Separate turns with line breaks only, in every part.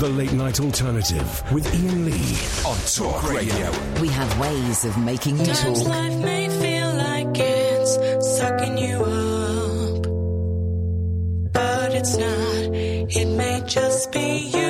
The Late Night Alternative with Iain Lee on Talk Radio.
We have ways of making you
Sometimes
talk.
life may feel like it's sucking you up, but it's not. It may just be you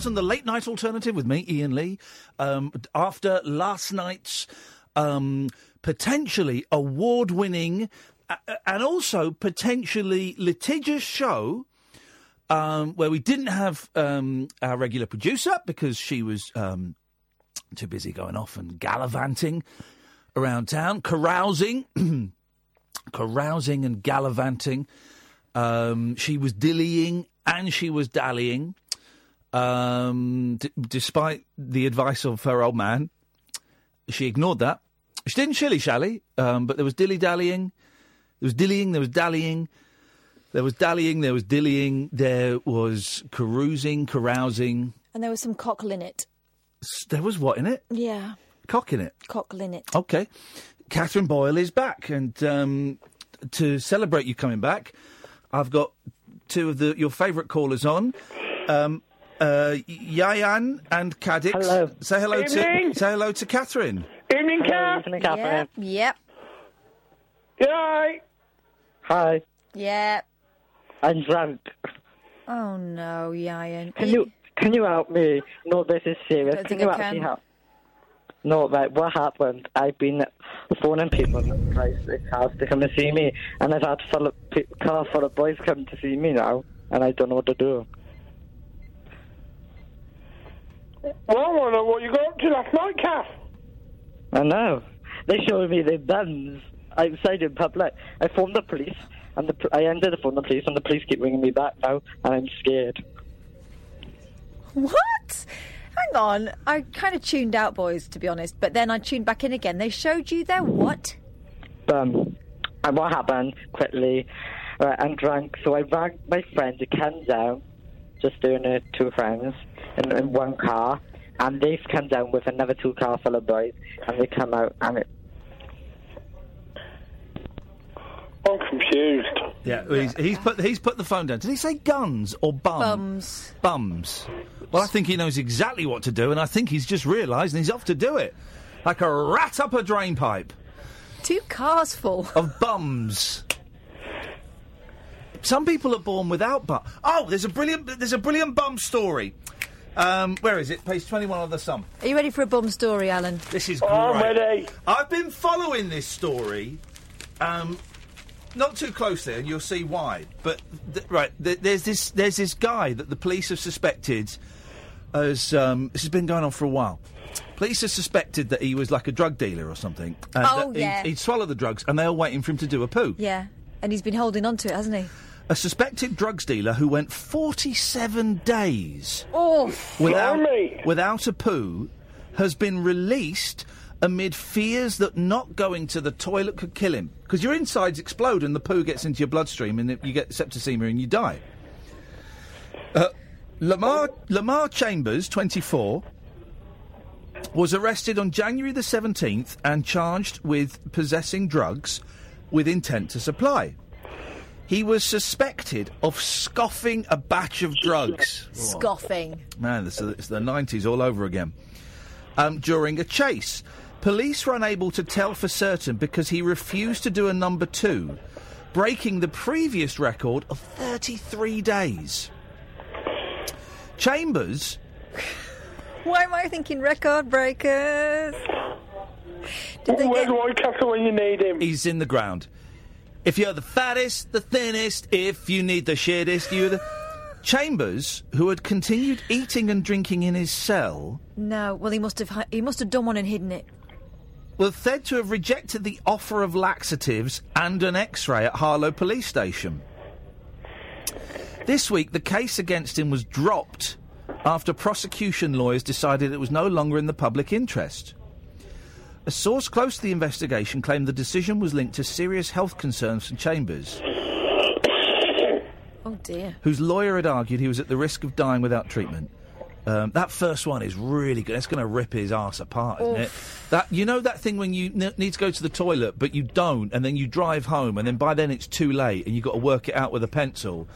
one
thousand. The late night alternative with me, Iain Lee. Um, after last night's um, potentially award-winning uh, and also potentially litigious show. Um, where we didn't have um, our regular producer because she was um, too busy going off and gallivanting around town, carousing, carousing and gallivanting. Um, she was dillying and she was dallying, um, d- despite the advice of her old man. She ignored that. She didn't shilly shally, um, but there was dilly dallying. There was dillying, there was dallying. There was dallying, there was dillying, there was carousing, carousing.
And there was some cock in it.
S- There was what in it?
Yeah,
Cock in it.
cock in it.
Okay. Catherine Boyle is back, and um, to celebrate you coming back, I've got two of the your favourite callers on. Um, uh, Yian and Kadir.
Hello.
Say hello
Evening.
to say hello to Catherine.
Evening, Kath. Evening,
Yep, yep,
Hi. Hi.
yep.
I'm drunk.
Oh no, Yian.
Can you can you help me? No, this is serious.
Don't
can you
I
actually
can.
help? No, right. What happened? I've been phoning people in Christ's house to come and see me, and I've had full of pe- car full of boys come to see me now, and I don't know what to do.
Well, I want to know what you got up to last night, Kath.
I know. They showed me their buns outside in public. I phoned the police, and the, I ended up phoning the police, and the police keep ringing me back now, and I'm scared.
What? Hang on. I kind of tuned out, boys, to be honest, but then I tuned back in again. They showed you their what?
um, and what happened quickly? Right, I'm drunk, so I rang my friend to come down, just doing it two friends in, in one car, and they've come down with another two car full of boys, and they come out, and it,
I'm confused.
Yeah, he's, he's put he's put the phone down. Did he say guns or bum?
Bums.
Bums. Well, I think he knows exactly what to do, and I think he's just realised, and he's off to do it, like a rat up a drain pipe
Two cars full.
of bums. Some people are born without bum. Oh, there's a brilliant there's a brilliant bum story. Um, where is it? Page twenty-one of the Sun.
Are you ready for a bum story, Alan?
This is
Oh,
great.
I'm ready.
I've been following this story um, not too closely, and you'll see why. But th- right, th- there's this there's this guy that the police have suspected as um, this has been going on for a while. Police have suspected that he was like a drug dealer or something. And
Oh,
that
yeah.
He'd, he'd swallow the drugs, and they were waiting for him to do a poo.
Yeah, and he's been holding on to it, hasn't he?
A suspected drugs dealer who went 47 days
Oh,
without, without a poo has been released amid fears that not going to the toilet could kill him. Because your insides explode and the poo gets into your bloodstream and it- you get septicemia and you die. Uh, Lamar, Lamar Chambers, 24, was arrested on January the 17th and charged with possessing drugs with intent to supply. He was suspected of scoffing a batch of drugs.
scoffing.
Man, this is, it's the 90s all over again. Um, during a chase. Police were unable to tell for certain because he refused to do a number two, breaking the previous record of 33 days. Chambers
Why am I thinking record breakers? Did they
Where's
get...
Roy Castle when you need him?
He's in the ground. If you're the fattest, the thinnest, if you need the shittest, you're the. Chambers, who had continued eating and drinking in his cell,
No, well, he must have hi- he must have done one and hidden it.
was said to have rejected the offer of laxatives and an x ray at Harlow police station. This week, the case against him was dropped after prosecution lawyers decided it was no longer in the public interest. A source close to the investigation claimed the decision was linked to serious health concerns from Chambers,
Oh dear.
whose lawyer had argued he was at the risk of dying without treatment. Um, that first one is really good. That's going to rip his ass apart, isn't it? That you know that thing when you n- need to go to the toilet but you don't, and then you drive home, and then by then it's too late, and you've got to work it out with a pencil.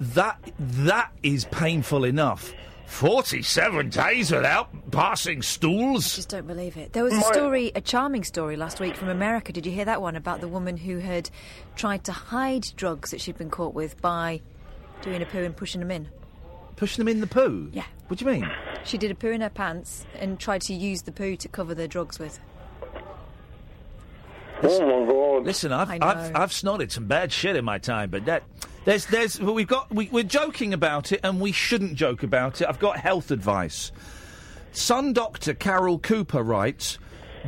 That that is painful enough. Forty-seven days without passing stools.
I just don't believe it. There was a story, a charming story last week from America. Did you hear that one about the woman who had tried to hide drugs that she'd been caught with by doing a poo and pushing them in?
Pushing them in the poo.
Yeah.
What do you mean?
She did a poo in her pants and tried to use the poo to cover the drugs with.
Oh my god.
Listen, I've,
I
I've. I've snorted some bad shit in my time, but that there's there's well, we've got we, we're joking about it, and we shouldn't joke about it. I've got health advice. Sun doctor Carol Cooper writes,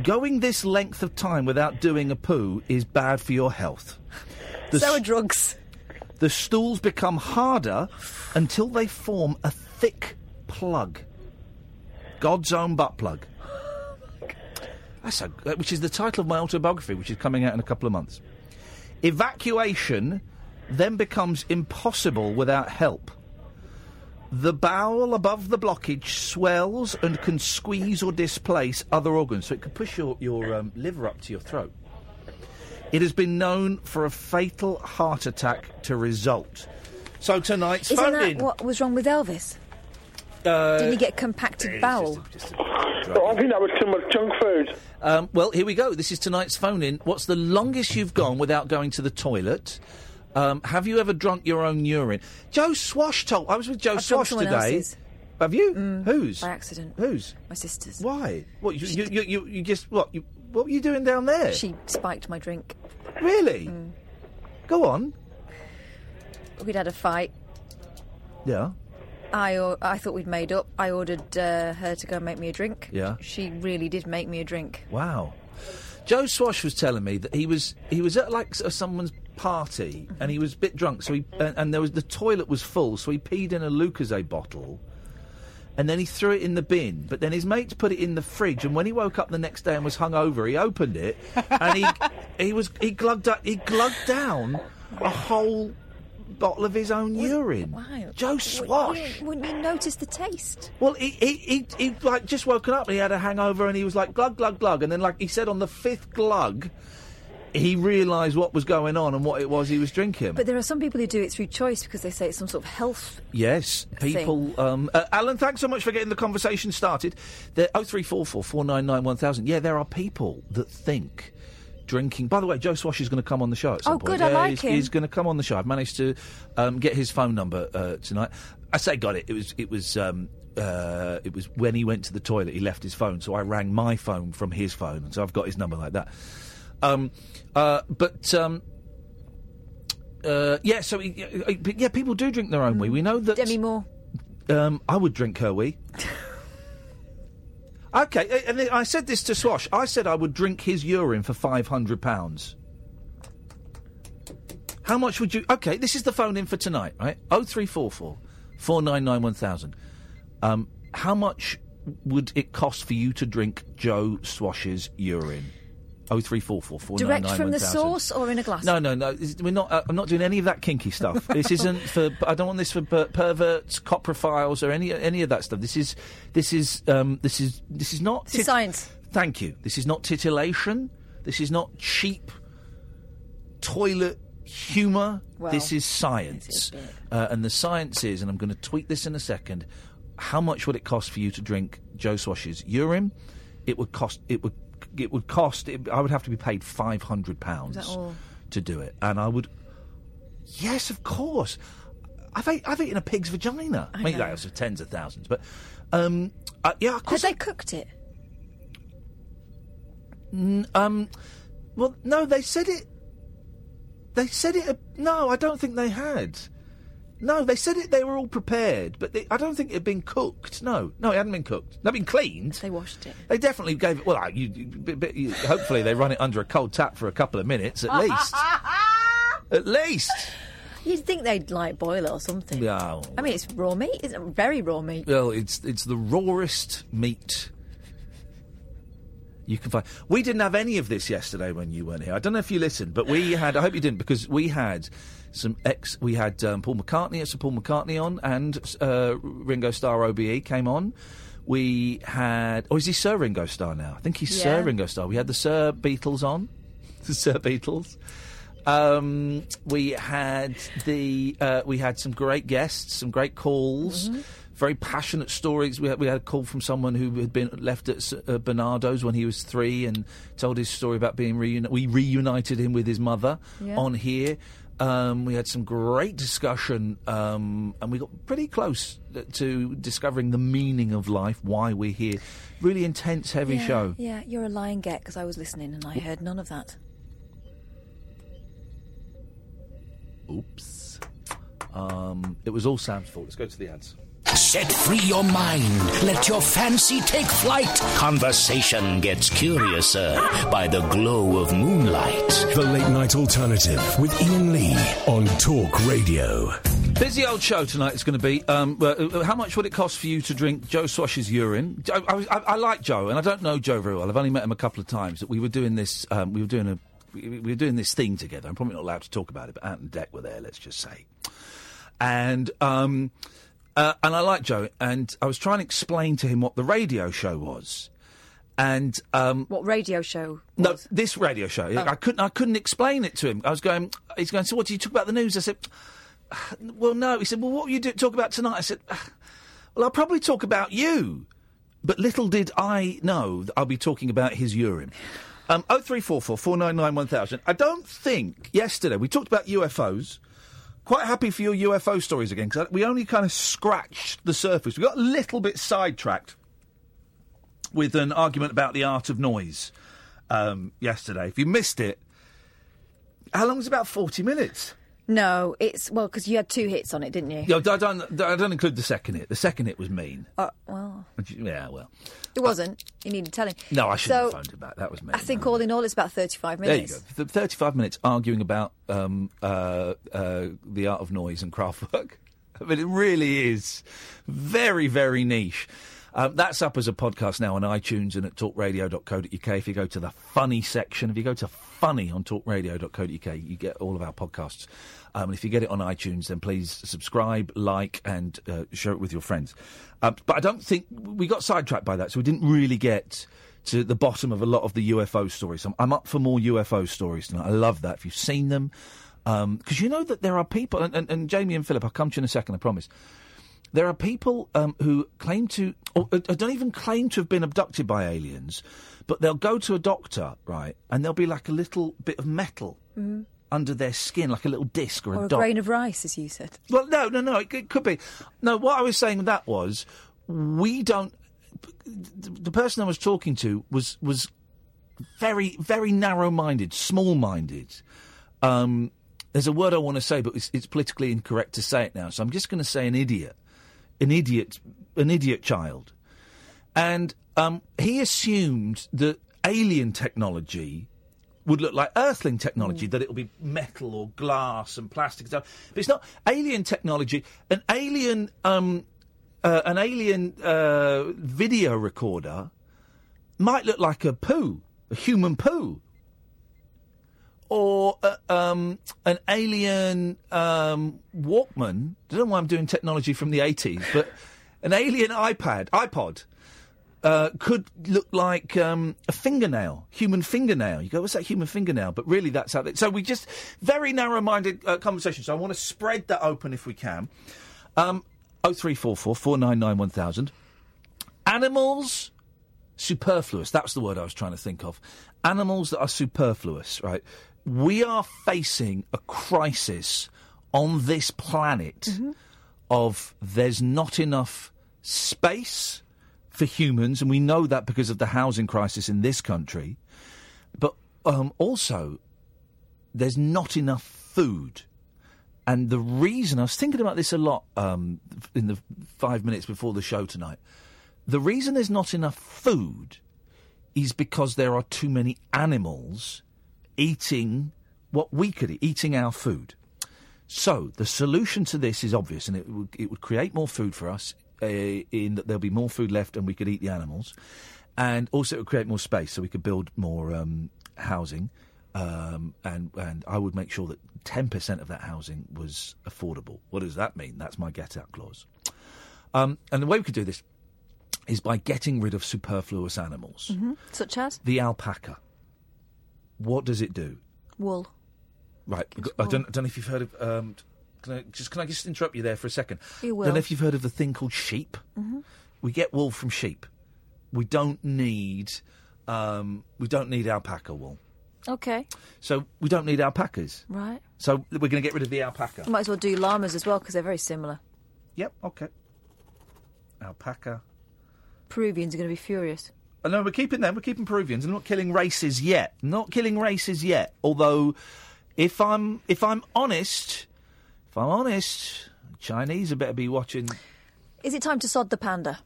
"Going this length of time without doing a poo is bad for your health. The,
so are drugs.
the stools become harder until they form a thick plug. God's own butt plug." That's a, which is the title of my autobiography, which is coming out in a couple of months. Evacuation then becomes impossible without help. The bowel above the blockage swells and can squeeze or displace other organs, so it could push your, your um, liver up to your throat. It has been known for a fatal heart attack to result. So tonight's
Isn't
phone
that
in.
what was wrong with Elvis?
Uh,
Didn't he get compacted
it's
bowel?
just a- just a
I
drug.
think that was too much junk food.
Um, well, here we go. This is tonight's phone in. What's the longest you've gone without going to the toilet? Um, have you ever drunk your own urine? Joe Swash told. I was with Joe
I've
Swash today.
else's.
Have you? Whose?
By accident.
Whose?
My sister's.
Why? What? You, you, you, you, you just what? You, what were you doing down there?
She spiked my drink.
really? Go on.
We'd had a fight.
Yeah.
I, or- I thought we'd made up. I ordered uh, her to go and make me a drink.
Yeah.
She really did make me a drink.
Wow. Joe Swash was telling me that he was he was at like someone's party and he was a bit drunk, so he and, and there was the toilet was full, so he peed in a Lucozade bottle, and then he threw it in the bin. But then his mates put it in the fridge, and when he woke up the next day and was hungover, he opened it and he he was he glugged up, he glugged down a whole bottle of his own urine.
Wow.
Joe Swash.
Wouldn't, wouldn't you notice the taste?
Well, he, he, he, he like just woken up and he had a hangover and he was like glug glug glug and then like he said on the fifth glug, he realised what was going on and what it was he was drinking.
But there are some people who do it through choice because they say it's some sort of health.
yes, people. Um, uh, Alan, thanks so much for getting the conversation started. There, oh three four four four nine nine one thousand. Yeah, there are people that think. Drinking. By the way, Joe Swash is going to come on the show at some
Oh,
point.
good, I like
he's,
him.
He's going to come on the show. I've managed to um, get his phone number uh, tonight. I say got it. It was it was um, uh, it was when he went to the toilet. He left his phone, so I rang my phone from his phone, so I've got his number like that. Um, uh, but um, Uh, yeah, so yeah, people do drink their own wee. We know that.
Demi Moore.
Um, I would drink her wee. okay, and I said this to Swash. I said I would drink his urine for five hundred pounds. How much would you? Okay, this is the phone in for tonight, right? Oh three four four four nine nine one thousand. Um, how much would it cost for you to drink Joe Swash's urine? Oh three four four four nine
Direct
nine
from the
1000.
source or in a glass?
No, no, no. We're not. Uh, I'm not doing any of that kinky stuff. this isn't for. I don't want this for per- perverts, coprophiles, or any any of that stuff. This is. This is. Um, this is. This is not.
This is science.
Thank you. This is not titillation. This is not cheap toilet humour.
Well,
this is science. Uh, and the science is, and I'm going to tweet this in a second. How much would it cost for you to drink Joe Swash's urine? It would cost. It would. It would cost. It, I would have to be paid five hundred pounds
Is that all?
to do it, and I would. Yes, of course. I've ate, I've eaten a pig's vagina. I, mean, that was for tens of thousands, but um, uh, yeah, of
Had
course.
they cooked it?
N- um, well, no, they said it. They said it. uh, No, I don't think they had. No, they said it. They were all prepared, but they, I don't think it had been cooked. No, no, it hadn't been cooked. Not been cleaned.
They washed it.
They definitely gave it. Well, you, you, bit- you- hopefully they run it under a cold tap for a couple of minutes at least. at least.
You'd think they'd like boil it or something.
Yeah.
I mean, it's raw meat. It's very raw meat.
Well, it's it's the rawest meat you can find. We didn't have any of this yesterday when you weren't here. I don't know if you listened, but we had. I hope you didn't because we had some ex. We had um, Paul McCartney. It's Paul McCartney on, and uh, Ringo Starr OBE came on. We had. Oh, is he Sir Ringo Starr now? I think he's Sir Ringo Starr. We had the Sir Beatles on. The Sir Beatles. Um, we had the uh, we had some great guests, some great calls, very passionate stories. We had, we had a call from someone who had been left at uh, Barnardo's when he was three and told his story about being reunited. We reunited him with his mother
Yeah.
on here. Um, we had some great discussion, um, and we got pretty close to discovering the meaning of life, why we're here. Really intense, heavy
yeah,
show.
Yeah, you're a lying get because I was listening and I heard none of that.
Oops. Um, it was all Sam's fault. Let's go to the ads.
Set free your mind. Let your fancy take flight. Conversation gets curiouser by the glow of moonlight.
The Late Night Alternative with Iain Lee on Talk Radio.
Busy old show tonight. It's going to be. Um, uh, how much would it cost for you to drink Joe Swash's urine? I, I, I, I like Joe, and I don't know Joe very well. I've only met him a couple of times. That we were doing this. Um, we were doing a. We we were doing this thing together. I'm probably not allowed to talk about it, but Ant and Dec were there. Let's just say. And um, uh, and I like Joe, and I was trying to explain to him what the radio show was, and um,
What radio show?
no,
was?
this radio show.
Oh.
I couldn't. I couldn't explain it to him. I was going. He's going. So what do you talk about the news? I said. Well, no. He said. Well, what will you do, talk about tonight? I said. Well, I'll probably talk about you. But little did I know that I'll be talking about his urine. Um, 0344 499 1000. I don't think yesterday we talked about UFOs. Quite happy for your UFO stories again because we only kind of scratched the surface. We got a little bit sidetracked with an argument about the art of noise um, yesterday. If you missed it, how long was it? About 40 minutes?
No, it's well because you had two hits on it, didn't you?
Yeah, I don't, I don't include the second hit. The second hit was mean.
Uh, well,
Yeah, well.
it wasn't. You needed telling.
No, I shouldn't
so,
have phoned it back. That was mean.
I think all in all, it's about thirty-five minutes.
There you go. Th- 35 minutes arguing about um, uh, uh, the art of noise and Kraftwerk. I mean, it really is very, very niche. Um, that's up as a podcast now on iTunes and at talkradio.co.uk. If you go to the funny section, if you go to funny on talkradio.co.uk, you get all of our podcasts. Um, and if you get it on iTunes, then please subscribe, like, and uh, share it with your friends. Uh, but I don't think we got sidetracked by that, so we didn't really get to the bottom of a lot of the UFO stories. I'm, I'm up for more UFO stories tonight. I love that. If you've seen them, because you know that there are people, and, and, and Jamie and Philip, I'll come to you in a second, I promise. There are people um, who claim to, or uh, don't even claim to have been abducted by aliens, but they'll go to a doctor, right, and there'll be like a little bit of metal under their skin, like a little disc or,
Or a
dot.
grain of rice, as you said.
Well, no, no, no. It, it could be. No, what I was saying with that was we don't. The person I was talking to was was very very narrow minded, small minded. Um, There's a word I want to say, but it's, it's politically incorrect to say it now. So I'm just going to say an idiot, an idiot, an idiot child. And um, he assumed that alien technology would look like Earthling technology, that it will be metal or glass and plastic and stuff. But it's not alien technology. An alien, um, uh, an alien uh, video recorder might look like a poo, a human poo, or uh, um, an alien um, Walkman. I don't know why I'm doing technology from the 80s, but an alien iPad, iPod. Uh, could look like um, a fingernail, human fingernail. You go, what's that human fingernail? But really, that's how. They, so we just very narrow-minded uh, conversation. So I want to spread that open if we can. Um, oh three four four four nine nine one thousand. Animals superfluous. That's the word I was trying to think of. Animals that are superfluous, right? We are facing a crisis on this planet of there's not enough space for humans, and we know that because of the housing crisis in this country. But um, also, there's not enough food. And the reason I was thinking about this a lot um, in the five minutes before the show tonight. The reason there's not enough food is because there are too many animals eating what we could eat, eating our food. So the solution to this is obvious, and it would, it would create more food for us. Uh, in that there'll be more food left, and we could eat the animals, and also it would create more space, so we could build more um, housing. Um, and and I would make sure that ten percent of that housing was affordable. What does that mean? That's my get out clause. Um, and the way we could do this is by getting rid of superfluous animals.
hmm Such as
The alpaca. What does it do?
wool.
Right. I don't, I don't know if you've heard of. Um, can I just can I just interrupt you there for a second?
You
I don't know if you've heard of the thing called sheep.
hmm
We get wool from sheep. We don't need. Um, we don't need alpaca wool.
Okay,
So we don't need alpacas.
right.
So we're going to get rid of the alpaca.
Might as well do llamas as well because they're very similar.
Yep. Okay. Alpaca.
Peruvians are going to be furious.
Oh, no, we're keeping them. We're keeping Peruvians. and not killing races yet. Not killing races yet. Although, if I'm if I'm honest, if I'm honest, Chinese had better be watching.
Is it time to sod the panda?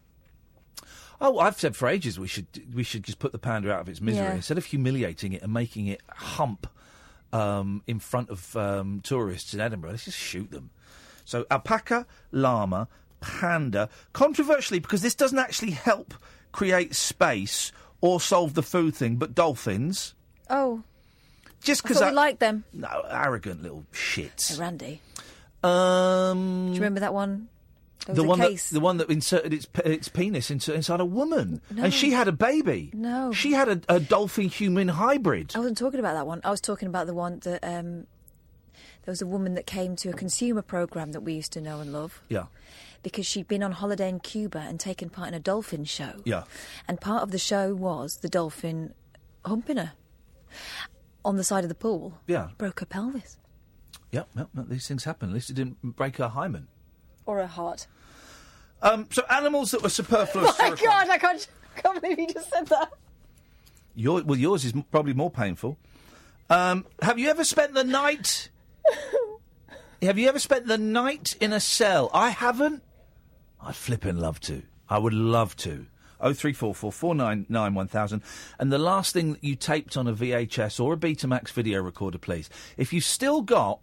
Oh, I've said for ages we should we should just put the panda out of its misery
Yeah.
instead of humiliating it and making it hump um, in front of um, tourists in Edinburgh. Let's just shoot them. So alpaca, llama, panda. Controversially, because this doesn't actually help create space or solve the food thing, but dolphins.
Oh,
Just because
thought we like them.
no arrogant little shits.
Hey, Randy,
Um,
do you remember that one?
The one that the one that inserted its its penis into inside a woman,
No.
and she had a baby.
No.
she had a, a dolphin human hybrid.
I wasn't talking about that one. I was talking about the one that um, there was a woman that came to a consumer program that we used to know and love
Yeah,
because she'd been on holiday in Cuba and taken part in a dolphin show.
yeah.
And part of the show was the dolphin humping her on the side of the pool.
Yeah.
Broke her pelvis
No, no, these things happen. At least it didn't break her hymen.
or her heart.
Um, so animals that were superfluous.
Oh my God! I can't, can't believe you just said that.
Your, well, yours is probably more painful. Um, have you ever spent the night? have you ever spent the night in a cell? I haven't. I'd flippin' love to. I would love to. Oh three four four four nine nine one thousand. And the last thing that you taped on a VHS or a Betamax video recorder, please. If you've still got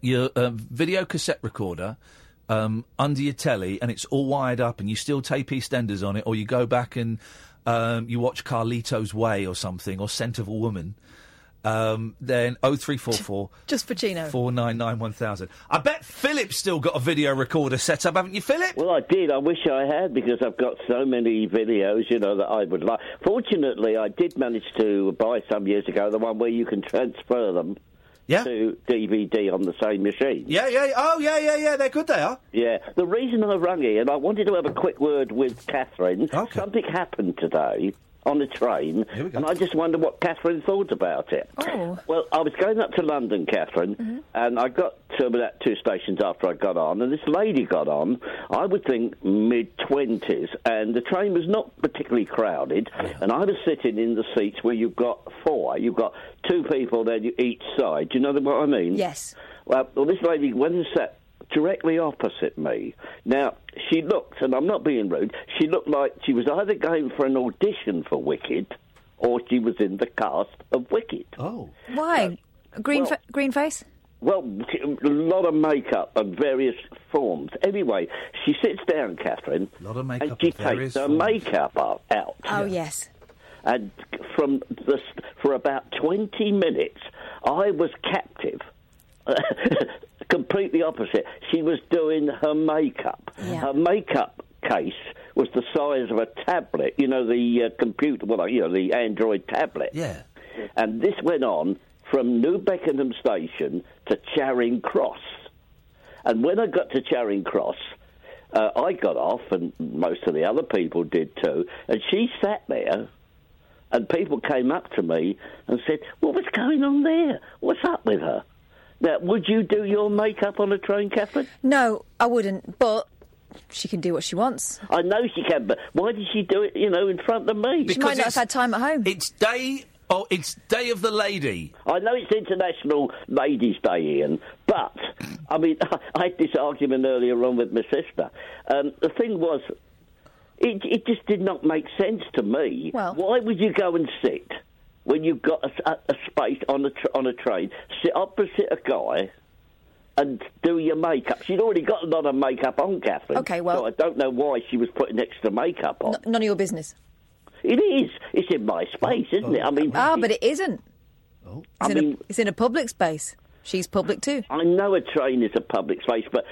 your uh, video cassette recorder um, under your telly and it's all wired up and you still tape EastEnders on it, or you go back and um, you watch Carlito's Way or something, or Scent of a Woman, um, then 0344
Just Pacino.
499 1000. I bet Philip's still got a video recorder set up, haven't you, Philip?
Well, I did. I wish I had because I've got so many videos, you know, that I would like. Fortunately, I did manage to buy some years ago the one where you can transfer them
Yeah.
to DVD on the same machine.
Yeah, yeah. Oh, yeah, yeah, yeah. They're good, they are.
Yeah. The reason I rang and I wanted to have a quick word with Catherine. Okay. Something happened today on the train, and I just wonder what Catherine thought about it.
Oh.
Well, I was going up to London, Catherine, mm-hmm. and I got to about two stations after I got on, and this lady got on. I would think mid twenties, and the train was not particularly crowded. And I was sitting in the seats where you've got four. You've got two people there each side. Do you know what I mean?
Yes.
Well, well, this lady went and sat directly opposite me. Now, she looked, and I'm not being rude, she looked like she was either going for an audition for Wicked or she was in the cast of Wicked.
Oh.
Why? Uh, green
well-
fa- green face?
Well, a lot of makeup of various forms. Anyway, she sits down, Catherine,
A lot of
and
makeup
she
of various
takes her
forms.
makeup out. out.
Oh yes.
And from the, for about 20 minutes, I was captive. Completely opposite. She was doing her makeup.
Yeah.
Her makeup case was the size of a tablet. You know, the uh, computer, well, you know, the Android tablet.
Yeah.
And this went on from New Beckenham Station to Charing Cross. And when I got to Charing Cross, uh, I got off, and most of the other people did too. And she sat there, and people came up to me and said, "What was going on there? What's up with her?" Now, would you do your makeup on a train, Catherine?
No, I wouldn't. But she can do what she wants.
I know she can, but why did she do it? You know, in front of me?
She might not have had time at home.
It's day. Oh, it's Day of the Lady.
I know it's International Ladies' Day, Iain, but I mean, I had this argument earlier on with my sister. Um, the thing was, it, it just did not make sense to me.
Well-
Why would you go and sit when you've got a, a, a space on a tr- on a train? Sit opposite a guy. And do your makeup. She'd already got a lot of makeup on, Catherine.
Okay, well-
So I don't know why she was putting extra makeup on.
N- none of your business.
It is. It's in my space, isn't it? I mean,
Ah, but it isn't.
Oh.
It's,
I
in
mean-
a, it's in a public space. She's public too.
I know a train is a public space, but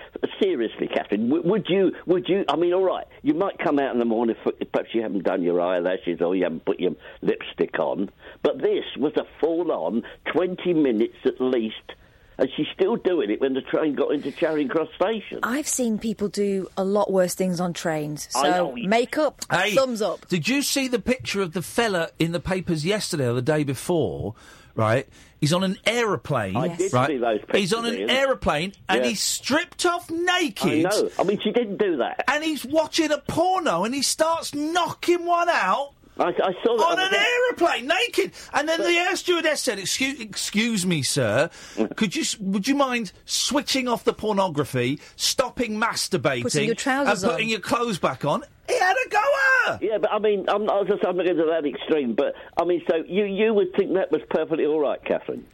seriously, Catherine, w- would you? Would you? I mean, all right, you might come out in the morning. For, perhaps you haven't done your eyelashes or you haven't put your lipstick on, but this was a full-on twenty minutes at least, and she's still doing it when the train got into Charing Cross Station.
I've seen people do a lot worse things on trains. So
know.
makeup,
Hey,
thumbs up.
Did you see the picture of the fella in the papers yesterday or the day before? Right, he's on an aeroplane.
I did
right?
see those
He's on an aeroplane and
Yeah.
he's stripped off naked.
I know. I mean, she didn't do that.
And he's watching a porno and he starts knocking one out.
I, I saw that
on an
day.
aeroplane, naked, and then the air stewardess said, "Excuse, excuse me, sir, could you, would you mind switching off the pornography, stopping masturbating,
Putting your trousers
and putting
on."
your clothes back on?" He had a goer.
Yeah, but I mean, I'm not, I'm not going to that extreme, but I mean, so you you would think that was perfectly all right, Catherine?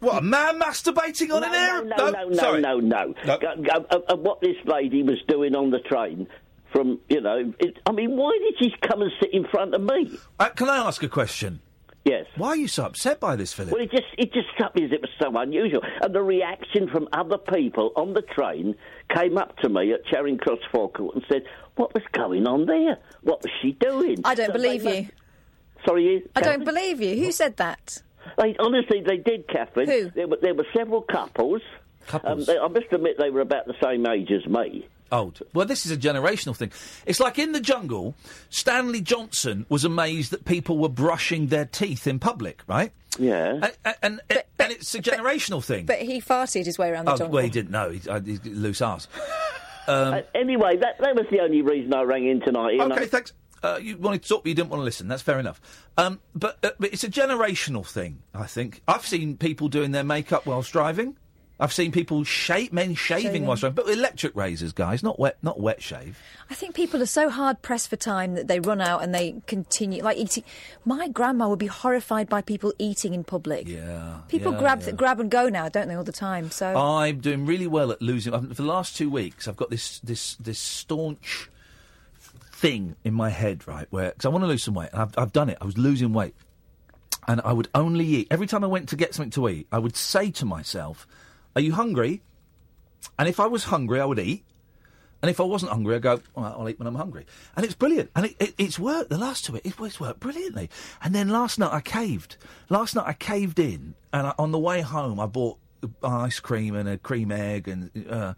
What a man masturbating on
no,
an air?
no, no, no, no, no, no.
No.
Uh, uh, what this lady was doing on the train from, you know, it, I mean, why did she come and sit in front of me?
Uh, can I ask a question?
Yes.
Why are you so upset by this, Philip?
Well, it just it just struck me as it was so unusual, and the reaction from other people on the train came up to me at Charing Cross Forecourt and said, "What was going on there? What was she doing?"
I don't
So
believe
they
you.
must- Sorry, you.
I don't believe you. Who said that?
They, honestly, they did, Catherine.
Who?
There were, there were several couples.
Couples?
Um, they, I must admit they were about the same age as me.
Old. Well, this is a generational thing. It's like in the jungle, Stanley Johnson was amazed that people were brushing their teeth in public, right?
Yeah.
And, and, and it's a generational thing.
But he farted his way around the
oh,
jungle.
well, he didn't know. He, uh, he's loose arse.
Uh, anyway, that, that was the only reason I rang in tonight. Iain.
Okay, thanks. Uh, you wanted to talk, but you didn't want to listen. That's fair enough. Um, but, uh, but it's a generational thing, I think. I've seen people doing their makeup whilst driving. I've seen people shave, men shaving,
Shaving.
whilst but electric razors, guys, not wet, not wet shave.
I think people are so hard pressed for time that they run out and they continue like eating. My grandma would be horrified by people eating in public.
Yeah.
People
yeah,
grab
yeah.
grab and go now, don't they, all the time? So
I'm doing really well at losing. For the last two weeks, I've got this this this staunch thing in my head, right? Where because I want to lose some weight, and I've, I've done it. I was losing weight, and I would only eat every time I went to get something to eat. I would say to myself, "Are you hungry?" And if I was hungry, I would eat. And if I wasn't hungry, I'd go, I'll eat when I'm hungry. And it's brilliant. And it, it, it's worked. The last two, it, it's worked brilliantly. And then last night I caved. Last night I caved in. And I, on the way home, I bought ice cream and a cream egg. And uh,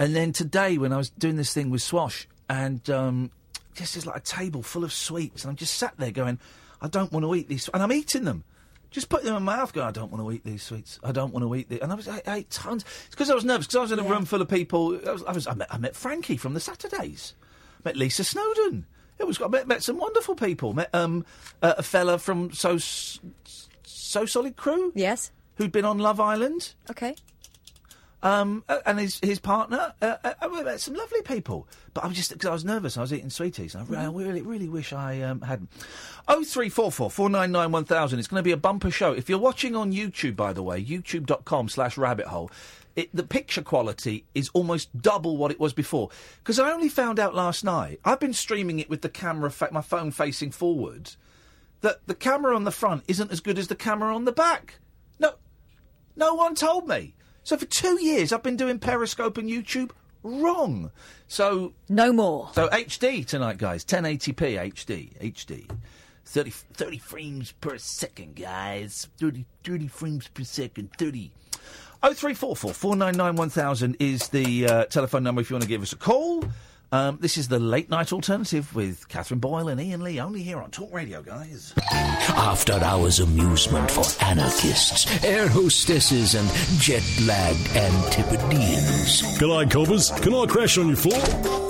and then today, when I was doing this thing with Swash, and um, just there's like a table full of sweets. And I'm just sat there going, I don't want to eat these. And I'm eating them. Just put them in my mouth. Go. I don't want to eat these sweets. I don't want to eat these. And I was I, I ate tons. It's because I was nervous. Because I was in a room full of people. I was. I, was I, met, I met Frankie from the Saturdays. Met Lisa Snowdon. It was. I met, met some wonderful people. Met um uh, a fella from So So Solid Crew.
Yes.
Who'd been on Love Island.
Okay.
Um, uh, and his his partner. Uh, uh, I met some lovely people, but I was just because I was nervous. I was eating sweeties. I, I really really wish I um, hadn't. Oh three four four four nine nine one thousand. It's going to be a bumper show. If you're watching on YouTube, by the way, youtube.com slash rabbit hole. It, the picture quality is almost double what it was before. Because I only found out last night. I've been streaming it with the camera, fa- my phone facing forward. That the camera on the front isn't as good as the camera on the back. No, no one told me. So for two years, I've been doing Periscope and YouTube wrong. So
no more.
So HD tonight, guys. 1080p HD, HD. 30, 30 frames per second, guys. 30, 30 frames per second. 30. 0344 499 1000 is the uh, telephone number if you want to give us a call. Um, this is the late night alternative with Catherine Boyle and Iain Lee, only here on Talk Radio, guys.
After hours amusement for anarchists, air hostesses, and jet lagged Antipodeans.
G'day, coppers. Can I crash on your floor?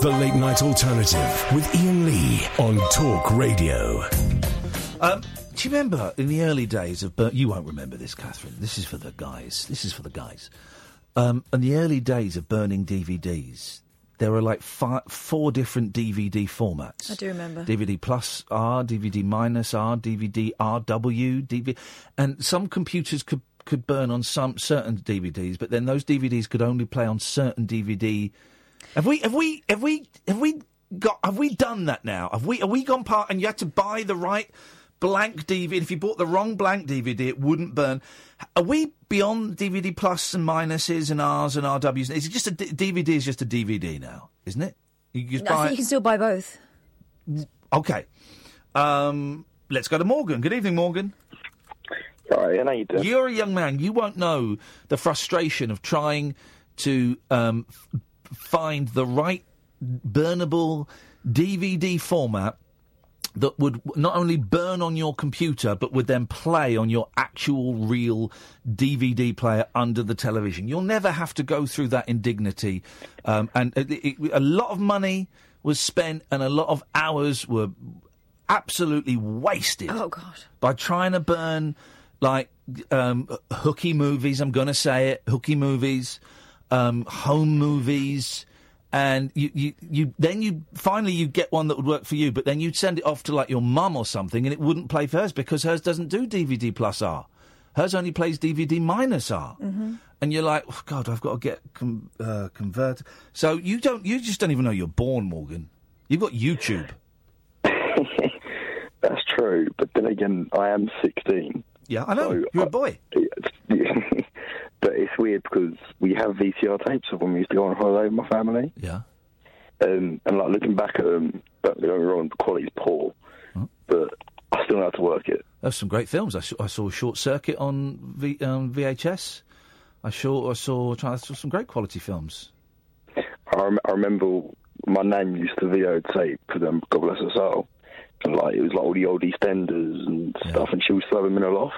The Late Night Alternative with Iain Lee on Talk Radio.
Um, do you remember in the early days of Bur- you won't remember this, Catherine. This is for the guys. This is for the guys. Um, in the early days of burning DVDs, there were like fi- four different DVD formats.
I do remember.
DVD plus R, DVD minus R, DVD RW, DVD, and some computers could could burn on some certain DVDs, but then those DVDs could only play on certain DVD. Have we have we have we have we got have we done that now? Have we have we gone part and you had to buy the right blank DVD? If you bought the wrong blank DVD, it wouldn't burn. Are we beyond DVD plus and minuses and R's and RWs? Is it just a D- DVD? Is just a DVD now, isn't it? You can just
I
buy
think you can still buy both.
Okay. Um, let's go to Morgan. Good evening, Morgan.
Sorry, how you doing?
You're a young man. You won't know the frustration of trying to um, f- find the right burnable DVD format that would not only burn on your computer but would then play on your actual real DVD player under the television. You'll never have to go through that indignity. Um, and it, it, a lot of money was spent and a lot of hours were absolutely wasted
Oh God.
by trying to burn like um, hooky movies. I'm going to say it, hooky movies, um, home movies, and you, you, you then you finally you get one that would work for you, but then you'd send it off to like your mum or something, and it wouldn't play for hers because hers doesn't do DVD plus R. Hers only plays DVD minus R.
Mm-hmm.
And you're like, oh, God, I've got to get com- uh, converted. So you don't, you just don't even know you're born, Morgan. You've got YouTube.
That's true, but then again, I am 16.
Yeah, I know.
So
You're a boy.
but it's weird because we have VCR tapes of when we used to go on holiday with my family.
Yeah.
Um, and like looking back at them, don't get me wrong, the quality's poor, but I still know how to work it.
There's some great films. I saw, I saw Short Circuit on v, um, VHS. I saw I saw, I saw some great quality films.
I, rem- I remember my nan used to videotape for them, God bless her soul. And like it was like all the old EastEnders and stuff, and she would throw them in a loft.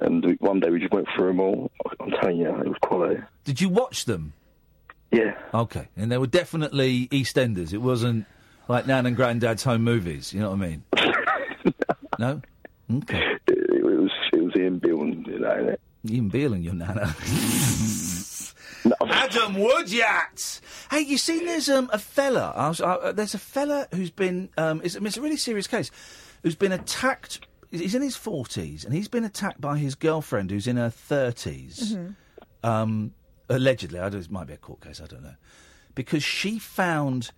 And one day we just went through them all. I'm telling you, it was quality.
Did you watch them?
Yeah.
Okay, and they were definitely EastEnders. It wasn't like Nan and Granddad's home movies. You know what I mean? no. Okay.
It, it was it was Ian Beale you know, innit?
Ian Beale and your nana. Adam Woodyatt. Hey, you seen there's um, a fella. I was, uh, there's a fella who's been. Um, it's, it's a really serious case. Who's been attacked? He's in his forties, and he's been attacked by his girlfriend, who's in her 30s Um, allegedly, I don't, it might be a court case. I don't know, because she found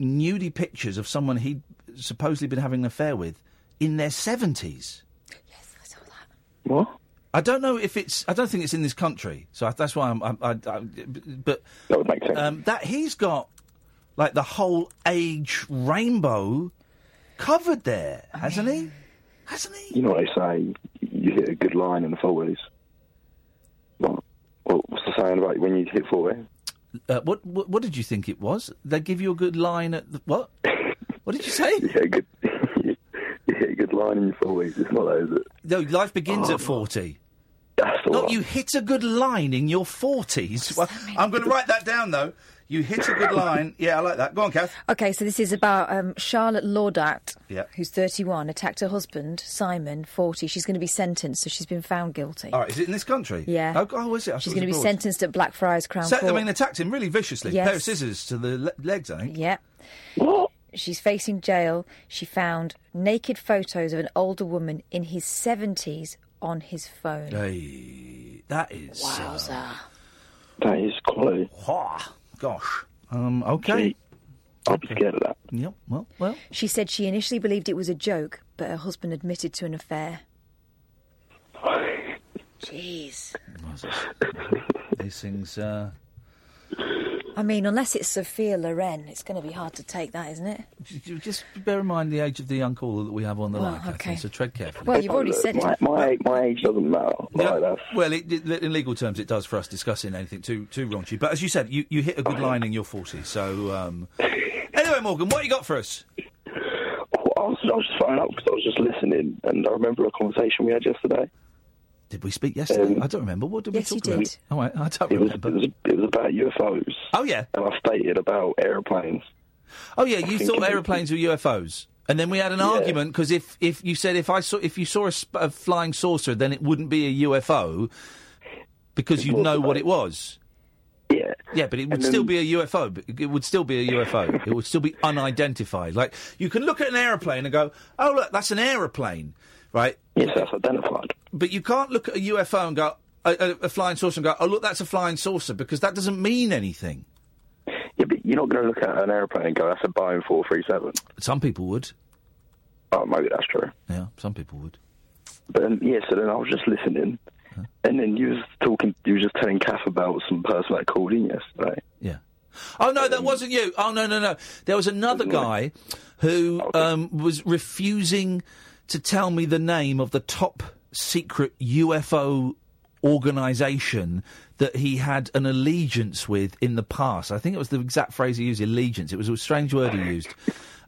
nudie pictures of someone he'd supposedly been having an affair with in their seventies. Yes, I saw that.
What?
I don't know if it's. I don't think it's in this country, so I, that's why I'm. I, I, I, but
that would make sense.
Um, that he's got like the whole age rainbow covered there, hasn't he? Hasn't he?
You know what they say? You hit a good line in the forties. What? what- What's the saying about when you hit forty?
Uh, what, what What did you think it was? They give you a good line at the, what? What did you say?
You hit a good. you hit a good line in your forties. It's not that, is it?
no, life begins
Oh.
at 40. Not you hit a good line in your 40s. Well, I'm going to write that down, though. You hit a good line. Yeah, I like that. Go on, Kath.
Okay, so this is about um, Charlotte Laudat,
Yeah.
who's 31, attacked her husband, Simon, 40. She's going to be sentenced, so she's been found guilty.
All right, is it in this country?
Yeah.
Oh, oh is it? I
She's going to be
abroad.
sentenced at Blackfriars Crown
Se- I mean, attacked him really viciously.
Yes.
Pair of scissors to the le- legs, I think.
Yeah. She's facing jail. She found naked photos of an older woman in his 70s on his phone.
Hey, that is.
Wowza.
That is quality.
Gosh. Um, okay.
I'd be scared of that.
Yep. Well, well.
She said she initially believed it was a joke, but her husband admitted to an affair. Jeez.
These things. Uh,
I mean, unless it's Sophia Loren, it's going to be hard to take that, isn't it?
j- j- just bear in mind the age of the young caller that we have on the
Well,
line, Catherine,
okay.
so tread carefully.
Well, you've already said
my,
it.
My, my age doesn't matter.
Yeah,
Like, that's,
well, it, it- in legal terms, it does for us discussing anything too too raunchy. But as you said, you, you hit a good line in your 40s. So, um... anyway, Morgan, what you got for us?
I was, I was just phoning up because I was just listening, and I remember a conversation we had yesterday.
Did we speak yesterday?
Um,
I don't remember. What did
Yes,
we
you
talk about?
did.
Oh, I, I don't
It was,
remember.
it was it was about UFOs.
Oh yeah.
And I stated about aeroplanes.
Oh yeah, you thought
it was-
aeroplanes were UFOs, and then we had an argument because if, if you said if I saw if you saw a, sp- a flying saucer, then it wouldn't be a UFO because you'd
was
know what it was.
Yeah.
Yeah, but it would
And
still be a UFO. It would still be a UFO. it would still be unidentified. Like you can look at an aeroplane and go, "Oh look, that's an aeroplane," right?
Yes, that's identified.
But you can't look at a UFO and go a, a, a flying saucer and go, "Oh look, that's a flying saucer," because that doesn't mean anything.
Yeah, but you're not going to look at an aeroplane and go, "That's a Boeing 437."
Some people would.
Oh, maybe that's true.
Yeah, some people would.
But then, yeah, so then I was just listening, and then you was talking, you was just telling Kath about some person that called in yesterday.
Yeah. Oh no, that wasn't you. Oh no, no, no. There was another guy who um, was refusing to tell me the name of the top secret UFO organisation that he had an allegiance with in the past. I think it was the exact phrase he used, allegiance. It was a strange word he used.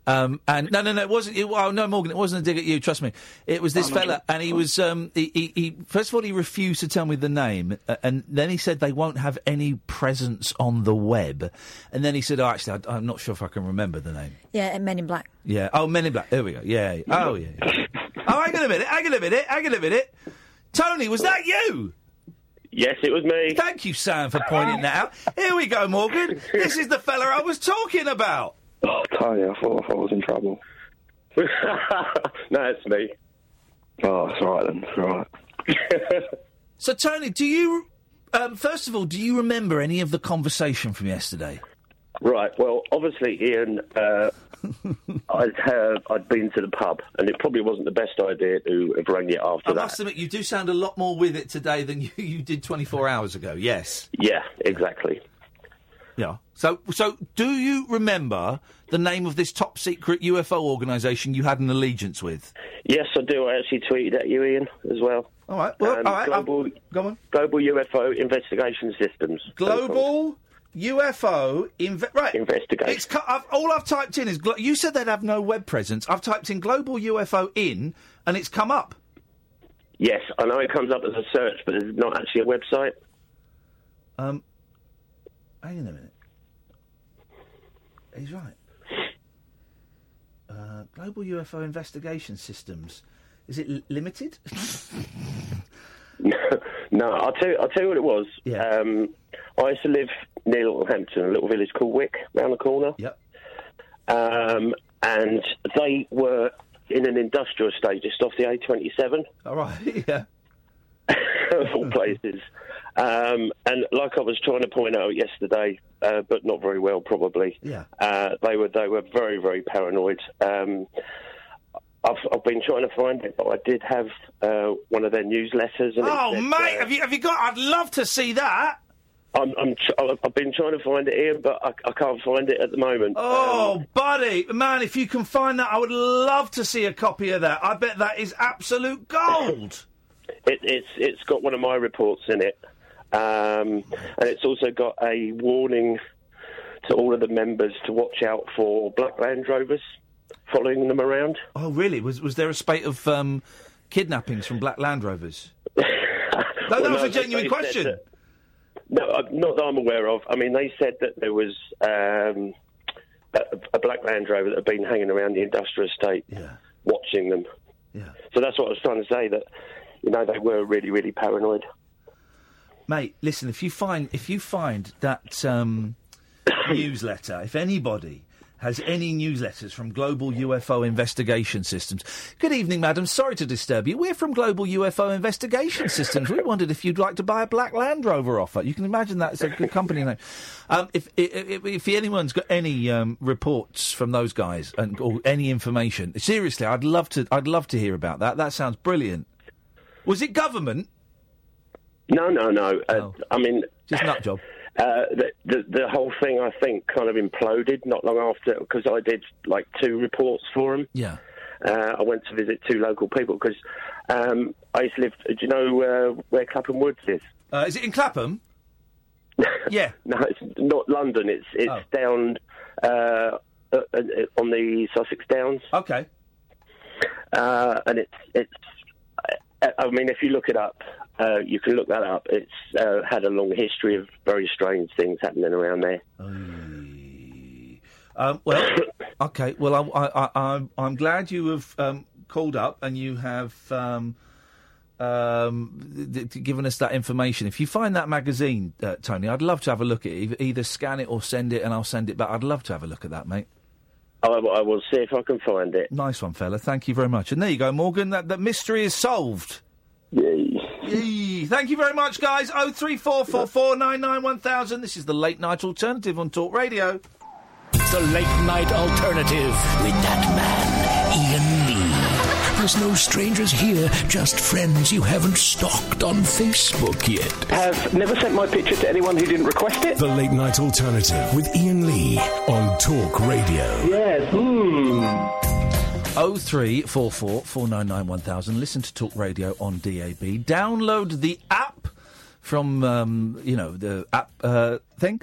Um, and no, no, no, it wasn't. It, oh, no, Morgan, it wasn't a dig at you. Trust me, it was this
Oh, no,
fella, and he was. Um, he, he, he first of all he refused to tell me the name, uh, and then he said they won't have any presence on the web, and then he said, "Oh, actually, I, I'm not sure if I can remember the name."
Yeah, and Men in Black.
Yeah. Oh, Men in Black. There we go. Yeah. yeah. Oh, yeah. yeah. oh, hang on a minute. Hang on a minute. Hang on a minute. Tony, was that you?
Yes, it was me.
Thank you, Sam, for pointing that out. Here we go, Morgan. This is the fella I was talking about.
Oh, Tony, I thought, I thought I was in trouble.
no, it's me.
Oh, it's all right then. It's all right.
So, Tony, do you, um, first of all, do you remember any of the conversation from yesterday?
Right. Well, obviously, Iain, uh, I'd have I'd been to the pub, and it probably wasn't the best idea to have rang you after
I
that.
must admit, you do sound a lot more with it today than you, you did 24 hours ago. Yes.
Yeah, exactly.
Yeah. So, so do you remember the name of this top secret UFO organisation you had an allegiance with?
Yes, I do. I actually tweeted at you, Iain, as well.
All right. Well,
Um,
all right.
Global,
go on.
Global UFO Investigation Systems.
Global UFO inve- right
Investigation.
It's cu- I've, all I've typed in is glo- you said they'd have no web presence. I've typed in global UFO in, and it's come up.
Yes, I know it comes up as a search, but it's not actually a website.
Um, hang on a minute. He's right. Uh, global UFO investigation systems. Is it l- limited?
no, I'll tell you, I'll tell you what it was. Um, I used to live near Littlehampton, a little village called Wick, round the corner.
Yep.
Um, and they were in an industrial estate just off the A27.
All right. Yeah.
of all places. Um, and like I was trying to point out yesterday, uh, but not very well, probably.
Yeah.
Uh, they were they were very very paranoid. Um, I've, I've been trying to find it, but I did have uh, one of their newsletters. And
Oh,
said,
mate,
uh,
have you have you got? I'd love to see that.
I'm, I'm tr- I've been trying to find it here, but I, I can't find it at the moment.
Oh, buddy, man, if you can find that, I would love to see a copy of that. I bet that is absolute gold.
It, it's it's got one of my reports in it, um, and it's also got a warning to all of the members to watch out for black Land Rovers following them around.
Oh, really? Was was there a spate of um, kidnappings from black Land Rovers? no,
Well,
that was
no,
a genuine question.
that- No, uh, not that I'm aware of. I mean, they said that there was um, a, a black Land Rover that had been hanging around the industrial estate, watching them.
Yeah.
So that's what I was trying to say. That you know they were really, really paranoid.
Mate, listen, if you find if you find that um, newsletter, if anybody has any newsletters from Global UFO Investigation Systems. Good evening, madam. Sorry to disturb you. We're from Global UFO Investigation Systems. We wondered if you'd like to buy a black Land Rover offer. You can imagine that. It's a good company name. Um, if, if, if anyone's got any um, reports from those guys and or any information, seriously, I'd love to. I'd love to hear about that. That sounds brilliant. Was it government?
No, no, no. Uh, I mean,
just nut job.
Uh, the, the the whole thing, I think, kind of imploded not long after because I did like two reports for him.
Yeah.
Uh, I went to visit two local people because um, I used to live. Do you know uh, where Clapham Woods is?
Uh, is it in Clapham? yeah.
No, it's not London. It's it's
Oh.
down uh, uh, uh, on the Sussex Downs.
Okay.
Uh, and it's it's. I- mean, if you look it up, uh, you can look that up. It's uh, had a long history of very strange things happening around there.
Um, well, okay. Well, I, I, I, I'm, I'm glad you have um, called up and you have um, um, th- th- given us that information. If you find that magazine, uh, Tony, I'd love to have a look at it. Either scan it or send it, and I'll send it back. I'd love to have a look at that, mate.
I, I will see if I can find it.
Nice one, fella. Thank you very much. And there you go, Morgan. That, that mystery is solved.
Yay.
Yay. Thank you very much, guys. Oh three four four four nine nine one thousand. This is the late night alternative on Talk Radio.
The late night alternative with that man, Iain Lee. There's no strangers here, just friends you haven't stalked on Facebook yet.
Have never sent my picture to anyone who didn't request it.
The Late Night Alternative with Iain Lee on Talk Radio.
Yes. Hmm.
Oh three four four four nine nine one thousand. Listen to Talk Radio on DAB. Download the app from um, you know the app uh, thing,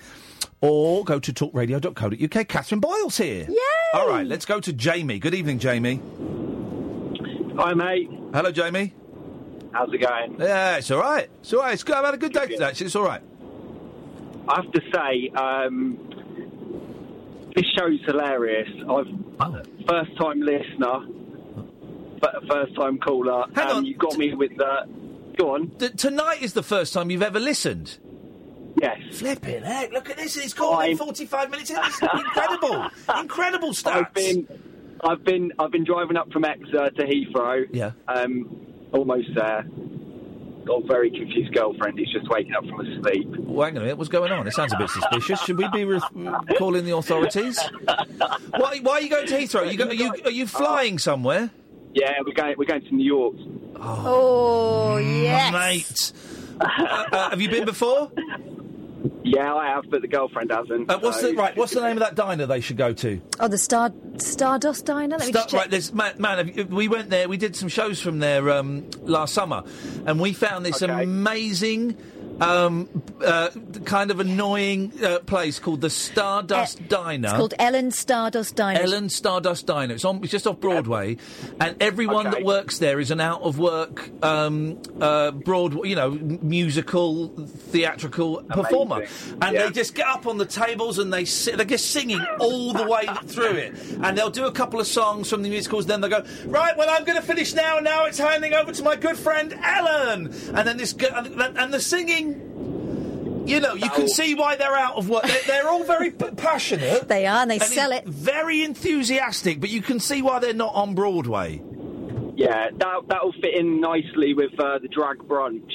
or go to talkradio.co.uk. Catherine Boyle's here. Yay! All right, let's go to Jamie. Good evening, Jamie.
Hi, mate.
Hello, Jamie.
How's it going?
Yeah, it's all right. It's all right. It's good. I've had a good day today. Actually, it's all right.
I have to say, um, this show's hilarious. I've first time listener, but first time caller.
Hang
um,
on.
You got me with the. Go on.
Th- tonight is the first time you've ever listened.
Yes.
Flipping heck! Look at this. It's called in forty-five minutes. It's incredible. incredible stats.
I've been, I've been, I've been driving up from Exeter to Heathrow.
Yeah.
Um, almost there. Got a very confused girlfriend who's just waking up from a sleep.
Well, hang on a minute. What's going on? It sounds a bit suspicious. Should we be re- calling the authorities? Why, why are you going to Heathrow? You go, are, you, are you flying somewhere?
Yeah, we're going, we're going to New York.
Oh, yes.
Mate. Uh, uh, have you been before?
Yeah, I have, but the girlfriend hasn't.
Uh, what's
so-
the right? What's the name of that diner they should go to?
Oh, the Star Stardust Diner. Let me
Sta-
just check.
right, there's man. man have you- we went there. We did some shows from there um, last summer, and we found this amazing, um, uh, kind of annoying uh, place called the Stardust Diner.
It's called Ellen Stardust Diner.
Ellen Stardust Diner. It's on. It's just off Broadway, and everyone that works there is an out of work um, uh, Broadway, you know, musical, theatrical performer, and they just get up on the tables and they sit, they're just singing all the way through it, and they'll do a couple of songs from the musicals. Then they go right. Well, I'm going to finish now. Now it's handing over to my good friend Ellen, and then this and the singing. You know, you can see why they're out of work. They're, they're all very p- passionate.
They are, and they
And
sell it.
Very enthusiastic, but you can see why they're not on Broadway.
Yeah, that that'll fit in nicely with uh, the drag brunch.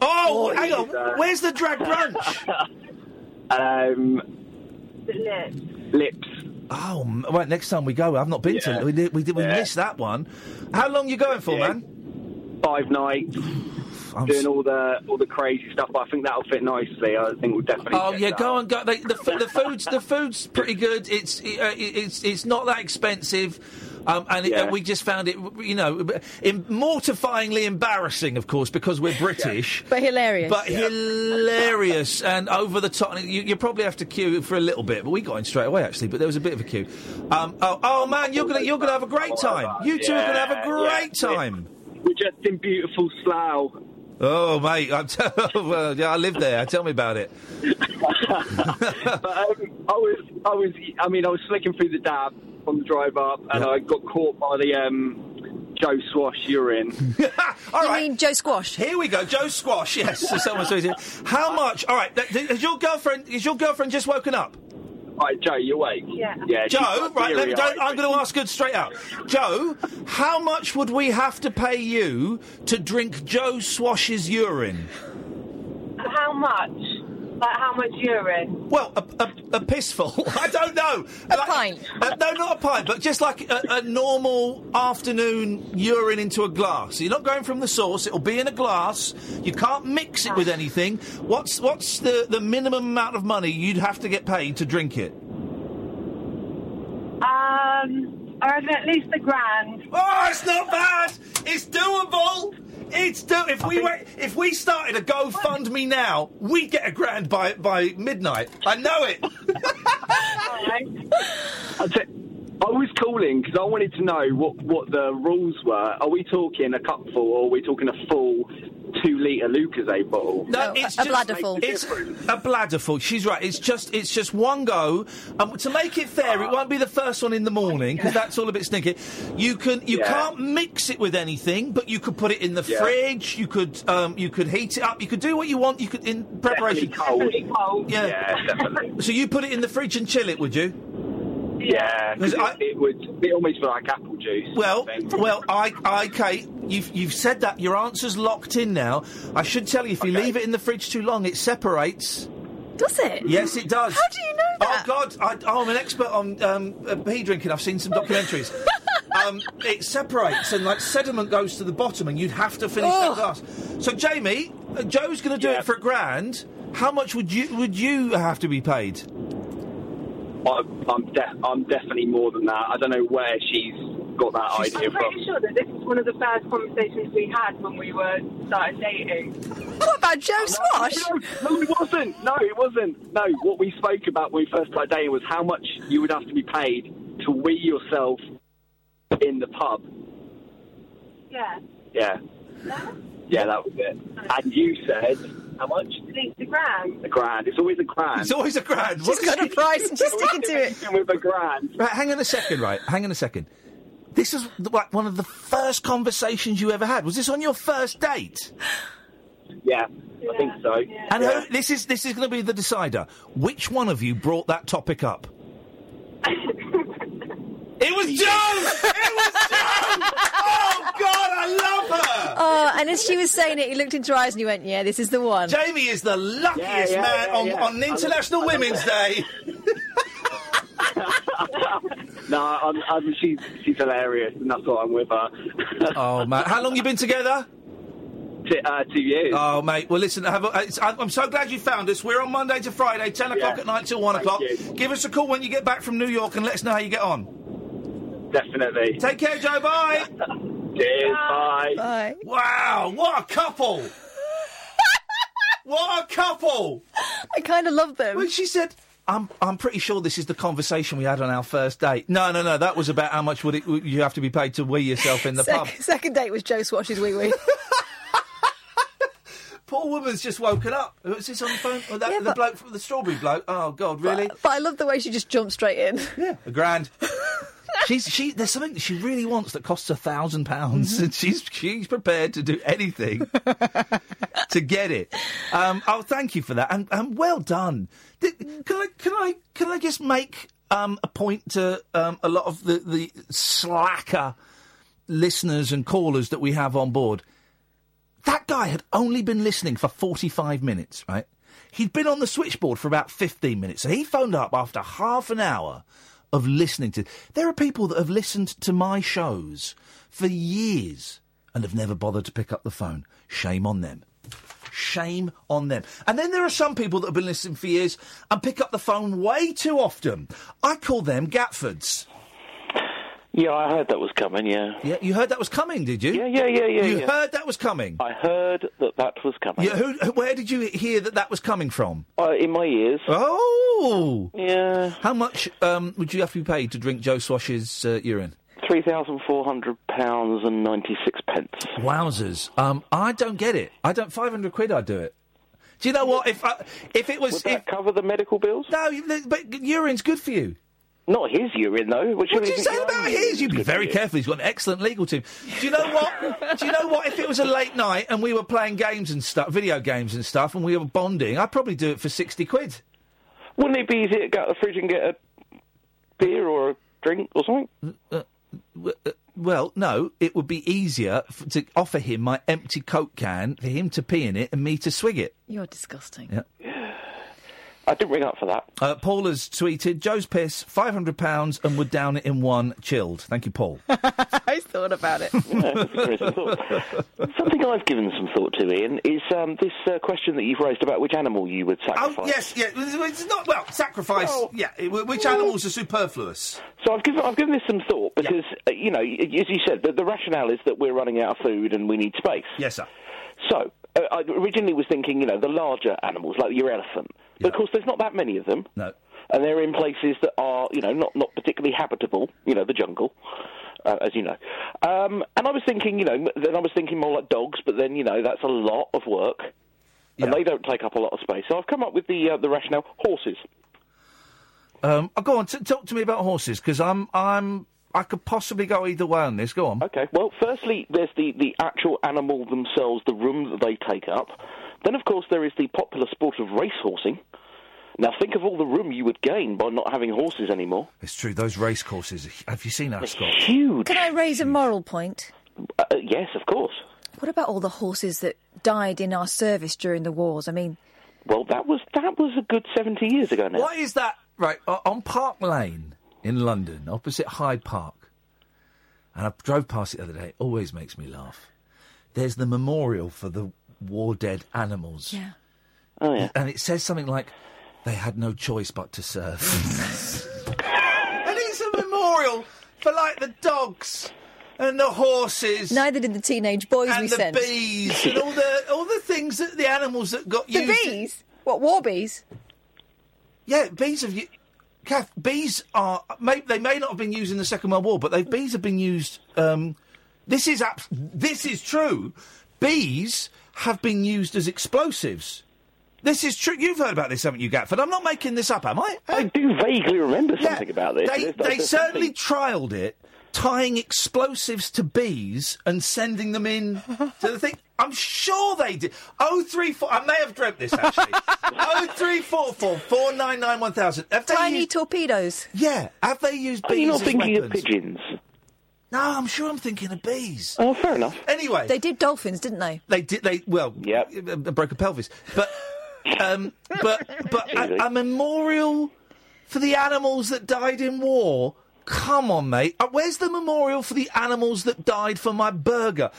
Oh,
Or
hang on.
is, uh,
Where's the drag brunch?
um, lips.
Oh, m- right. Next time we go, I've not been
Yeah.
to. We did. We did. We
Yeah.
missed that one. How long you going for, man?
Five nights. Doing all the all the crazy stuff, but I think that'll fit nicely. I think we'll definitely.
Oh
check
yeah,
that
go
out.
on, go. They, the the food's the food's pretty good. It's uh, it's it's not that expensive. Um, and it, uh, we just found it, you know, em- mortifyingly embarrassing, of course, because we're British.
But hilarious.
But hilarious and over the top. You, you probably have to queue for a little bit, but we got in straight away actually. But there was a bit of a queue. Um, oh, oh man, you're gonna you're gonna have a great time. You two are gonna have a great
yeah.
time.
We, We're just in beautiful Slough.
Oh, mate, I'm t- well, yeah, I live there. Tell me about it.
but um, I was, I was, I mean, I was flicking through the dab on the drive up, and I got caught by the um, Joe Swash urine.
All
you mean Joe Squash?
Here we go, Joe Squash. Yes, so someone says it. How much? All right, th- th- has your girlfriend? Is your girlfriend just woken up?
Right, Joe, you awake?
Yeah.
Yeah.
Joe, right, let me, don't, I'm going to ask good straight out. Joe, how much would we have to pay you to drink Joe Swash's urine?
How much? Like how much urine?
Well, a, a, a pissful. I don't know. A pint. Uh, no, not a pint, but just like a, a normal afternoon urine into a glass. You're not going from the source. It'll be in a glass. You can't mix it with anything. What's what's the, the minimum amount of money you'd have to get paid to drink it?
Um, I reckon at least a grand.
Oh, it's not bad. It's doable. It's do. If we were, if we started a GoFundMe now, we'd get a grand by by midnight. I know it.
I t- I was calling because I wanted to know what, what the rules were. Are we talking a cupful or are we talking a full two litre Lucozade bottle?
No, it's just, It's a bladderful. She's right. It's just it's just one go. Um, to make it fair, it won't be the first one in the morning because that's all a bit stinky. You can you
Yeah.
can't mix it with anything, but you could put it in the
Yeah.
fridge. You could um, you could heat it up. You could do what you want. You could in preparation.
Definitely
cold.
Yeah.
Yeah, definitely.
So you put it in the fridge and chill it, would you?
Yeah, 'cause
Because
it, it would be almost like apple juice.
Well,
I
well, I, I, Kate, you've you've said that your answer's locked in now. I should tell you, if you leave it in the fridge too long, it separates.
Does it?
Yes, it does.
How do you know
Oh God, I, oh, I'm an expert on um, uh, pee drinking. I've seen some documentaries. um, it separates and like sediment goes to the bottom, and you'd have to finish that
Oh.
glass. So, Jamie, uh, Joe's going to do
Yeah.
it for a grand. How much would you would you have to be paid?
I, I'm, de- I'm definitely more than that. I don't know where she's got that idea from.
I'm
from.
pretty sure that this is one of the first conversations we had when we were started dating.
What about Joe Swash?
No, no, it wasn't. No, it wasn't. No, what we spoke about when we first started dating was how much you would have to be paid to wee yourself in the pub.
Yeah.
Yeah. Yeah, that was it. And you said, how much?
At least a grand.
A grand. It's always a grand.
It's always a grand.
What's got a price and she's sticking to it.
With a grand.
Right, hang on a second. Right, hang on a second. This is like one of the first conversations you ever had. Was this on your first date?
Yeah, I think so.
And
Yeah.
who, this is this is going to be the decider. Which one of you brought that topic up? it was Joe. It was Joe. Oh God, I love her.
Oh, and as she was saying it, he looked into her eyes and he went, "Yeah, this is the one."
Jamie is the luckiest
Yeah, yeah,
man
yeah,
on,
yeah.
on International Women's Day.
No, I'm, I'm, she's, she's hilarious, and that's why I'm with her.
oh man, how long you been together?
T- uh, two years.
Oh, mate. Well, listen. Have a, it's, I'm I'm so glad you found us. We're on Monday to Friday, ten o'clock
Yeah.
at night till one
Thank
o'clock.
you.
Give us a call when you get back from New York and let us know how you get on.
Definitely.
Take care, Joe. Bye.
Cheers. Bye.
Bye.
Wow, what a couple! what a couple!
I kind of love them.
When she said, "I'm, I'm pretty sure this is the conversation we had on our first date." No, no, no. That was about how much would it would you have to be paid to wee yourself in the
Sec-
pub.
Second date was Joe Swash's wee wee.
Poor woman's just woken up. Who's this on the phone? Oh, that,
Yeah,
the
but-
bloke from the strawberry bloke. Oh God, really?
but I love the way she just jumped straight in.
Yeah, a grand. She's she. There's something she really wants that costs a thousand pounds,
Mm-hmm.
and she's she's prepared to do anything to get it. Um, oh, thank you for that, and, and well done. Did, can I can I can I just make um, a point to um, a lot of the the slacker listeners and callers that we have on board? That guy had only been listening for 45 minutes, right? He'd been on the switchboard for about 15 minutes, so he phoned up after half an hour of listening to. There are people that have listened to my shows for years and have never bothered to pick up the phone. Shame on them. Shame on them. And then there are some people that have been listening for years and pick up the phone way too often. I call them Gatfords.
Yeah, I heard that was coming. Yeah.
Yeah, you heard that was coming, did you?
Yeah, yeah, yeah, yeah.
You
yeah.
heard that was coming.
I heard that that was coming.
Yeah, who, where did you hear that that was coming from?
Uh, in my ears.
Oh,
yeah.
How much um, would you have to be paid to drink Joe Swash's uh, urine?
three thousand four hundred pounds and ninety six pence.
Wowzers! Um, I don't get it. I don't. Five hundred quid. I'd do it. Do you know what? If I, if it was
Would that cover the medical bills?
No, but urine's good for you.
Not his urine though. Which
What are you saying about his? You'd be very careful. He's got an excellent legal team. Do you know what? Do you know what? If it was a late night and we were playing games and stuff, video games and stuff, and we were bonding, I'd probably do it for sixty quid.
Wouldn't it be easier to go to the fridge and get a beer or a drink or something?
Uh, w- uh, well, no, it would be easier f- to offer him my empty Coke can for him to pee in it and me to swig it.
You're disgusting.
Yeah.
I didn't ring up for that.
Uh, Paul has tweeted Joe's piss, five hundred pounds, and would down it in one chilled. Thank you, Paul.
I thought about it.
Something I've given some thought to, Iain, is um, this uh, question that you've raised about which animal you would sacrifice.
Oh yes, yeah. It's not well sacrifice. yeah, it- which animals are superfluous?
So I've given I've given this some thought because uh, you know, as you said, the, the rationale is that we're running out of food and we need space.
Yes, sir.
So uh, I originally was thinking, you know, the larger animals like your elephant, but of course there's not that many of them.
No.
And they're in places that are, you know, not not particularly habitable. You know, the jungle. Uh, as you know, um, and I was thinking, you know, then I was thinking more like dogs, but then you know that's a lot of work, and they don't take up a lot of space. So I've come up with the uh, the rationale: horses.
Um, oh, go on, t- talk to me about horses because I'm I'm I could possibly go either way on this. Go on.
Okay. Well, firstly, there's the, the actual animal themselves, the room that they take up. Then, of course, there is the popular sport of racehorsing. Now, think of all the room you would gain by not having horses anymore.
It's true. Those race courses. Have you seen Ascot?
Huge.
Can I raise a moral point?
Uh, yes, of course.
What about all the horses that died in our service during the wars? I mean,
Well, that was that was a good seventy years ago now.
What is that? Right o- on Park Lane in London, opposite Hyde Park, and I drove past it the other day. It always makes me laugh. There's the memorial for the war dead animals.
Yeah.
Oh yeah.
And it says something like, "They had no choice but to serve." and it's a memorial for like the dogs and the horses.
neither did the teenage boys
and
we
the
sent.
bees and all the all the things that the animals that got
The
used.
The bees? What war bees?
Yeah, bees have. u- Kath, bees are. May, they may not have been used in the Second World War, but they, bees have been used. Um, this is abs- this is true. Bees have been used as explosives. This is true. You've heard about this, haven't you, Gatford? I'm not making this up, am I?
I do vaguely remember something about this.
They,
There's-
they
there's
certainly trialled it, tying explosives to bees and sending them in to the thing. I'm sure they did. Oh three four. I may have dreamt this actually. oh three four four four nine nine one thousand. Have they
Tiny
used,
torpedoes.
yeah. Have they used
Are
bees
you not
as
thinking of pigeons?
No, I'm sure I'm thinking of bees.
Oh, fair enough.
Anyway,
They did dolphins, didn't they?
they did. They well, yeah, broke a pelvis, but um, but but a, a memorial for the animals that died in war. Come on, mate. Uh, where's the memorial for the animals that died for my burger?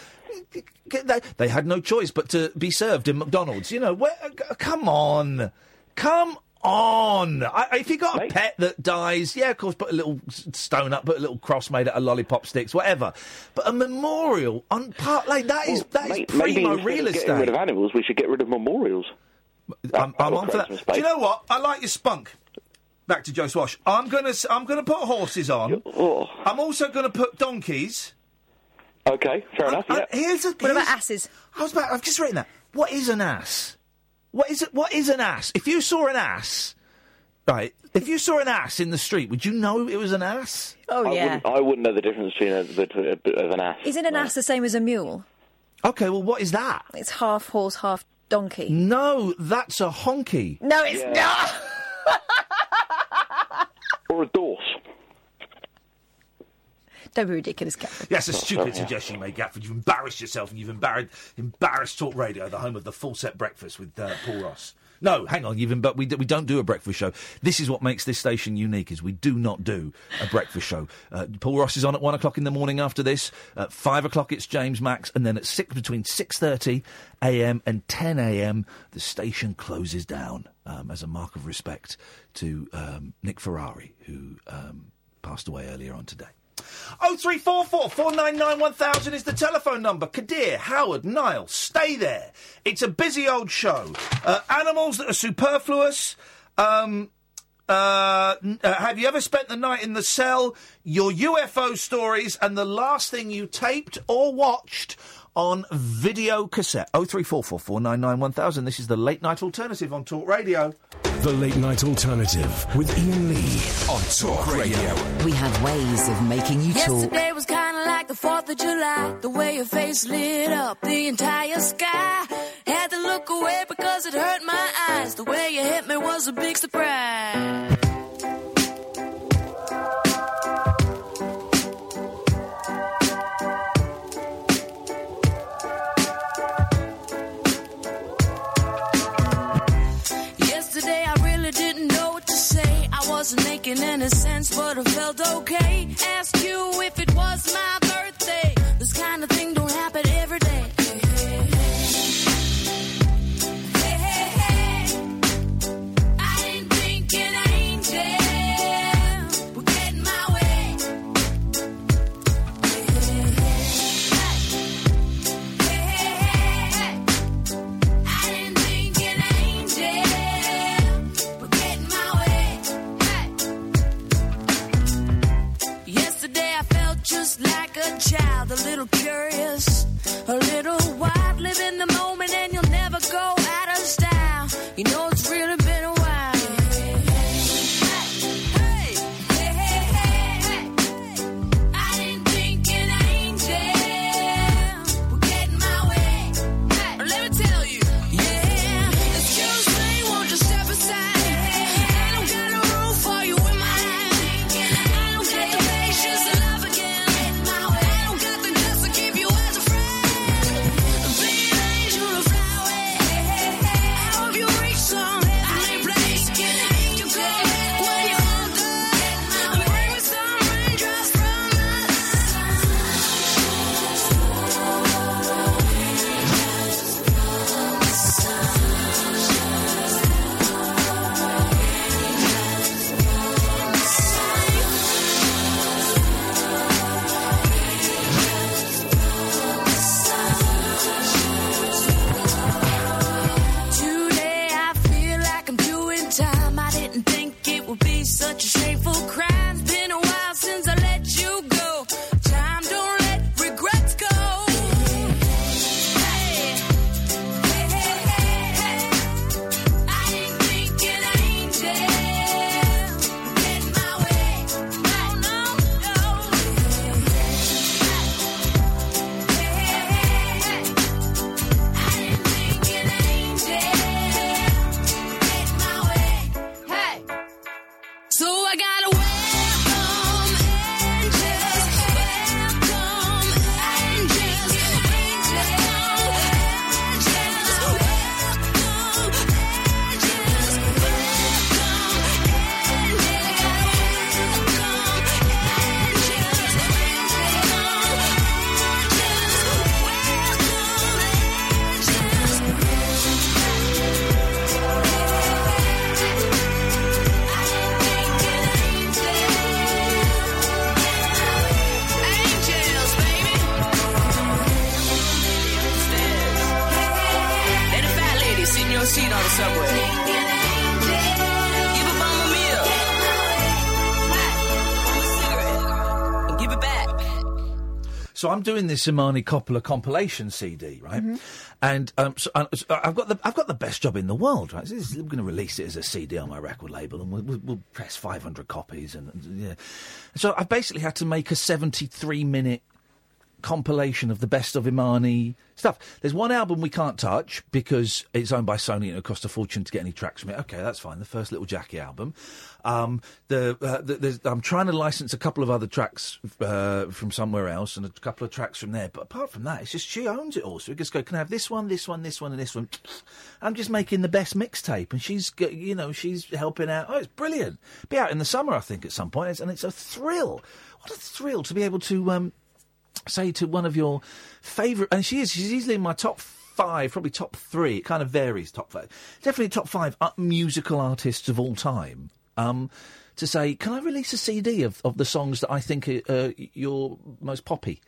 They, they had no choice but to be served in McDonald's. You know, where, uh, come on, come on. I, if you got a pet that dies, yeah, of course, put a little stone up, put a little cross made out of lollipop sticks, whatever. But a memorial on Park Lane, that is that is
Mate, maybe
primo
instead
real
of getting rid of animals, we should get rid of memorials.
I'm, I'm on for that.
create
Do you know what? I like your spunk. Back to Joe Swash. I'm gonna s- I'm gonna put horses on.
Oh.
I'm also gonna put donkeys.
Okay, fair enough.
Uh,
Yeah.
here's a,
What about asses?
I was about. I've just written that. What is an ass? What is it? What is an ass? If you saw an ass, right? If you saw an ass in the street, would you know it was an ass?
Oh
I
yeah.
wouldn't. I wouldn't know the difference between a, between a, of an ass.
Isn't an ass the same as a mule?
Okay, well, what is that?
It's half horse, half donkey.
No, that's a honky.
No, it's not.
Or a dorse.
Don't be ridiculous, Captain.
Yes, a stupid suggestion you made, Gatford. You've embarrassed yourself and you've embarrassed, embarrassed Talk Radio, the home of the full set breakfast with uh, Paul Ross. No, hang on, you've but we, d- we don't do a breakfast show. This is what makes this station unique: is we do not do a breakfast show. Uh, Paul Ross is on at one o'clock in the morning. After this, at five o'clock it's James Max, and then at six between six thirty a.m. and ten a.m. the station closes down um, as a mark of respect to um, Nick Ferrari, who um, passed away earlier on today. Oh three four four four nine nine one thousand is the telephone number. Kadir, Howard, Niall, stay there. It's a busy old show. Uh, animals that are superfluous. Um, Uh, uh, have you ever spent the night in the cell? Your UFO stories and the last thing you taped or watched on video cassette. Oh three four four four nine nine one thousand. This is the late night alternative on Talk Radio.
The Late Night Alternative with Iain Lee on Talk Radio.
We have ways of making you talk.
Yesterday was kind of like the 4th of July. The way your face lit up the entire sky. Had to look away because it hurt my eyes. The way you hit me was a big surprise. Any sense, but I felt okay. Asked you if it was my little curious, a little wild. Live in the moment and you'll never go out of style. You know doing
this Imani Coppola compilation CD, right? And um, so, uh, so I've got the I've got the best job in the world, right? So is- I'm going to release it as a CD on my record label, and we'll, we'll, we'll press 500 copies, and, and yeah. So I've basically had to make a 73 minute compilation of the best of Imani stuff. There's one album we can't touch because it's owned by Sony and it cost a fortune to get any tracks from it. Okay, that's fine. The first Little Jackie album. Um, the, uh, the I'm trying to license a couple of other tracks uh, from somewhere else and a couple of tracks from there. But apart from that, it's just she owns it all. So we just go, can I have this one, this one, this one, and this one? I'm just making the best mixtape, and she's you know she's helping out. Oh, it's brilliant. Be out in the summer, I think, at some point, and it's a thrill. What a thrill to be able to. Um, say to one of your favourite, and she is, she's easily in my top five, probably top three. It kind of varies, top five. Definitely top five musical artists of all time. Um, to say, can I release a CD of, of the songs that I think are uh, your most poppy?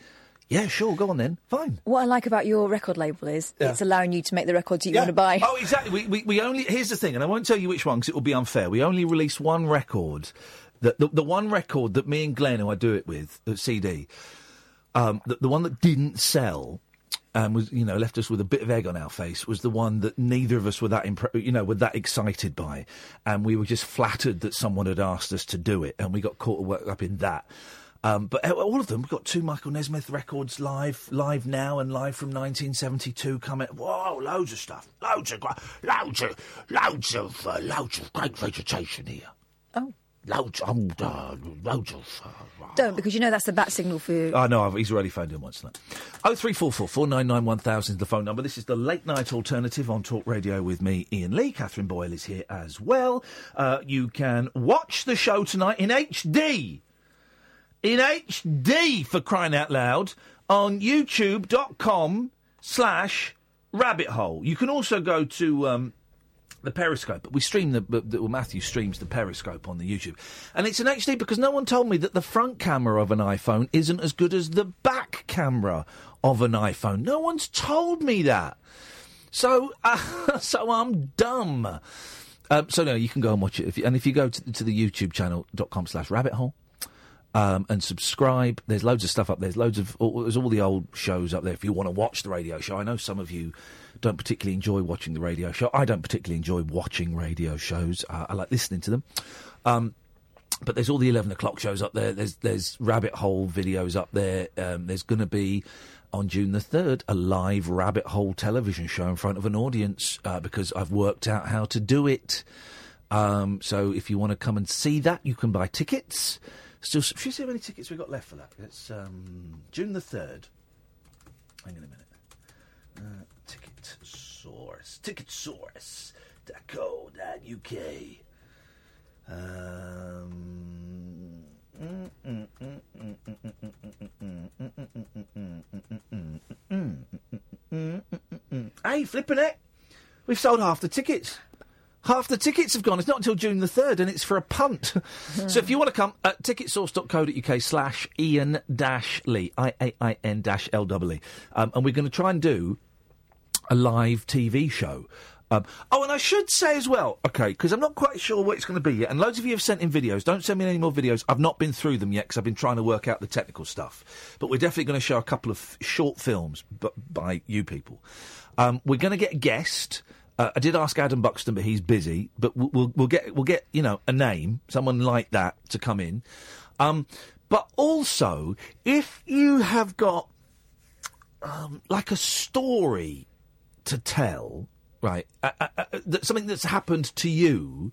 Yeah, sure. Go on then. Fine.
What I like about your record label is
Yeah.
it's allowing you to make the records that you want to buy.
Oh, exactly. We, we, we only here's the thing, and I won't tell you which one because it will be unfair. We only release one record. That the, the one record that me and Glenn, who I do it with, the CD, um, the, the one that didn't sell. And was you know left us with a bit of egg on our face was the one that neither of us were that impre- you know were that excited by, and we were just flattered that someone had asked us to do it, and we got caught up in that. Um, but all of them, we've got two Michael Nesmith records live, live now, and live from 1972 coming. Whoa, loads of stuff, loads of, loads of, loads of, uh, loads of great vegetation here.
Oh.
Loads, loads of.
Don't, because you know that's the bat signal for you.
I know, I've, he's already phoned in once tonight. Oh three four four four nine nine one thousand is the phone number. This is the late night alternative on Talk Radio with me, Iain Lee. Catherine Boyle is here as well. Uh, you can watch the show tonight in HD. In HD, for crying out loud, on youtube.com slash rabbit hole. You can also go to um, the Periscope, we stream the, but- well, Matthew streams the Periscope on the YouTube. And it's an HD because no one told me that the front camera of an iPhone isn't as good as the back camera of an iPhone. No one's told me that. So, uh, so I'm dumb. Um, so no, you can go and watch it. If you, and if you go to, to the YouTube channel.com slash rabbit hole, um, and subscribe. There's loads of stuff up there. There's loads of all, there's all the old shows up there. If you want to watch the radio show, I know some of you don't particularly enjoy watching the radio show. I don't particularly enjoy watching radio shows. Uh, I like listening to them. Um, but there's all the eleven o'clock shows up there. There's there's rabbit hole videos up there. Um, there's going to be on June the third a live rabbit hole television show in front of an audience uh, because I've worked out how to do it. Um, so if you want to come and see that, you can buy tickets. Still, should we see how many tickets we've got left for that? It's um, June the third. Hang on a minute. Uh, ticket source, ticketsource.co.uk. Um, hey, flipping it. We've sold half the tickets. Half the tickets have gone. It's not until June the 3rd, and it's for a punt. so if you want to come, at ticketsource.co.uk slash Iain dash Lee, I A I N dash L W E. Um, and we're going to try and do a live TV show. Um, oh, and I should say as well, okay, because I'm not quite sure what it's going to be yet. And loads of you have sent in videos. Don't send me any more videos. I've not been through them yet because I've been trying to work out the technical stuff. But we're definitely going to show a couple of f- short films b- by you people. Um, we're going to get a guest. Uh, I did ask Adam Buxton, but he's busy. But we'll, we'll, we'll get we'll get you know a name, someone like that, to come in. Um, but also, if you have got um, like a story to tell, right? Uh, uh, uh, something that's happened to you,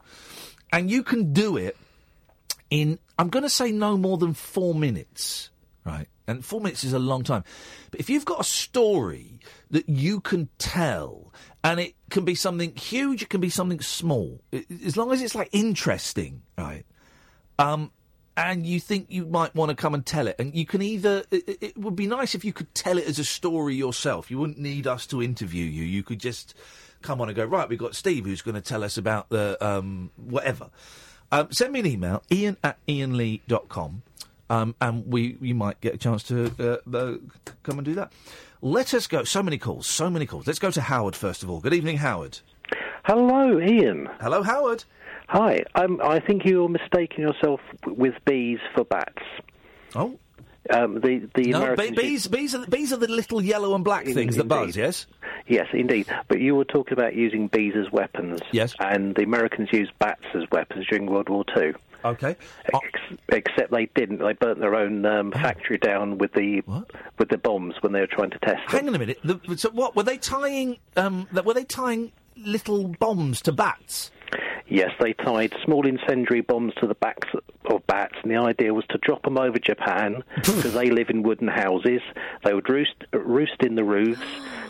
and you can do it in, I'm going to say no more than four minutes, right? And four minutes is a long time. But if you've got a story that you can tell, and it can be something huge, it can be something small, i- as long as it's like interesting, right? Um, and you think you might want to come and tell it, and you can either. It, it- would be nice if you could tell it as a story yourself. You wouldn't need us to interview you. You could just come on and go. Right, we've got Steve who's going to tell us about the um, whatever. Um, send me an email, Iain at ianlee.com, um, and we you might get a chance to uh, uh, come and do that. Let us go. So many calls, so many calls. Let's go to Howard first of all. Good evening, Howard.
Hello, Iain.
Hello, Howard.
Hi. Um, I think you're mistaking yourself with bees for bats.
Oh.
Um, the the
No, bees, bees, are, the- bees are the little yellow and black things that buzz. Yes.
Yes, indeed. But you were talking about using bees as weapons.
Yes.
And the Americans used bats as weapons during World War Two.
Okay.
Ex- except they didn't. They burnt their own um,
Oh.
factory down with the with the bombs when they were trying to test them.
Hang on a minute. The, so what were they tying? Um, were they tying little bombs to bats?
Yes, they tied small incendiary bombs to the backs of bats, and the idea was to drop them over Japan because they live in wooden houses. They would roost roost in the roofs.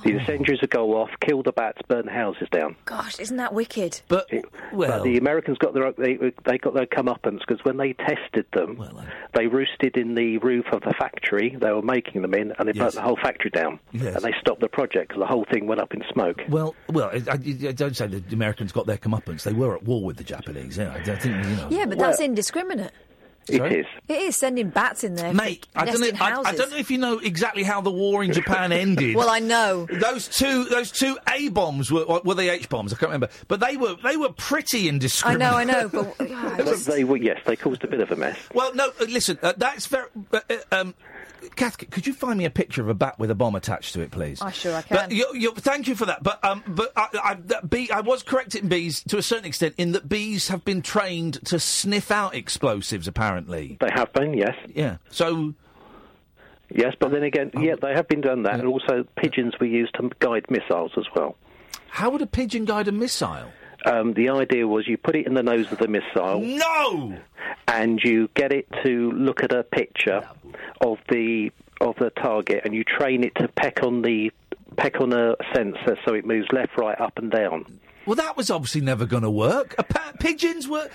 The incendiaries would go off, kill the bats, burn the houses down.
Gosh, isn't that wicked?
But
But the Americans got their they, they got their comeuppance because when they tested them, uh. they roosted in the roof of the factory they were making them in, and they burnt the whole factory down.
Yes.
And they stopped the project because the whole thing went up in smoke.
Well, well, I, I, I don't say the Americans got their comeuppance. They were at war with the Japanese. Yeah, I don't think you know.
Yeah, but that's indiscriminate.
Sorry?
It is sending bats in there,
Mate, I don't, know, I,
houses.
I don't know if you know exactly how the war in Japan ended.
Well, I know.
Those two, those two A bombs were were they H bombs? I can't remember, but they were they were pretty indiscriminate.
I know, I know, but yeah, I just-
they were yes, they caused a bit of a mess.
Well, no, uh, listen, uh, that's very. Uh, uh, um, Kath, could you find me a picture of a bat with a bomb attached to it, please?
Oh, sure I can.
But you, you, thank you for that. But um, but I, I, that bee, I was correct in bees to a certain extent in that bees have been trained to sniff out explosives. Apparently,
They have been, yes.
yeah. So
Yes, but then again, yeah, they have been done that, and also pigeons were used to guide missiles as well.
how would a pigeon guide a missile?
Um, the idea was you put it in the nose of the missile,
No.
and you get it to look at a picture of the of the target, and you train it to peck on the peck on a sensor so it moves left, right, up, and down.
Well, that was obviously never going to work. Appa- pigeons were
they-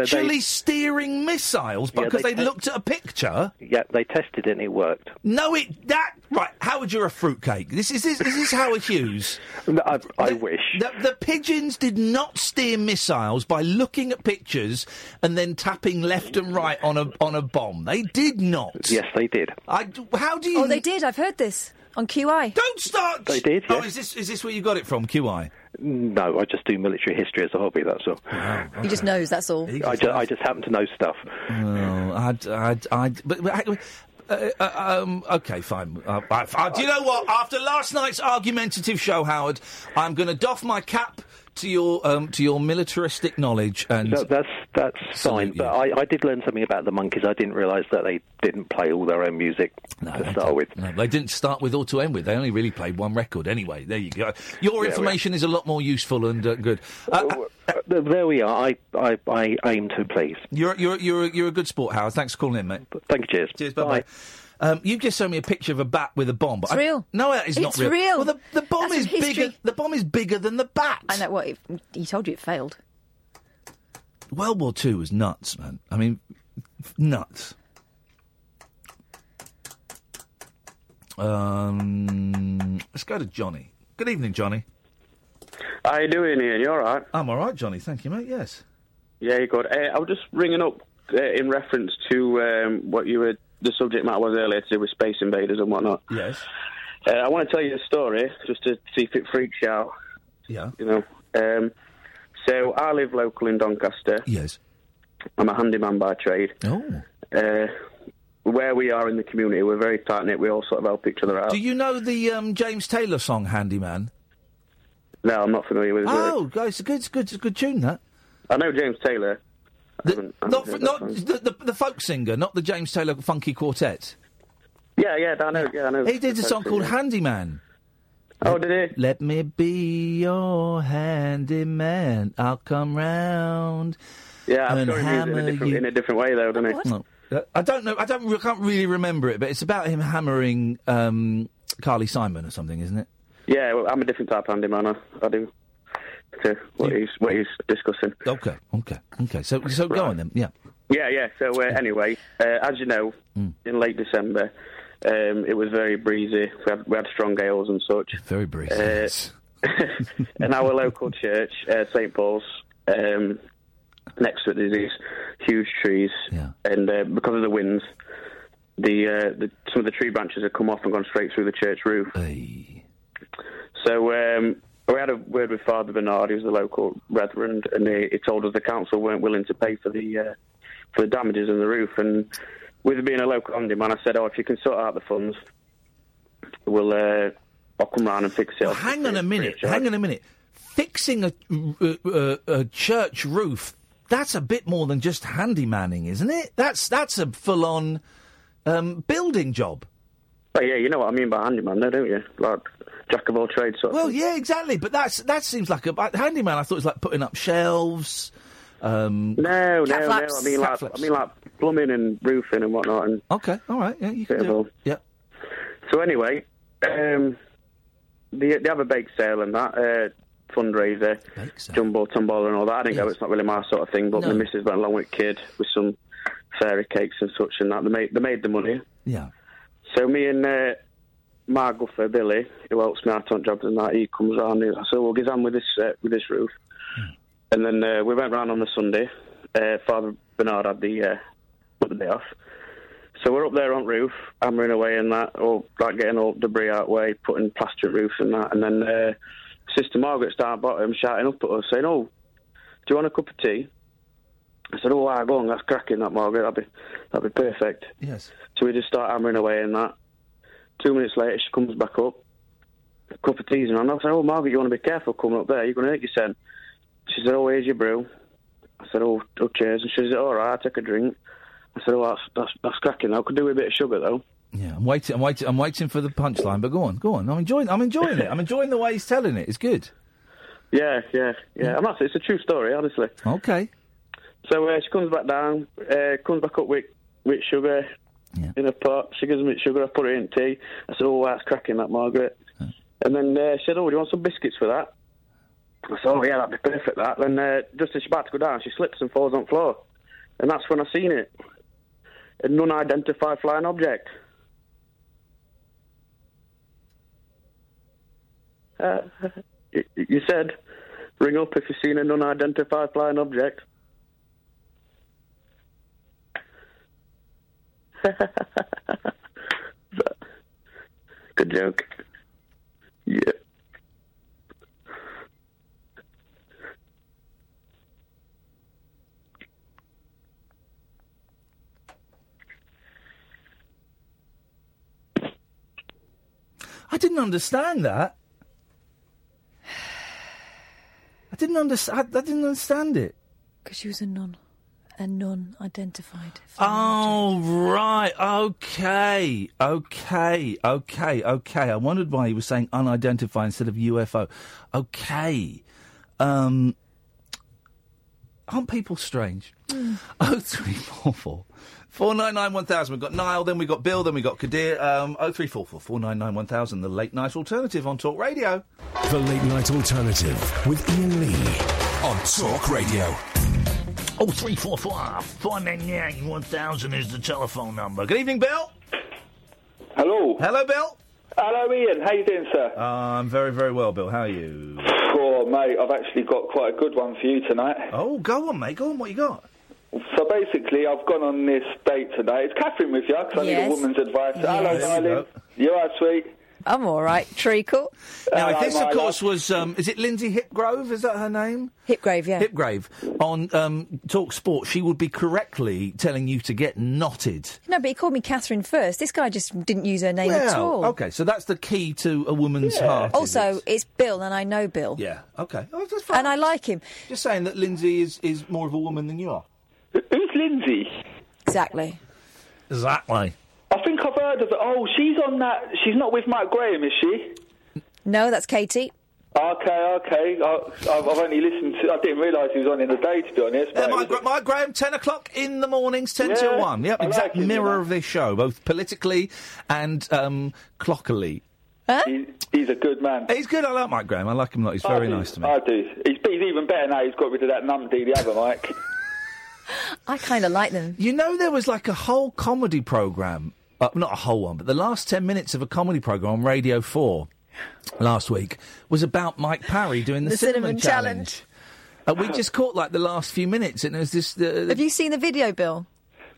actually steering missiles
Yeah,
because
they
they,
te-
looked at a picture.
Yeah, they tested it and it worked.
No, it that right. Howard, you're a fruitcake. This is this, this is Howard Hughes.
I, I wish.
The, the pigeons did not steer missiles by looking at pictures and then tapping left and right on a on a bomb. They did not.
Yes, they did.
I, how do you?
Oh, they did. I've heard this on QI.
Don't start.
They did,
Oh, is this is this where you got it from? QI.
No, I just do military history as a hobby. That's all.
He just knows. That's all.
I, ju- I just happen to know stuff.
Oh, I'd, I'd, I'd, but, but uh, uh, um, okay, fine. Uh, I, I- do you know what? After last night's argumentative show, Howard, I'm going to doff my cap to your um, to your militaristic knowledge and
No, that's that's fine. But I, I did learn something about the Monkees. I didn't realise that they didn't play all their own music no, to start with.
No, they didn't start with or to end with. They only really played one record anyway. There you go. Your
Yeah,
information is a lot more useful and uh, good. Uh, uh,
Uh, there we are. I, I, I aim to please.
you're you're you're you're a good sport, Howard. Thanks for calling in, mate.
Thank you. Cheers.
Cheers. Bye bye. Um, you've just shown me a picture of a bat with a bomb. But
It's
I-
real.
No, it is not
It's
real.
real.
Well, the, the bomb
That's
is bigger. The bomb is bigger than the bat.
I know what. He, he told you it failed.
World War Two was nuts, man. I mean, nuts. Um, let's go to Johnny. Good evening, Johnny.
How you doing, Iain? You all right?
I'm all right, Johnny. Thank you, mate. Yes.
Yeah, you're good. Uh, I was just ringing up uh, in reference to um, what you were, the subject matter was earlier to do with space invaders and whatnot.
Yes.
Uh, I want to tell you a story just to see if it freaks you out.
Yeah.
You know. Um, so I live local in Doncaster.
Yes.
I'm a handyman by trade.
Oh.
Uh, where we are in the community, we're very tight knit. We all sort of help each other out.
Do you know the um, James Taylor song "Handyman"?
No, I'm not familiar with it.
Oh, guys, it's a good, it's a good, it's a good tune. That.
I know James Taylor. I
Not, for, not the, the, the folk singer, not the James Taylor Funky Quartet.
Yeah, yeah, I know. Yeah, I know.
He did a song
folk
called
singer.
"Handyman."
Oh, did he?
Let me be your handyman. I'll come round.
Yeah, I'm sure he used it in a different,
you.
in a different way, though, doesn't he?
No. I don't know. I don't. I can't really remember it, but it's about him hammering um, Carly Simon or something, isn't it?
Yeah, well, I'm a different type of handyman. I, I do to what he's what he's discussing.
Okay. Okay. Okay. So, so go on then. Yeah.
Yeah, yeah. So uh, anyway, uh, as you know,
Hmm.
in late December, um, it was very breezy. We had, we had strong gales and such.
Very breezy.
Uh, and our local church, uh, St Paul's, um, next to it, there's these huge trees, and uh, because of the winds, the, uh, the some of the tree branches have come off and gone straight through the church roof. So um, we had a word with Father Bernard, who's the local reverend, and he, he told us the council weren't willing to pay for the uh, for the damages in the roof. And with it being a local handyman, I said, "Oh, if you can sort out the funds, we'll uh, I'll come round and fix it."
Well, hang on a minute. Hang on a minute. Fixing a, a, a church roof. That's a bit more than just handymanning, isn't it? That's that's a full-on um, building job.
But yeah, you know what I mean by handyman, though, don't you? Like jack of all trades, sort.
Well,
thing.
yeah, exactly. But that's that seems like a handyman. I thought it was like putting up shelves. Um,
No, no,
flaps.
no. I mean, like,
flaps.
I mean, like plumbing and roofing and whatnot. And
okay, all right, yeah, you can do
all.
Yeah.
So anyway, um, they, they have a bake sale and that uh, fundraiser, jumbo tombola and all that. I didn't go. It's not really my sort of thing. But
No.
my missus went along with kid with some fairy cakes and such and that. They made they made the money.
Yeah.
So me and uh, my guffer Billy, who helps me out on jobs and that, he comes round. and I said, "Well, get on with this uh, with this roof." And then uh, we went round on the Sunday. Uh, Father Bernard had the uh, the day off. So we're up there on roof, hammering away and that, or like getting all debris out way, putting plaster roofs and that, and then uh, Sister Margaret's down bottom shouting up at us, saying, "Oh, do you want a cup of tea?" I said, "Oh, ah, go on, that's cracking, that Margaret. That'd be that'd be perfect."
Yes.
So we just start hammering away and that. Two minutes later, she comes back up, a cup of tea's and I said, "Oh, Margaret, you want to be careful coming up there. You're going to hurt yourself." She said, "Oh, here's your brew." I said, "Oh, oh cheers." And she said, "All right, I'll take a drink." I said, "Oh, that's that's, that's cracking. I could do with a bit of sugar though."
Yeah, I'm waiting. I'm waiting. I'm waiting for the punchline. But go on, go on. I'm enjoying. I'm enjoying it. I'm enjoying the way he's telling it. It's good.
Yeah, yeah, yeah. And that's it's a true story, honestly.
Okay.
So uh, she comes back down, uh, comes back up with with sugar in a pot. She gives me sugar. I put it in tea. I said, "Oh, that's cracking, that Margaret." And then uh, she said, "Oh, do you want some biscuits for that?" I said, "Oh, yeah, that'd be perfect." That. Then uh, just as she's about to go down, she slips and falls on the floor, and that's when I seen it. A non-identified flying object. Uh, you, you said, ring up if you've seen an unidentified flying object. Good joke. Yeah.
I didn't understand that. I didn't understand. I, I didn't understand it.
Because she was a nun. A nun identified.
Oh right, okay, okay, okay, okay. I wondered why he was saying unidentified instead of UFO. Okay, um, aren't people strange? Oh three four four. Four nine nine one thousand. We've got Niall, then we've got Bill, then we've got Kadir. Um, oh three four four four nine nine one thousand. The late night alternative on Talk Radio.
The Late Night Alternative with Iain Lee on Talk Radio.
Oh, three four four four nine nine one thousand is the telephone number.
Good evening, Bill.
Hello.
Hello, Bill.
Hello, Iain. How you doing, sir?
Uh, I'm very, very well, Bill. How are you?
Oh, mate, I've actually got quite a good one for you tonight.
Oh, go on, mate. Go on. What you got?
So basically, I've gone on this date today. It's Catherine with you, because I need
Yes.
a woman's advice. Hello,
Yes. There you
darling. You are sweet.
I'm all right. Treacle.
Now, if
Hello,
this, of course, was um, is it Lynsey Hipgrove? Is that her name?
Hipgrave, yeah.
Hipgrave on um, Talk Sport. She would be correctly telling you to get knotted.
No, but he called me Catherine first. This guy just didn't use her name at all.
Okay, so that's the key to a woman's heart. is
Also, it's Bill, and I know Bill.
Yeah. Okay. Oh,
And I like him.
Just saying that Lynsey is, is more of a woman than you are.
Who's Lynsey?
Exactly.
Exactly.
I think I've heard of it. Oh, she's on that. She's not with Mike Graham, is she?
No, that's Katie.
Okay, okay. I, I've, I've only listened to. I didn't realise he was on in the day, to be honest.
Yeah, Mike, Gra- Mike Graham, 10 o'clock in the mornings, 10
Yeah,
till 1. Yep,
I
exact
like
mirror of this show, both politically and um, clockily.
he, he's a good man.
He's good. I like Mike Graham. I like him a lot. He's very nice to me.
I do. He's, he's even better now. He's got rid of that numpty, the other Mike.
I kind of like them.
You know, there was like a whole comedy programme, uh, not a whole one, but the last 10 minutes of a comedy programme on Radio 4 last week was about Mike Parry doing the,
The Cinnamon
Challenge. Uh, we just caught like the last few minutes, and it was this. Uh,
Have you seen the video, Bill?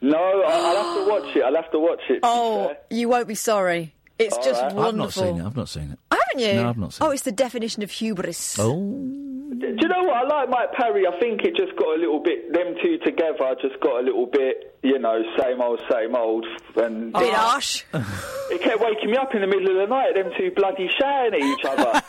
No, I, I'll have to watch it. I'll have to watch it.
Oh, you won't be sorry. It's
All
just
right.
wonderful.
I've not seen it. I've not seen it.
Haven't you?
No, I've not seen
Oh, it's the definition of hubris.
Oh.
Do you know what? I like Mike Parry. I think it just got a little bit. Them two together just got a little bit. You know, same old, same old. And
Bit harsh.
it kept waking me up in the middle of the night. Them two bloody shouting at each other.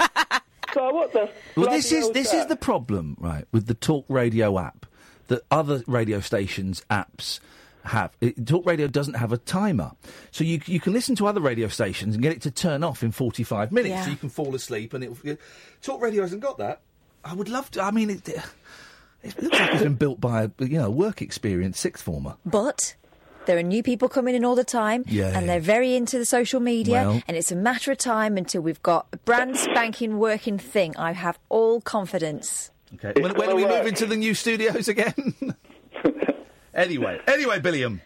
so what the?
Well, this is this
that?
is the problem, right, with the Talk Radio app that other radio stations apps have. It, Talk Radio doesn't have a timer, so you you can listen to other radio stations and get it to turn off in forty five minutes,
Yeah.
so you can fall asleep. And it Talk Radio hasn't got that. I would love to. I mean, it, it looks like it's been built by a you know work experience sixth former.
But there are new people coming in all the time,
Yeah,
and
yeah.
they're very into the social media,
Well-
and it's a matter of time until we've got a brand spanking working thing. I have all confidence.
Okay, when, when are we moving to the new studios again? anyway, anyway, Billiam.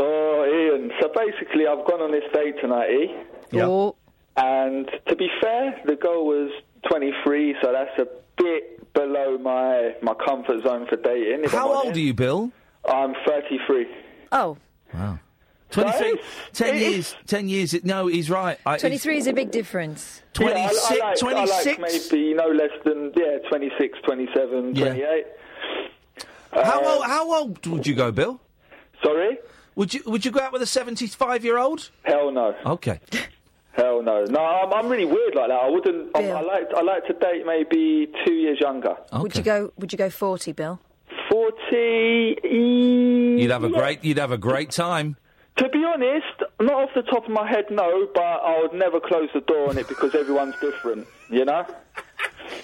Oh, Iain. So basically, I've gone on this date tonight, eh?
Yeah.
Oh,
And to be fair, the goal was 23, so that's a bit below my my comfort zone for dating.
How old
honest.
are you, Bill?
I'm 33.
oh,
Wow. 23, 10 years, 10 years, no, he's right. I,
23 is a big difference.
Yeah, I- I
26,
I like
26?
maybe no less than yeah, 26, 27,
Yeah.
28.
How
Uh,
old? How old would you go, Bill?
Sorry.
Would you Would you go out with a seventy-five-year-old?
Hell no.
Okay.
Hell no. No, I'm, I'm really weird like that. I wouldn't. I'm, I like I like to date maybe two years younger.
Would you go? Would you go 40, Bill?
Forty.
You'd have a
yeah.
great. You'd have a great time.
To be honest, not off the top of my head, no. But I would never close the door on it because everyone's different. You know.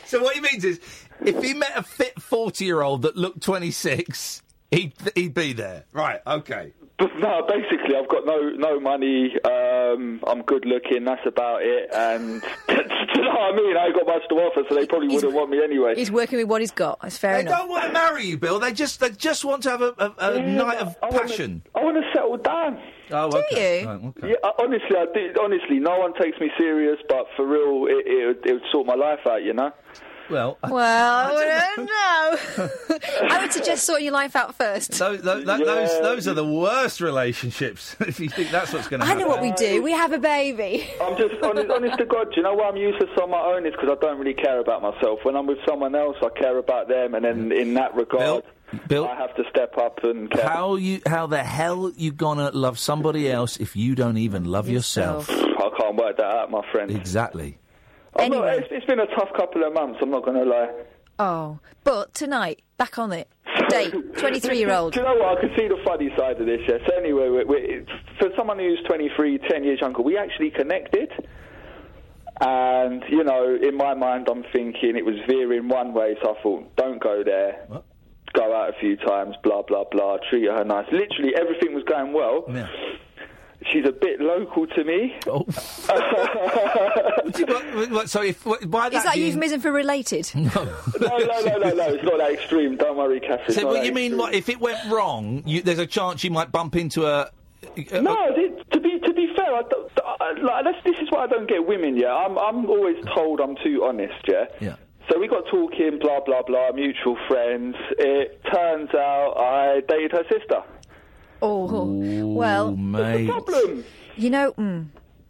So what he means is, if he met a fit forty-year-old that looked twenty-six, he'd he'd be there. Right. Okay.
But no, basically, I've got no no money. Um, I'm good looking. That's about it. And do you know what I mean? I ain't got much to offer, so they probably wouldn't want me anyway.
He's working with what he's got. That's fair
They
enough.
don't want to marry you, Bill. They just they just want to have a, a, a
Yeah,
night of
I wanna-
passion.
I want to settle down.
Oh,
Do
okay.
you?
Right, okay.
Yeah, I- honestly, I do. Honestly, no one takes me serious, but for real, it, it, it would sort my life out. You know.
Well,
Well, I don't know. I would suggest sorting your life out first.
Those, those, that- those, those are the worst relationships. if you think that's what's going to happen, I
know what we do. We have a baby.
I'm just honest, honest to God. Do you know why I'm useless on my own? Is because I don't really care about myself. When I'm with someone else, I care about them, and then in that regard,
Bill?
I have to step up and care.
How you? How the hell you gonna love somebody else if you don't even love yourself?
I can't work that out, my friend.
Exactly.
I'm not, it's, it's been a tough couple of months. I'm not going to lie.
Oh, but tonight, back on it. Date, 23 year old.
Do you know what? I can see the funny side of this. Yeah. So anyway, we we for someone who's 23, 10 years younger, we actually connected. And you know, in my mind, I'm thinking it was veering one way, so I thought, don't go there. Go out a few times, blah blah blah. Treat her nice. Literally, everything was going well. She's a bit local to me.
Oh. so if by
Is that a euphemism for related?
no, no, no, no, no. It's not that extreme. Don't worry, Catherine.
So what
that
you mean? What if it went wrong? You, there's a chance you might bump into a. a-
No, th- to be to be fair, I, don't- I, like, that's, this is why I don't get women. Yeah, I'm I'm always told I'm too honest. Yeah.
Yeah.
So we got talking, blah blah blah, mutual friends. It turns out I dated her sister.
Oh, well,
mate.
Problem.
you know, mm,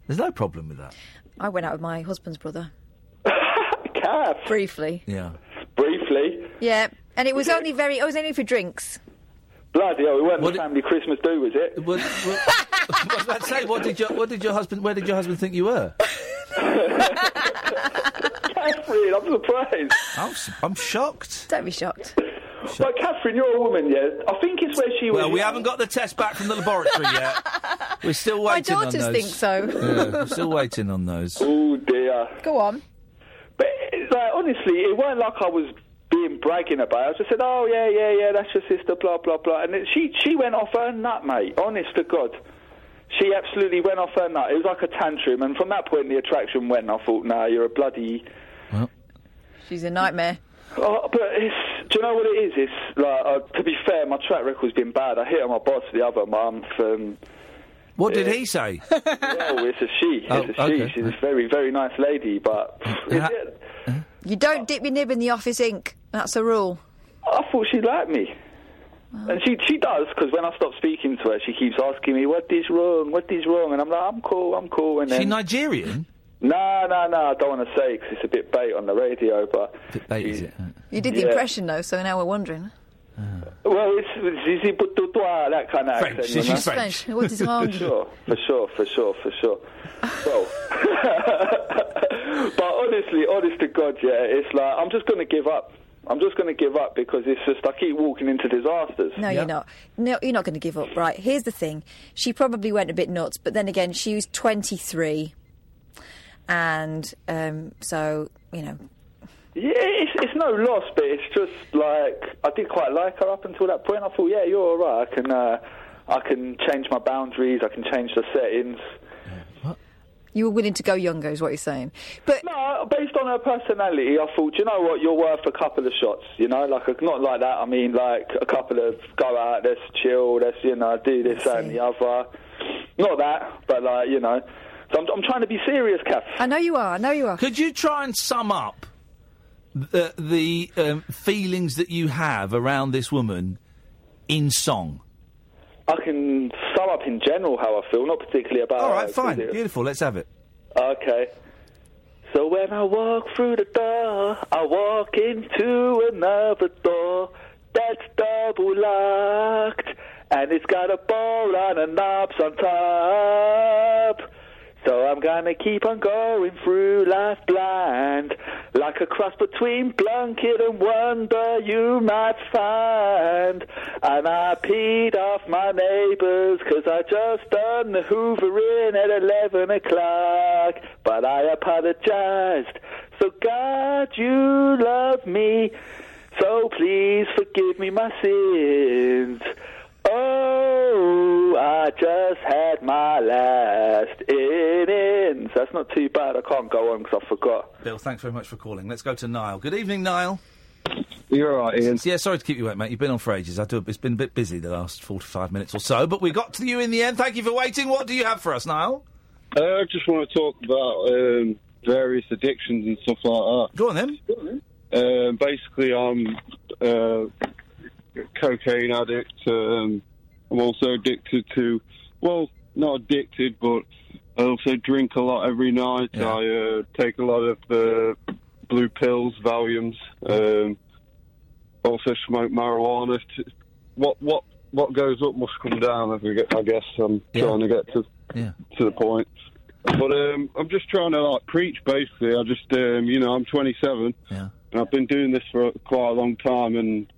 There's no problem with that.
I went out with my husband's brother.
Cat.
Briefly.
Yeah.
Briefly.
Yeah, and it was only very, it was only for drinks.
Bloody hell, it wasn't the family Christmas do, was it?
What, what, what was that say? What did your What did your husband? Where did your husband think you were?
Catherine, I'm surprised.
I'm, s- I'm shocked.
Don't be shocked.
But Catherine, you're a woman, yeah. I think it's where she was.
Well, we
young.
haven't got the test back from the laboratory yet. We're still waiting on those.
My daughters think so.
Yeah, we're still waiting on those.
Oh dear.
Go on.
But like, honestly, it weren't like I was being bragging about it. I just said, "Oh yeah, yeah, yeah, that's your sister," blah blah blah, and it, she she went off her nut, mate. Honest to God, she absolutely went off her nut. It was like a tantrum, and from that point, the attraction went. I thought, "Nah, you're a bloody." Well.
She's a nightmare.
Oh, but it's, do you know what it is? It's like, uh, to be fair, my track record's been bad. I hit on my boss the other month, and
What did he say?
well, it's a she.
Oh,
It's a she.
okay.
She's a very, very nice lady, but is?
You don't dip your nib in the office ink. That's a rule.
I thought she liked me. And she she does because when I stop speaking to her, she keeps asking me what is wrong, what is wrong, and I'm like, I'm cool, I'm cool. And
She Nigerian?
No, no, no, I don't want to say because it's a bit bait on the radio, but
Bit bait, is it?
You did the
Yeah.
impression though, so now we're wondering. Uh-huh.
well, it's it's easy but to toi, that kind of
French,
accent. you
she's
know?
French.
What is wrong?
For sure, for sure, for sure, for sure. Well, but honestly, honest to God, yeah, it's like I'm just going to give up. I'm just going to give up because it's just I keep walking into disasters.
No, you're not. No, you're not going to give up. Right. Here's the thing. She probably went a bit nuts, but then again, she was 23, and um, so you know.
Yeah, it's, it's no loss, but it's just like I did quite like her up until that point. I thought, yeah, you're all right. I can, uh, I can change my boundaries. I can change the settings.
You were willing to go younger, is what you're saying. But
no, based on her personality, I thought, you know what, you're worth a couple of shots. You know, like a, not like that. I mean, like a couple of go out, let's chill, let's you know do this that, and the other. Not that, but like you know. So I'm, I'm trying to be serious, Kath.
I know you are. I know you are.
Could you try and sum up the, the um, feelings that you have around this woman in song?
I can sum up in general how I feel, not particularly about.
All right,
uh,
fine, beautiful. Let's have it.
Okay. So when I walk through the door, I walk into another door that's double locked, and it's got a bolt and a knobs on top. So I'm gonna keep on going through life blind, like a cross between Blunkett and Wonder you might find. And I peed off my neighbours 'cause I just done the hoovering at 11 o'clock. But I apologised. So God, you love me. So please forgive me my sins. Oh, I just had my last innings. That's not too bad. I can't go on because I forgot.
Bill, thanks very much for calling. Let's go to Niall. Good evening, Niall.
You're all right, Iain.
Yeah, sorry to keep you waiting, mate. You've been on for ages. I do. It's been a bit busy the last forty-five minutes or so, but we got to you in the end. Thank you for waiting. What do you have for us, Niall?
Uh, I just want to talk about um, various addictions and stuff like that.
Go on then.
Go Um, basically, I'm uh, a cocaine addict. Um, I'm also addicted to, well, not addicted, but I also drink a lot every night. I uh, take a lot of uh, blue pills, Valiums. Um, also smoke marijuana. T- What what what goes up must come down. I guess- I guess I'm trying to get to
Yeah.
to the point. But um, I'm just trying to like preach. Basically, I just um, you know I'm 27,
yeah.
and I've been doing this for quite a long time, and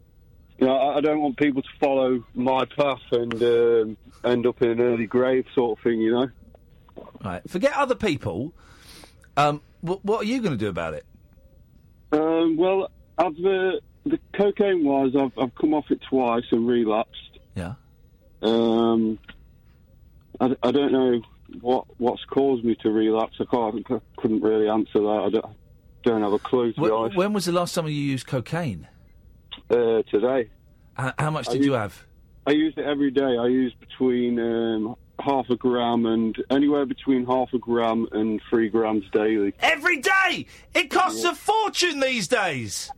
you know I, don't want people to follow my path and um, end up in an early grave sort of thing. You know.
Right. Forget other people. Um, what, what are you going to do about it?
Um, well, I've uh, the cocaine wise, I've I've come off it twice and relapsed.
Yeah.
Um, I, I don't know what what's caused me to relapse. I can't I couldn't really answer that. I don't, don't have a clue to be honest.
when was the last time you used cocaine?
Uh, today.
H- how much did
u-
you have?
I use it every day. I use between um, half a gram and anywhere between half a gram and three grams daily.
Every day. It costs a fortune these days.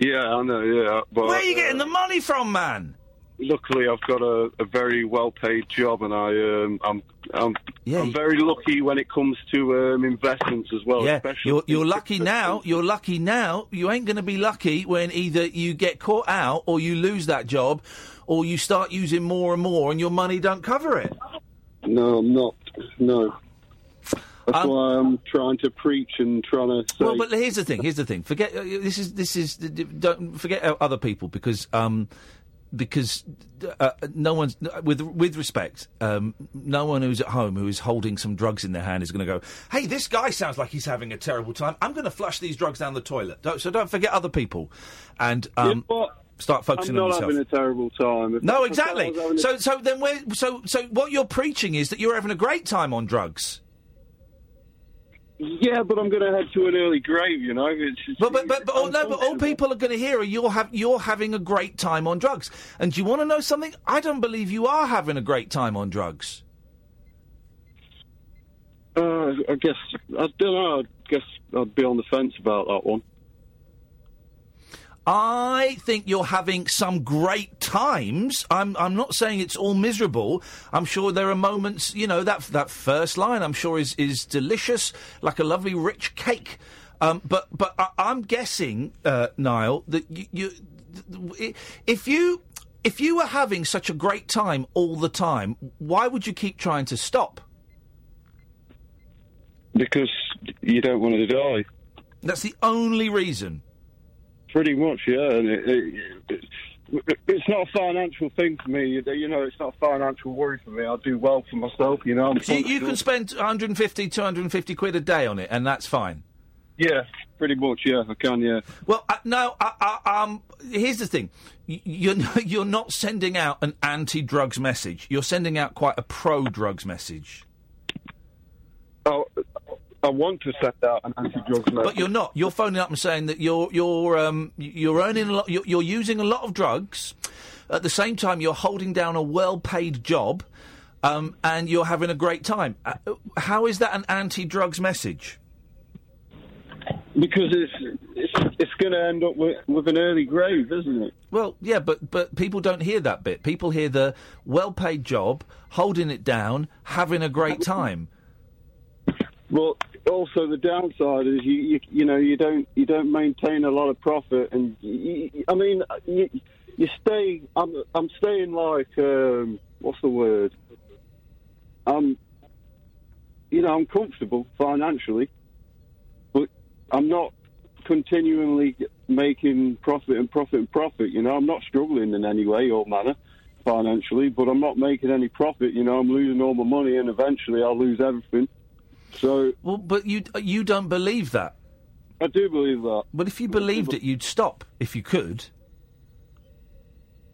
Yeah, I know. Yeah, but
Where are you
uh,
getting the money from, man?
Luckily I've got a, a very well paid job and I um, I'm I'm, I'm very lucky when it comes to um, investments as well.
yeah, you're, you're lucky now. You're lucky now. You ain't going to be lucky when either you get caught out or you lose that job, or you start using more and more and your money don't cover it.
No, I'm not. No. That's
Um,
why I'm trying to preach and trying to say.
Well, but here's the thing. Here's the thing. Forget uh, this is this is don't forget other people because um because uh, no one's with with respect um no one who's at home who is holding some drugs in their hand is going to go hey this guy sounds like he's having a terrible time I'm going to flush these drugs down the toilet don't, so don't forget other people and um start focusing
I'm
on
not
yourself.
having a terrible time. If
No,
I thought I
exactly.
having a-
So, so then, where, so, so, what you're preaching is that you're having a great time on drugs.
Yeah, but I'm going to head to an early grave, you know. It's just,
But, but, but, but all, no, but all people are going to hear are you're have you're having a great time on drugs. And do you want to know something? I don't believe you are having a great time on drugs.
Uh, I guess I don't know. I guess I'd be on the fence about that one.
I think you're having some great times. I'm I'm not saying it's all miserable. I'm sure there are moments, you know, that that first line I'm sure is is delicious, like a lovely rich cake. Um, but but I, I'm guessing, uh, Niall, that you, you if you if you were having such a great time all the time, why would you keep trying to stop?
Because you don't want to die.
That's the only reason.
Pretty much, yeah. And it, it, it, it's not a financial thing for me. You you know, it's not a financial worry for me. I do well for myself, you know.
So you, you can spend 150, 250 quid a day on it, and that's fine.
Yeah, pretty much, yeah. I can, yeah.
Well, uh, no. Uh, uh, um, here's the thing: you're you're not sending out an anti-drugs message. You're sending out quite a pro-drugs message.
Oh, I want to send out an anti-drugs message.
But you're not. You're phoning up and saying that you're you're um, you're earning a lot. You're, you're using a lot of drugs. At the same time, you're holding down a well-paid job, um, and you're having a great time. Uh, how is that an anti-drugs message?
Because it's it's, it's going to end up with, with an early grave, isn't it?
Well, yeah, but but people don't hear that bit. People hear the well-paid job, holding it down, having a great time.
Well, also the downside is you, you you know you don't you don't maintain a lot of profit, and you, I mean you, you stay. I'm I'm staying like um, what's the word? Um, you know I'm comfortable financially, but I'm not continually making profit and profit and profit. You know I'm not struggling in any way or manner financially, but I'm not making any profit. You know I'm losing all my money, and eventually I'll lose everything. So
well, but you you don't believe that.
I do believe that.
But if you believed it, you'd stop if you could.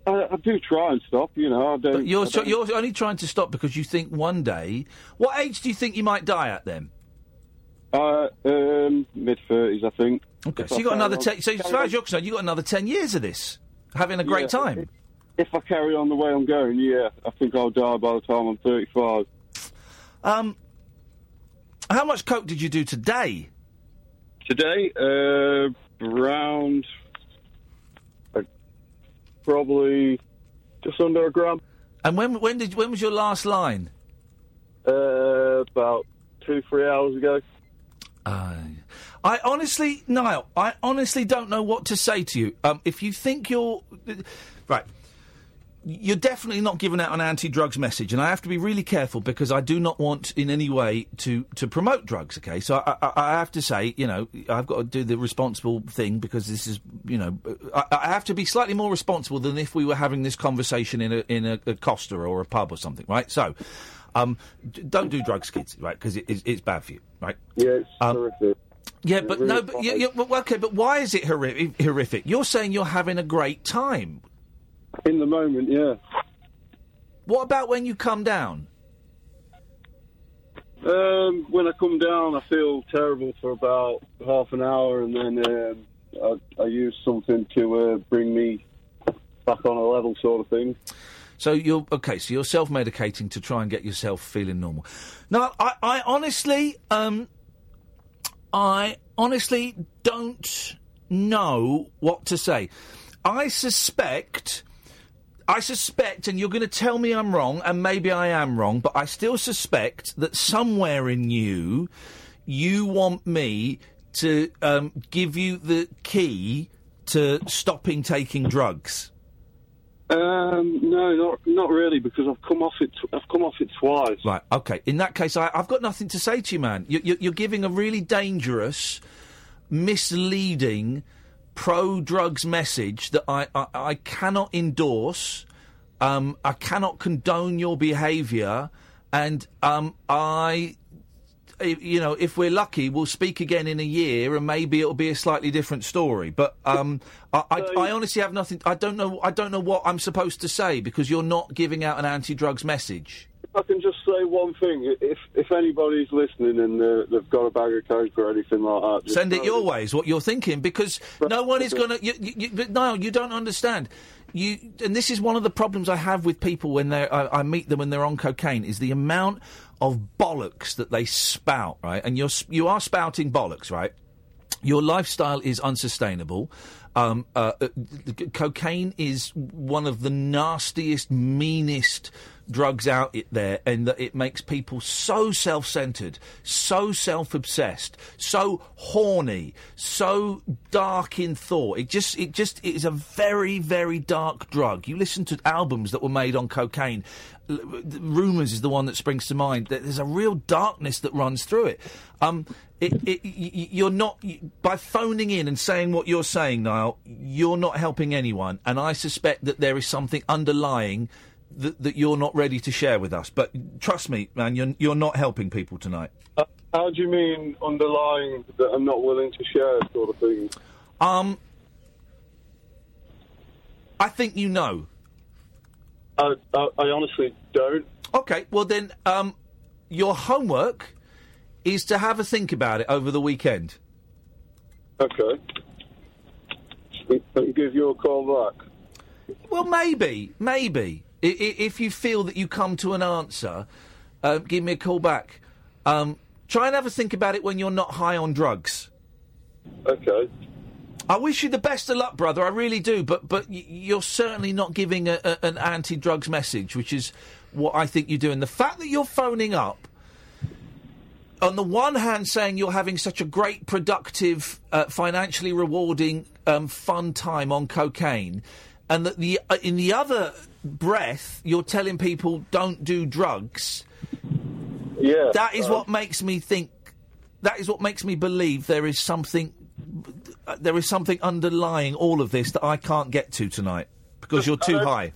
I, I do try and stop. You know, I don't.
But you're
I don't-
you're only trying to stop because you think one day. What age do you think you might die at then?
Uh, um, mid thirties, I think.
Okay,
If
so you got another ten. So as far as you're concerned, you got another ten years of this, having a great
Yeah,
time.
If I carry on the way I'm going, yeah, I think I'll die by the time I'm thirty-five.
Um, how much coke did you do today?
Today, uh, around uh, probably just under a gram.
And when when did when was your last line?
Uh, about two, three hours ago.
I honestly, Niall, I honestly don't know what to say to you. Um, if you think you're right, you're definitely not giving out an anti-drugs message, and I have to be really careful because I do not want in any way to to promote drugs. Okay, so I, I, I have to say, you know, I've got to do the responsible thing because this is, you know, I, I have to be slightly more responsible than if we were having this conversation in a in a, a Costa or a pub or something, right? So. Um, d- don't do drugs, kids, right? Because it, it's, it's bad for you, right?
Yeah, it's
Um,
horrific.
Yeah, but
really
no, but you, well, okay, but why is it? Horrific. You're saying you're having a great time.
In the moment, yeah.
What about when you come down?
Um, when I come down, I feel terrible for about half an hour, and then um, I, I use something to uh, bring me back on a level, sort of thing.
So you're okay. So you're self-medicating to try and get yourself feeling normal. Now, I, I honestly, um, I honestly don't know what to say. I suspect, I suspect, and you're going to tell me I'm wrong, and maybe I am wrong, but I still suspect that somewhere in you, you want me to um, give you the key to stopping taking drugs.
Um, no, not not really, because I've come off it. T- I've come off it twice.
Right. Okay. In that case, I, I've got nothing to say to you, man. You, you, you're giving a really dangerous, misleading, pro-drugs message that I, I, I cannot endorse. Um, I cannot condone your behaviour, and um, I. i- You know, if we're lucky, we'll speak again in a year, and maybe it'll be a slightly different story. But um, I, I, I honestly have nothing. I don't know. I don't know what I'm supposed to say because you're not giving out an anti-drugs message.
I can just say one thing, if if anybody's listening and uh, they've got a bag of coke or anything like that,
Send it your way is what you're thinking because no one is going to. You, you, but no, you don't understand. You and this is one of the problems I have with people when they I, I meet them when they're on cocaine is the amount of bollocks that they spout. Right, and you're you are spouting bollocks, right? Your lifestyle is unsustainable. Um, uh, uh, c- cocaine is one of the nastiest, meanest drugs out it there, and that it makes people so self-centered, so self-obsessed, so horny, so dark in thought. It just, it just it is a very, very dark drug. You listen to albums that were made on cocaine. Rumours is the one that springs to mind. There- There's a real darkness that runs through it. Um, it, it, you're not by phoning in and saying what you're saying, Niall. You're not helping anyone, and I suspect that there is something underlying that, that you're not ready to share with us. But trust me, man, you're you're not helping people tonight.
Uh, how do you mean underlying that I'm not willing to share, sort of thing?
Um, I think you know.
I, I, I honestly don't.
Okay, well then, um, your homework is to have a think about it over the weekend.
Okay. Give you a call back.
Well, maybe, maybe. If you feel that you come to an answer, uh, give me a call back. Um, try and have a think about it when you're not high on drugs.
Okay.
I wish you the best of luck, brother. I really do. But but you're certainly not giving a, a, an anti-drugs message, which is what I think you're doing. The fact that you're phoning up, on the one hand, saying you're having such a great, productive, uh, financially rewarding, um, fun time on cocaine, and that the uh, in the other breath, you're telling people don't do drugs.
Yeah.
That is what makes me think. That is what makes me believe there is something. uh, There is something underlying all of this that I can't get to tonight because you're too high.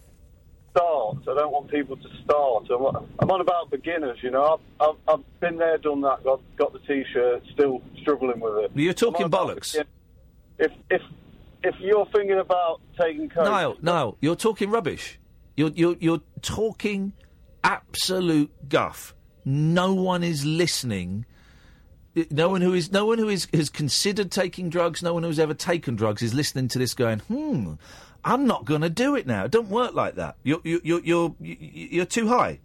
Start. I don't want people to start. I'm, I'm on about beginners. You know, I've, I've, I've been there, done that. Got got the t-shirt. Still struggling with it.
You're talking
I'm on about
bollocks.
If if if you're thinking about taking coke,
Niall, no, you're talking rubbish. You're you're you're talking absolute guff. No one is listening. No one who is no one who is has considered taking drugs. No one who's ever taken drugs is listening to this, going, "Hmm, I'm not going to do it now." It don't work like that. You're you're you're you're, you're too high.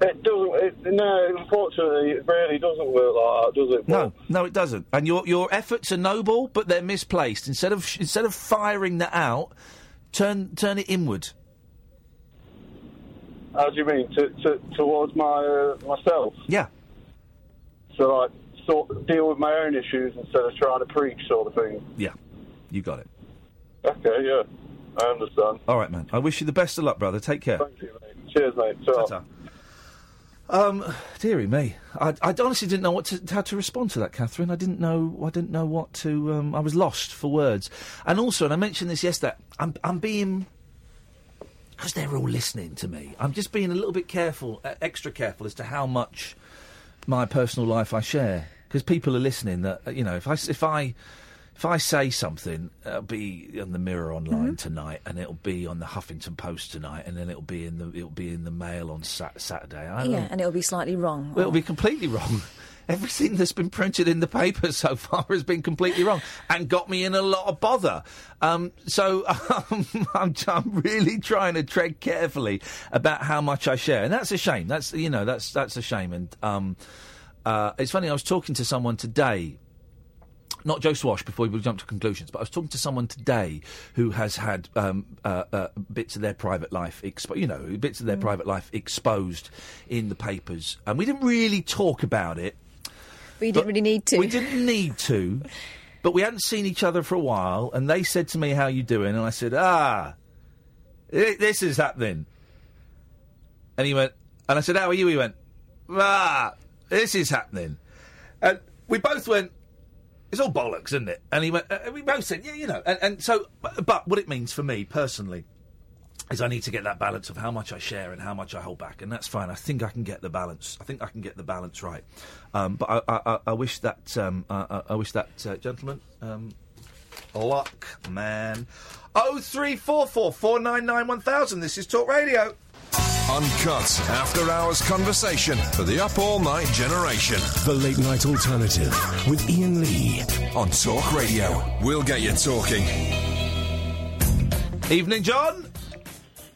it doesn't. It, no, unfortunately, it really doesn't work like that, does it?
No, no, it doesn't. And your your efforts are noble, but they're misplaced. Instead of instead of firing that out, turn turn it inward.
How do you mean? To, to, towards my uh, myself?
Yeah.
So like, sort deal with my own issues instead of trying to preach, sort of thing.
Yeah, you got it.
Okay, yeah, I understand.
All right, man. I wish you the best of luck, brother. Take care.
Thank you, mate. Cheers, mate. Ta-ta.
Um, dearie me, I, I honestly didn't know what to, how to respond to that, Catherine. I didn't know. I didn't know what to. Um, I was lost for words. And also, and I mentioned this yesterday. I'm, I'm being because they're all listening to me. I'm just being a little bit careful, uh, extra careful as to how much my personal life I share because people are listening. That uh, you know, if I if I if I say something, it'll be on the Mirror online tonight, and it'll be on the Huffington Post tonight, and then it'll be in the it'll be in the Mail on sat- Saturday.
Yeah, and it'll be slightly wrong.
well, it'll be completely wrong. Everything that's been printed in the paper so far has been completely wrong and got me in a lot of bother. Um, so um, I'm, I'm really trying to tread carefully about how much I share, and that's a shame. That's you know that's that's a shame. And um, uh, it's funny. I was talking to someone today not Joe Swash before we jump to conclusions, but I was talking to someone today who has had um, uh, uh, bits of their private life, expo- you know, bits of their private life exposed in the papers, and we didn't really talk about it.
But you didn't really need to.
We didn't need to, but we hadn't seen each other for a while, and they said to me, "How you doing?" And I said, "Ah, this is happening." And he went, and I said, "How are you?" He went, "Ah, this is happening," and we both went it's all bollocks, isn't it? And he went, uh, we both said, yeah, you know. And, and so, but, but what it means for me personally is I need to get that balance of how much I share and how much I hold back, and that's fine. I think I can get the balance. I think I can get the balance right. Um, but I, I, I, I wish that um, I, I- I wish that uh, gentleman um, luck, man. Oh three four four four nine nine one thousand. This is Talk Radio.
Uncut after hours conversation for the up all night generation.
The Late Night Alternative with Iain Lee
on Talk Radio. We'll get you talking.
Evening, John.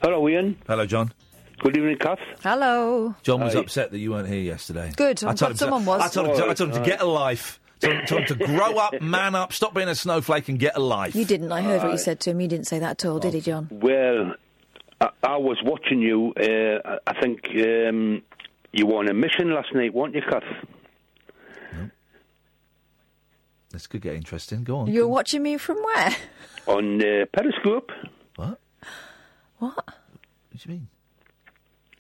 Hello, Iain.
Hello, John.
Good evening, Kath.
Hello.
John was
Hi.
upset that you weren't here yesterday.
Good,
I
I'm
told
glad
him
someone
to,
was.
I told him, to, I told him to get a life. Told him, told him to grow up, man up, stop being a snowflake, and get a life.
You didn't. I heard what you said to him. You didn't say that at all, did he, John?
Well, I, I was watching you. Uh, I- I think um, you were on a mission last night, weren't you, Kath?
This could get interesting. Go on.
You were watching me from where?
On uh, Periscope.
What?
What?
What do you mean?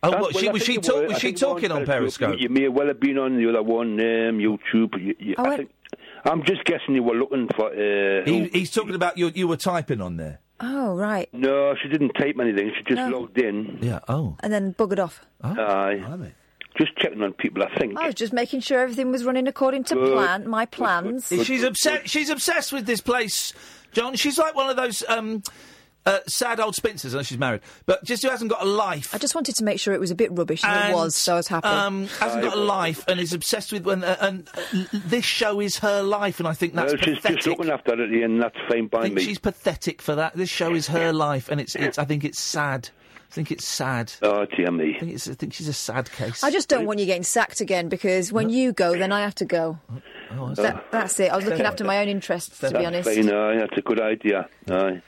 Oh, what,
well,
she,
I
was she,
you
talk,
were-
was she
think you were
talking on Periscope?
You, you may well have been on the other one, um, YouTube. You, you,
Oh,
I
I-
think, I'm just guessing you were looking for. Uh,
He,
who-
he's talking about you. You were typing on there.
Oh, right.
no, she didn't type anything. She just
No.
logged in.
Yeah. Oh.
And then buggered off.
Aye. Just checking on people, I think.
I was just making sure everything was running according to
Good.
plan. My plans.
She's obsessed. She's obsessed with this place, John. She's like one of those um, uh, sad old spinsters. I know she's married, but just who hasn't got a life.
I just wanted to make sure it was a bit rubbish, and,
And,
it was, so I was happy.
Um, hasn't got a life and is obsessed with when uh, and uh, this show is her life, and I think that's
well, she's
pathetic.
just looking after it, and that's fine by
I think
me.
she's pathetic for that. This show is her life, and it's, it's. I think it's sad. I think it's sad.
Oh, dear me.
I think it's. I think she's a sad case.
I just don't want you getting sacked again because when you go, then I have to go.
Oh,
That, that's it. I was looking after my own interests, to be honest.
fine, aye, that's a good idea. Aye.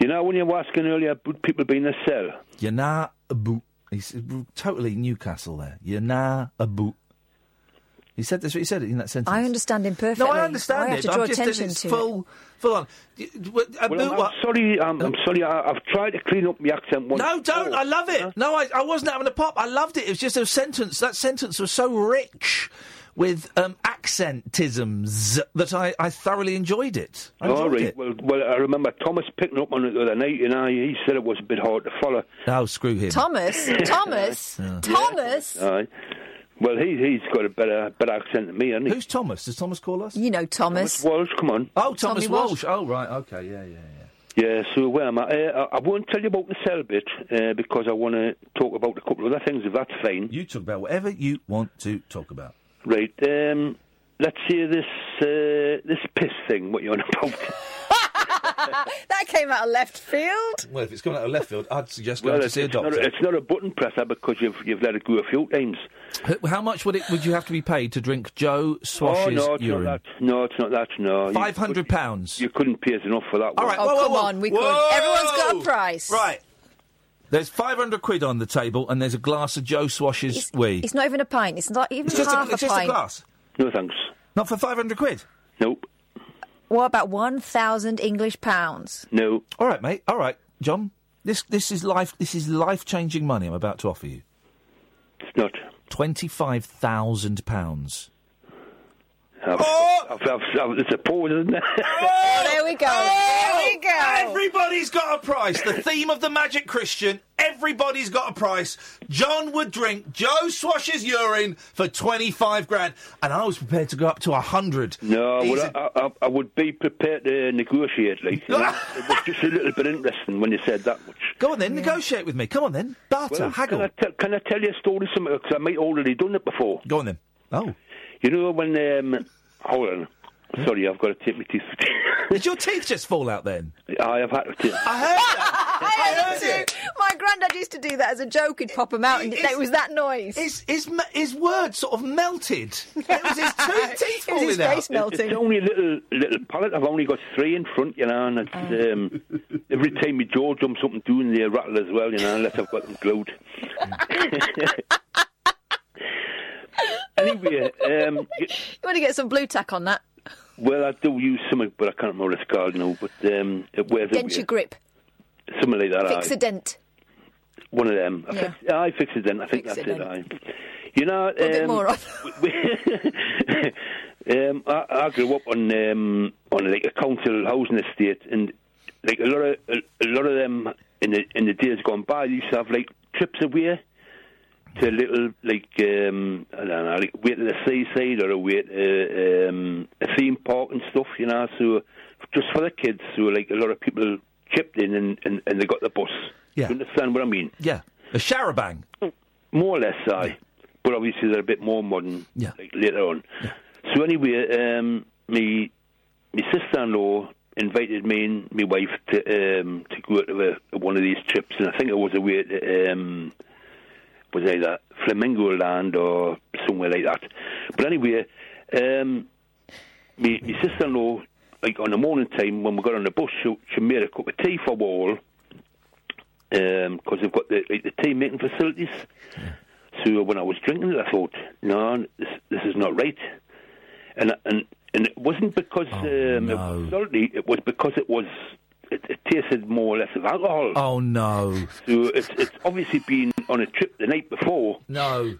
You know, when you were asking earlier about people being a cell,
Yana Abu. He's totally Newcastle there. Yana Abu. He said this. He said it in that sentence.
I understand him perfectly.
No, I understand
I have to draw
I'm just,
attention
it's
to
full,
it.
full on. Y- w- Abu,
well, I'm, I'm sorry, I'm, I'm sorry, I, I've tried to clean up my accent once.
No, don't. I love it. No, I, I wasn't having a pop. I loved it. It was just a sentence. That sentence was so rich with um, accentisms that I, I thoroughly enjoyed it. I enjoyed
right.
it.
Well, well, I remember Thomas picking up on it the other night, and I, he said it was a bit hard to follow.
Oh, screw him.
Thomas, Thomas, Thomas.
Aye. Well, he he's got a better better accent than me, hasn't he?
Who's Thomas? Does Thomas call us?
You know Thomas.
Walsh, come on.
Oh, Thomas
Tommy Walsh.
Walsh. Oh, right. Okay. Yeah, yeah, yeah.
Yeah, so where am I? Uh, I I won't tell you about the cell bit uh, because I want to talk about a couple of other things, if that's fine.
You talk about whatever you want to talk about.
Right. Um, let's hear this uh, this piss thing. What you're on about?
that came out of left field.
Well, if it's coming out of left field, I'd suggest
well,
to
it's,
see a
it's not a, it's not a button presser because you've you've let it go a few times.
How much would it? Would you have to be paid to drink Joe Swash's
oh no, it's
urine?
not that. No, it's not that. No,
Five hundred pounds.
You couldn't pay us enough for that.
All
one.
right.
Oh,
whoa, whoa,
come
whoa.
on, we
Whoa!
could. Everyone's got a price.
Right. There's 500 quid on the table, and there's a glass of Joe Swash's wee.
It's not even a pint. It's not even
It's just,
half
a, it's just a glass.
No thanks.
Not for 500 quid.
Nope.
What about one thousand English pounds?
No.
All right, mate. All right, John. This this is life. This is life changing money. I'm about to offer you.
It's not.
Twenty five thousand pounds. Oh!
I've, I've, I've, it's a pause, isn't it?
Oh, there we go. there we go.
Everybody's got a price. The theme of the Magic Christian. Everybody's got a price. John would drink Joe Swash's urine for twenty five grand, and I was prepared to go up to a hundred.
No, well, I, I, I would be prepared to negotiate. Like, you know? it was just a little bit interesting when you said that much.
Go on then, negotiate with me. Come on then, barter,
Well,
haggle.
Can I, tell, can I tell you a story? Something because I might already done it before.
Go on then. Oh,
You know when? Um, hold on. Sorry, I've got to take my teeth.
did your teeth just fall out then?
I have had to.
I heard that.
I heard it too. My granddad used to do that as a joke. He'd pop them out, and it, was that noise.
His his his words sort of melted. It was his two teeth
It was his
out.
face melting.
It's only a little little pallet. I've only got three in front, you know, and it's,
Oh.
um, every time my jaw jumps up and doing the rattle as well, you know, unless I've got them glued. anyway, um, y-
You want to get some Blu Tack on that?
Well, I do use something, but I can't remember what it's called now. But um, it wears
Dent your grip.
something like that.
Fix
aye.
a dent.
One of them. I,
Yeah.
fix, I fix it then. I think
Fix
that's
it.
Aye. You know,
A bit
um,
more on.
um, I, I grew up on um, on like a council housing estate, and like a lot of a, a lot of them in the in the days gone by used to have like trips away to little like um, I don't know, like way to the seaside or away to um, a theme park and stuff, you know. So just for the kids, so like a lot of people chipped in and, and, and they got the bus.
Yeah.
You understand what I mean?
Yeah, a charabanc.
More or less, aye. But obviously they're a bit more modern
Yeah.
like, later on. So anyway, um, me, my sister-in-law invited me and my wife to um, to go to a, one of these trips, and I think it was away to um, was either Flamingo Land or somewhere like that. But anyway, um, my, my sister-in-law, like on the morning time when we got on the bus, she, she made a cup of tea for all because they've got the like, the tea making facilities. So when I was drinking it, I thought, no, this this is not right. And and and it wasn't because um, it was salty. It was because it was it, it tasted more or less of alcohol.
Oh no,
So it's it's obviously been on a trip the night before,
no.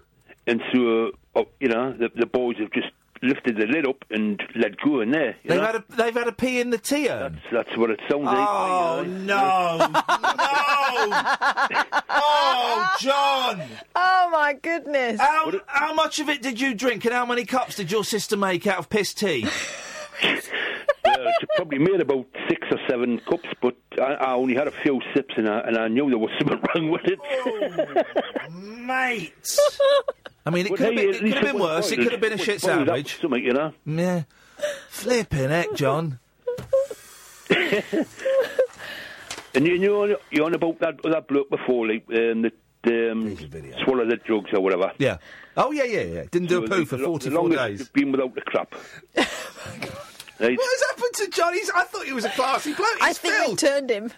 and so uh, you know the the boys have just lifted the lid up and let go in there. You
They've
know?
had a they've had a pee in the tea urn.
That's what it sounds like.
Oh
you know.
no, no! Oh, John!
Oh my goodness!
How, how much of it did you drink, and how many cups did your sister make out of piss tea?
Well, she probably made about six or seven cups, but I, I only had a few sips, and I, and I knew there was something wrong with it.
Oh, Mate! I mean, it
But
could have been, it could have been
was
worse. It could have been a shit sandwich.
Something, you know.
Yeah. Flipping heck, John.
And you know, you're on about that that bloke before, like um, the um, swallow the drugs or whatever.
Yeah. Oh yeah, yeah, yeah. Didn't do a poo for
the
44 days.
Been without the crap. Right.
What has happened to Johnny's? I thought he was a classy bloke.
I
He's
think
filled.
we turned him.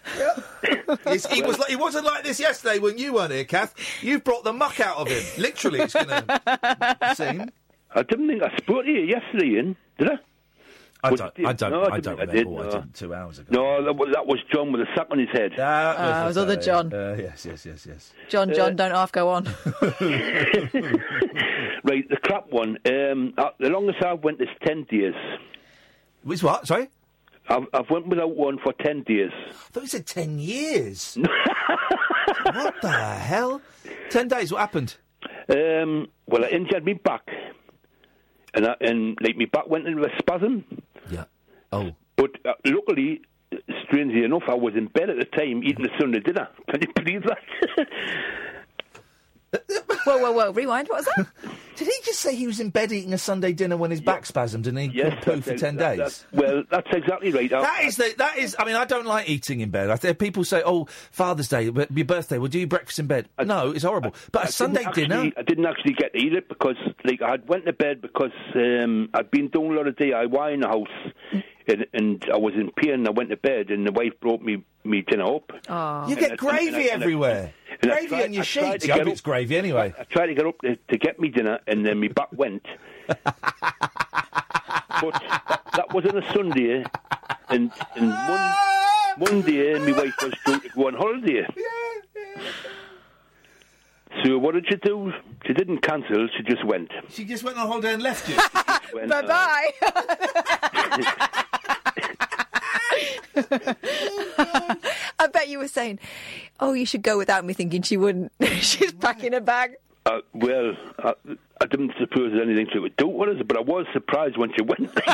He's- he was. Like, he wasn't like this yesterday when you weren't here, Kath. You've brought the muck out of him. Literally, it's going to seem.
I didn't think I spoke to you yesterday, Iain. Did I?
I
Was
don't. I don't.
No,
I
didn't
don't
think
remember
did,
what I did two hours ago.
No, that was, that was John with a sack on his head.
That
Ah, it was other
uh,
John.
Uh, yes, yes, yes, yes.
John, John, don't half go on.
right, the crap one. Um, uh, the longest I've went is ten days.
Which what? Sorry.
I've, I've went without one for ten days.
I thought you said ten years. what the hell? Ten days. What happened?
Um, well, I injured me back, and I, and like my back went into a spasm.
Yeah. Oh.
But uh, luckily, strangely enough, I was in bed at the time eating a Sunday dinner. Can you believe that?
whoa, whoa, whoa! Rewind. What was that?
Did he just say he was in bed eating a Sunday dinner when his back spasmed and he
Yes,
couldn't poo for ten
that-
days?
that's- well, that's exactly right. I-
That is the, that is. I mean, I don't like eating in bed. I think people say, "Oh, Father's Day, but your birthday, we'll do your breakfast in bed." no, it's horrible. But
I
a
didn't
Sunday
actually-
dinner.
I didn't actually get to eat it because, like, I had went to bed because um, I'd been doing a lot of DIY in the house, and, and I was in pain. I went to bed, and the wife brought me me dinner up.
Oh.
You
And
get
I-
gravy
and I- and
everywhere.
and
Gravy
tried-
on your
I
sheets. I hope
get
it's gravy anyway.
I tried to get up to, to get me dinner, and then my back went. but that, that was on a Sunday, and and one one day my wife was due to go on holiday. So what did she do? She didn't cancel. She just went.
She just went on holiday and left you.
Went,
Bye bye. I bet you were saying, "Oh, you should go without me," thinking she wouldn't. She's packing a bag.
Uh, well, I, I didn't suppose there's anything to it. do with it, but I was surprised when she went.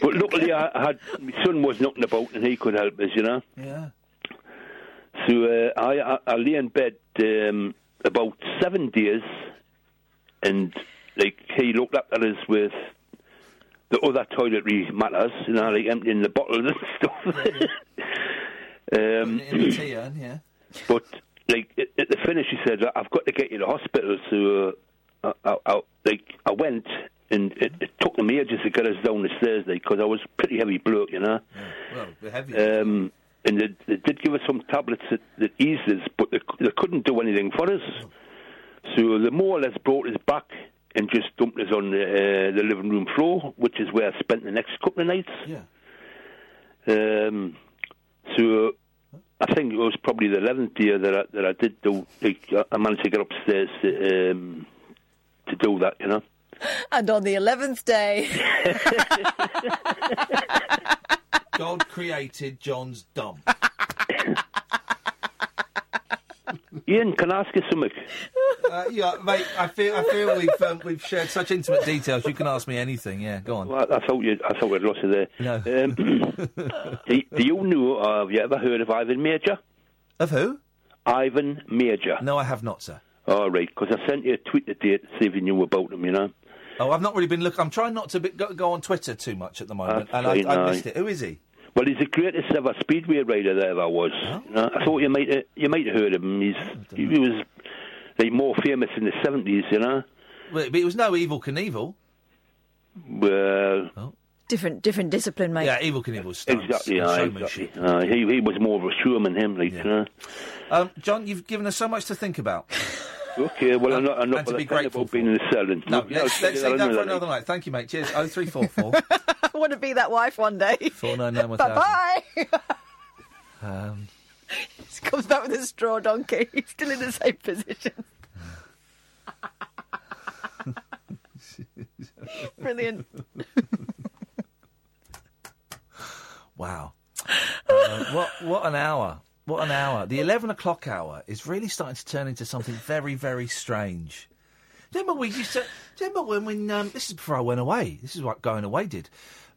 but luckily, I I had my son was nothing about, and he could help us, you know.
Yeah.
So uh, I, I I lay in bed um, about seven days, and like he looked up at us with the other toiletry matters, you know, like emptying the bottles and stuff. um,
in the tea urn, yeah.
but like at, the finish, he said, "I've got to get you to hospital." So uh, I, I, I, like I went, and it, it took them ages to get us down the stairs, because I was pretty heavy bloke, you know.
Well, the heavy.
Um, and they, they did give us some tablets that, that eased us, but they, they couldn't do anything for us. So they more or less brought us back and just dumped us on the, uh, the living room floor, which is where I spent the next couple of nights.
Yeah.
Um, so I think it was probably the eleventh year that I, that I did do. Like, I- I managed to get upstairs to, um, to do that, you know.
And on the eleventh day,
God created John's dump.
Iain, can I ask you something?
Uh, yeah, mate. I feel. I feel we've um, we've shared such intimate details. You can ask me anything. Yeah, go on.
Well, I thought you, I thought we'd lost you there.
No.
Um, do, do you know? Uh, have you ever heard of Ivan Mauger?
Of who?
Ivan Mauger.
No, I have not, sir.
All right, because I sent you a tweet today to see if you knew about him. You know.
Oh, I've not really been looking. I'm trying not to be, go, go on Twitter too much at the moment,
That's
and I, I missed it. Who is he?
Well, he's the greatest ever speedway rider there ever was. You know, I thought you might have, you might have heard of him. He's he was like more famous in the seventies. You know.
Well, but it was no Evel Knievel.
Well,
different different discipline, mate.
Yeah, Evel Knievel was stunts
exactly.
and
aye,
showmanship.
exactly. Uh, he he was more of a showman, him, like you know.
Um, John, you've given us so much to think about.
Okay, well, I'm not, I'm not
and to be grateful
about being in the cell. and-
No,
I'll
let's,
tell
let's
you
leave that for
another
another night. Thank you, mate. Cheers. Oh three four four
I want to be that wife one day.
four nine nine one
Bye-bye.
Um,
He comes back with a straw donkey. He's still in the same position. Brilliant.
Wow. Uh, what what an hour. What an hour. The 11 o'clock hour is really starting to turn into something very, very strange. Remember we used to. Remember when, when um, this is before I went away? This is what going away did.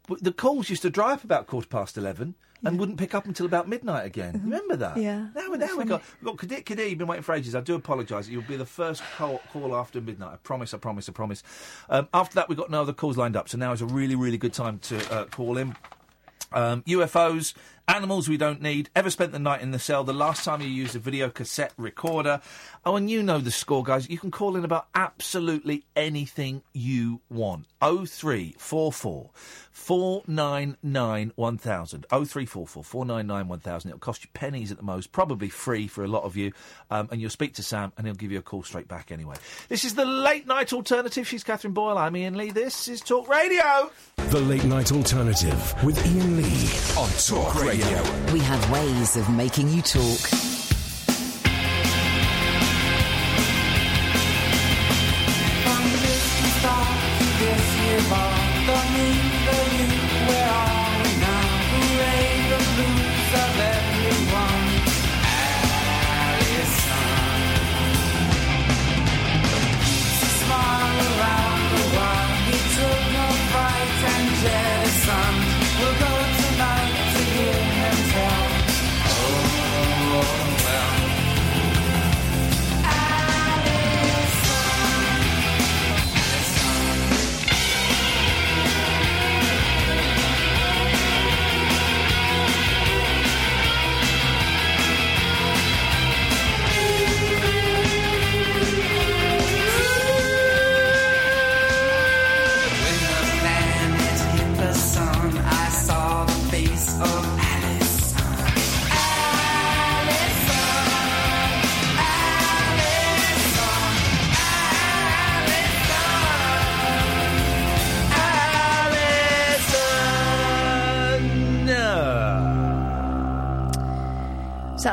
But the calls used to dry up about quarter past 11 and wouldn't pick up until about midnight again. Remember that?
Yeah.
Now, now we got. We've got Kadir Kadir, you've been waiting for ages. I do apologise. You'll be the first call, call after midnight. I promise, I promise, I promise. Um, after that, we've got no other calls lined up. So now is a really, really good time to uh, call in. Um, UFOs animals we don't need, ever spent the night in the cell, the last time you used a video cassette recorder. Oh, and you know the score, guys. You can call in about absolutely anything you want. 0344 499 1000. 0344 499 1000. It'll cost you pennies at the most, probably free for a lot of you. Um, and you'll speak to Sam and he'll give you a call straight back anyway. This is the late night alternative. She's Catherine Boyle. I'm Iain Lee. This is Talk Radio.
The Late Night Alternative with Iain Lee on Talk Radio.
We have ways of making you talk.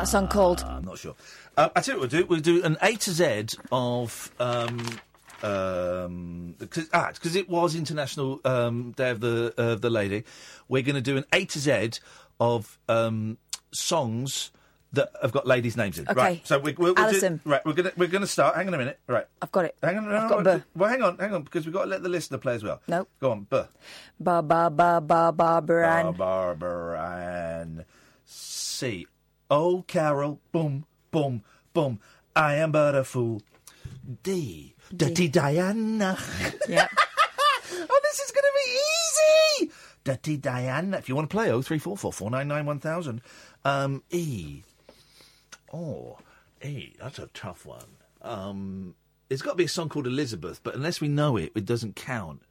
That song called?
I'm not sure. Uh, I tell you what we'll do. We'll do an A to Z of. Um, um, cause, ah, because it was International um, Day of the of the Lady. We're going to do an A to Z of um, songs that have got ladies' names in.
Okay.
Right. So we, we'll, we'll do-
Alison.
right. We're gonna we're gonna start. Hang on a minute. Right.
I've got it.
Hang on.
I've got
no,
B.
Well, hang on. Hang on. Because we've got to let the listener play as well.
No.
Go on. Buh.
Ba ba ba ba Barbara.
Barbara and C. Oh, Carol, boom, boom, boom. I am but a fool. D. Dirty Diana.
Yep.
oh, this is going to be easy. Dirty Diana. If you want to play, oh three four four four nine nine one thousand. Um, E. Oh, E. That's a tough one. Um, it's got to be a song called Elizabeth, but unless we know it, it doesn't count.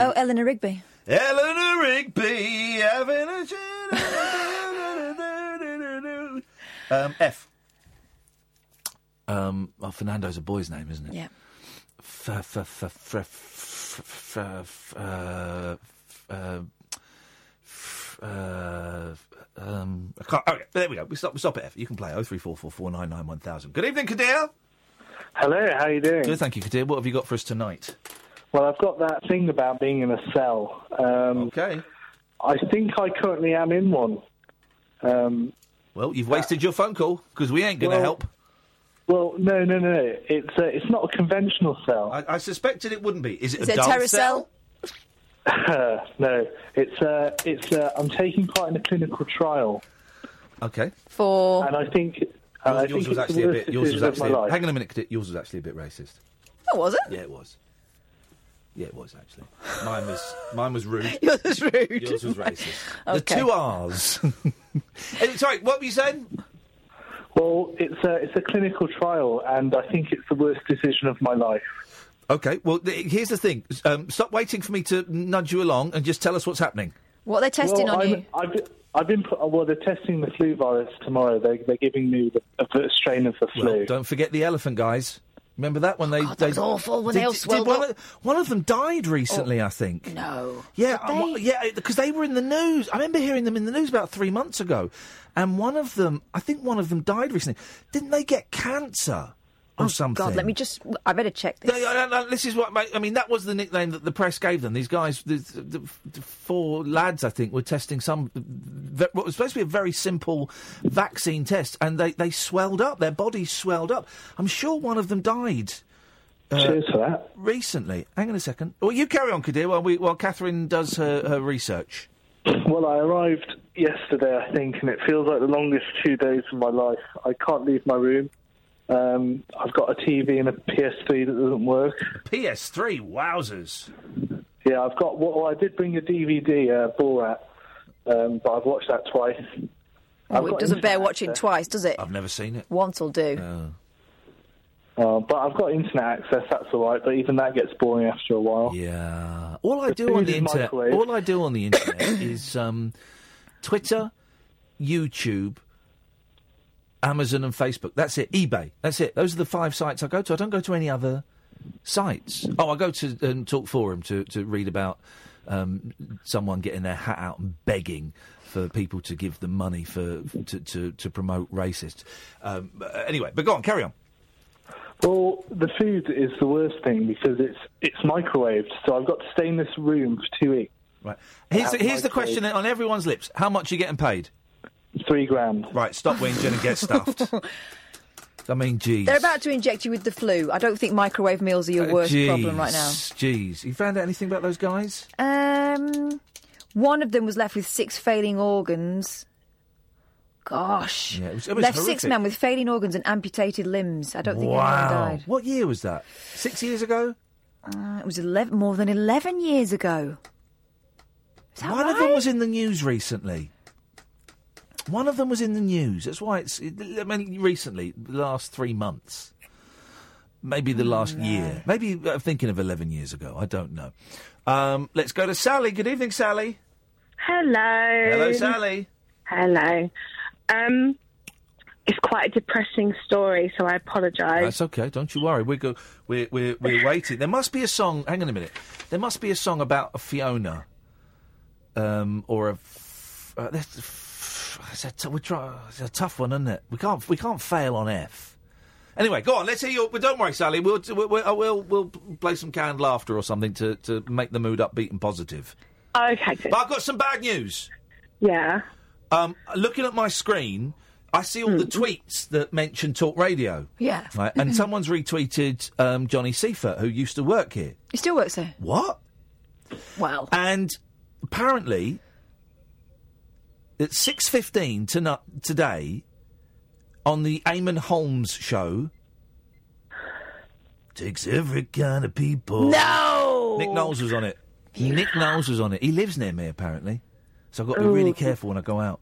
Oh, Eleanor Rigby.
Eleanor Rigby having a um, F. Um, well, Fernando's a boy's name, isn't it?
Yeah.
F- f- f- f- f- f- uh, uh, uh, um, I can't, okay, there we go. We stop, we stop at F. You can play 03444991000. Good evening, Kadir.
Hello, how are you doing?
Good, thank you, Kadir. What have you got for us tonight?
Well, I've got that thing about being in a cell. Um,
okay.
I think I currently am in one. Um,
Well, you've wasted your phone call because we ain't going to
Well-
help.
well, no, no, no. It's uh, it's not a conventional cell.
I, I suspected it wouldn't be. Is it
Is
a
it a
dark
terrace cell?
no, it's uh, it's uh, I'm taking part in a clinical trial,
Okay.
For
and I think and I
Yours, yours
think
was actually a bit. Yours was actually.
my life.
Hang on a minute. Yours was actually a bit racist.
Oh, was it?
Yeah, it was. Yeah, it was actually. Mine was. Mine was rude.
Yours was rude.
Yours was racist.
Okay.
The two R's. Eh, Sorry, what were you saying?
Well, it's a it's a clinical trial, and I think it's the worst decision of my life.
Okay. Well, th- here's the thing. Um, stop waiting for me to nudge you along and just tell us what's happening.
What they're they testing
well,
on
I'm,
you?
I've been, I've been put, well. They're testing the flu virus tomorrow. They, they're giving me the, a strain of the flu.
Well, don't forget the elephant guys. Remember that when they?
That
they
was awful when
did,
they all
did one. Of, one of them died recently, I think.
No.
Yeah, uh, yeah, because they were in the news. I remember hearing them in the news about three months ago, and one of them, I think one of them died recently. Didn't they get cancer or something?
Oh, God, let me just. I better check this.
No, no, no, this is what I mean. That was the nickname that the press gave them. These guys, the, the, the four lads, I think, were testing some ve- what was supposed to be a very simple vaccine test, and they, they swelled up. Their bodies swelled up. I'm sure one of them died. uh,
Cheers for that.
Recently, hang on a second. Well, you carry on, Kadir, while we while Catherine does her, her research.
Well, I arrived yesterday, I think, and it feels like the longest two days of my life. I can't leave my room. Um, I've got a TV and a PS3 that doesn't work.
PS3, wowzers!
Yeah, I've got. Well, I did bring a DVD, uh, Borat, um, but I've watched that twice. I've
Oh, it doesn't bear watching
access.
twice, does it?
I've never seen it.
Once will do.
Uh, but I've got internet access. That's all right. But even that gets boring after a while.
Yeah. All I
The
do on the internet,
microwaved.
all I do on the internet is um, Twitter, YouTube, Amazon, and Facebook. That's it. eBay. That's it. Those are the five sites I go to. I don't go to any other sites. Oh, I go to um, Talk Forum to to read about um, someone getting their hat out and begging for people to give them money for to to, to promote racists. Um, uh, anyway, but go on, carry on.
Well, the food is the worst thing because it's it's microwaved. So I've got to stay in this room for two weeks.
Right. Here's, here's the question on everyone's lips: How much are you getting paid?
Three grand.
Right, stop whinging and get stuffed. I mean, geez.
They're about to inject you with the flu. I don't think microwave meals are your
Uh,
worst
geez,
problem right now.
Jeez, you found out anything about those guys?
Um, one of them was left with six failing organs. Gosh.
Yeah, it was, it was
left six men with failing organs and amputated limbs. I don't think
wow.
anyone died.
What year was that? Six years ago?
Uh, it was 11, more than 11 years ago.
One of them was in the news recently. One of them was in the news. That's why it's. I mean, recently, the last three months. Maybe the last year. Maybe I'm thinking of 11 years ago. I don't know. Um, let's go to Sally. Good evening, Sally.
Hello.
Hello, Sally.
Hello. Um, it's quite a depressing story, so I apologise.
That's okay. Don't you worry. We're go- we're we're we're waiting. There must be a song. Hang on a minute. There must be a song about a Fiona, um, or a. F- uh, that's, f- it's a t- we try, it's a tough one, isn't it? We can't we can't fail on F. Anyway, go on. Let's hear your. But don't worry, Sally. We'll we'll we'll, we'll, we'll play some canned laughter or something to, to make the mood upbeat and positive.
Okay, good.
But I've got some bad news.
Yeah.
Um, looking at my screen, I see all the tweets that mention Talk Radio.
Yeah.
Right, and someone's retweeted um, Johnny Seifert, who used to work here.
He still works there.
What?
Well.
And apparently, at six fifteen tonight today, on the Eamonn Holmes show, takes every kind of people.
No!
Nick Knowles was on it. Nick Knowles was on it. He lives near me apparently, so I've got to be really careful when I go out.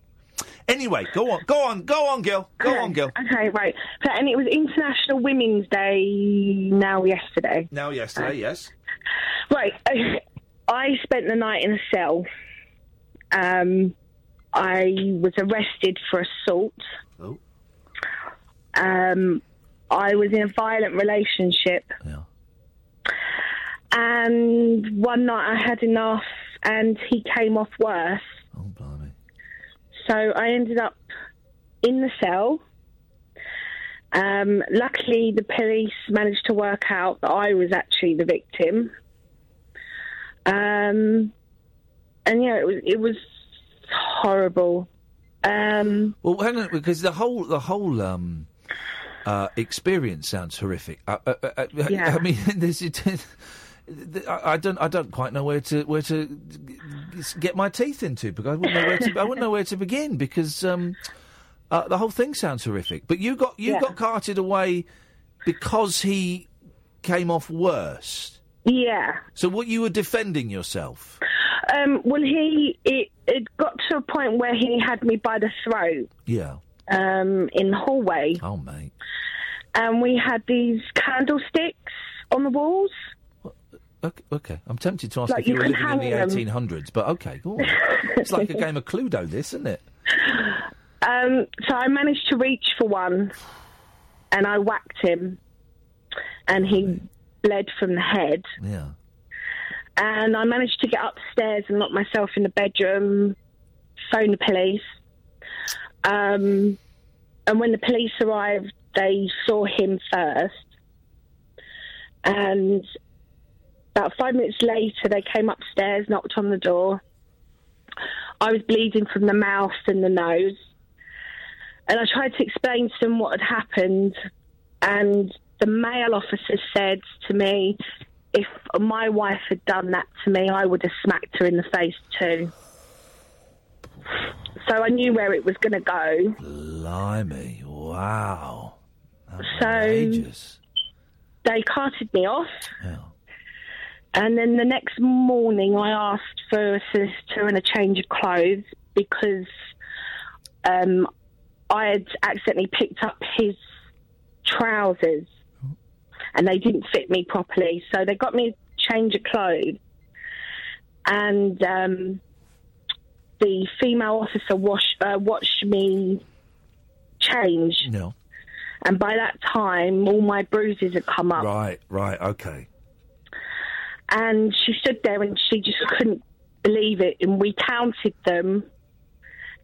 Anyway, go on, go on, go on, Gil, go
okay.
on, Gil.
Okay, right. So, and it was International Women's Day now yesterday.
Now, yesterday, yes.
Right. I spent the night in a cell. Um, I was arrested for assault.
Oh.
Um, I was in a violent relationship. And one night I had enough and he came off worse.
Oh, blimey.
So I ended up in the cell. Um, luckily, the police managed to work out that I was actually the victim. Um, and yeah, it was it was horrible. Um,
Well, hang on, because the whole the whole um, uh, experience sounds horrific. Uh, uh, uh, uh,
Yeah.
I mean, there's, it, I, I don't I don't quite know where to where to get my teeth into because I wouldn't know where to I wouldn't know where to begin because um, uh, the whole thing sounds horrific. But you got you
Yeah.
got carted away because he came off worse.
yeah.
So what you were defending yourself?
Um, well, he it, it got to a point where he had me by the throat
Yeah.
um, in the hallway.
Oh, mate.
And we had these candlesticks on the walls.
Okay, okay. I'm tempted to ask
Like,
if you,
you
were living in the
them.
1800s, but okay, go on. it's like a game of Cluedo, this, isn't it?
Um, so I managed to reach for one, and I whacked him, and he bled from the head.
Yeah.
And I managed to get upstairs and lock myself in the bedroom, phone the police. Um, and when the police arrived, they saw him first. And about five minutes later, they came upstairs, knocked on the door. I was bleeding from the mouth and the nose. And I tried to explain to them what had happened. And the male officer said to me, if my wife had done that to me, I would have smacked her in the face too. So I knew where it was going to go.
Blimey, wow.
So they carted me off. And then the next morning, I asked for a solicitor and a change of clothes because um, I had accidentally picked up his trousers and they didn't fit me properly. So they got me a change of clothes. And um, the female officer wash, uh, watched me change.
No.
And by that time, all my bruises had come up.
Right, right, okay.
and she stood there and she just couldn't believe it and we counted them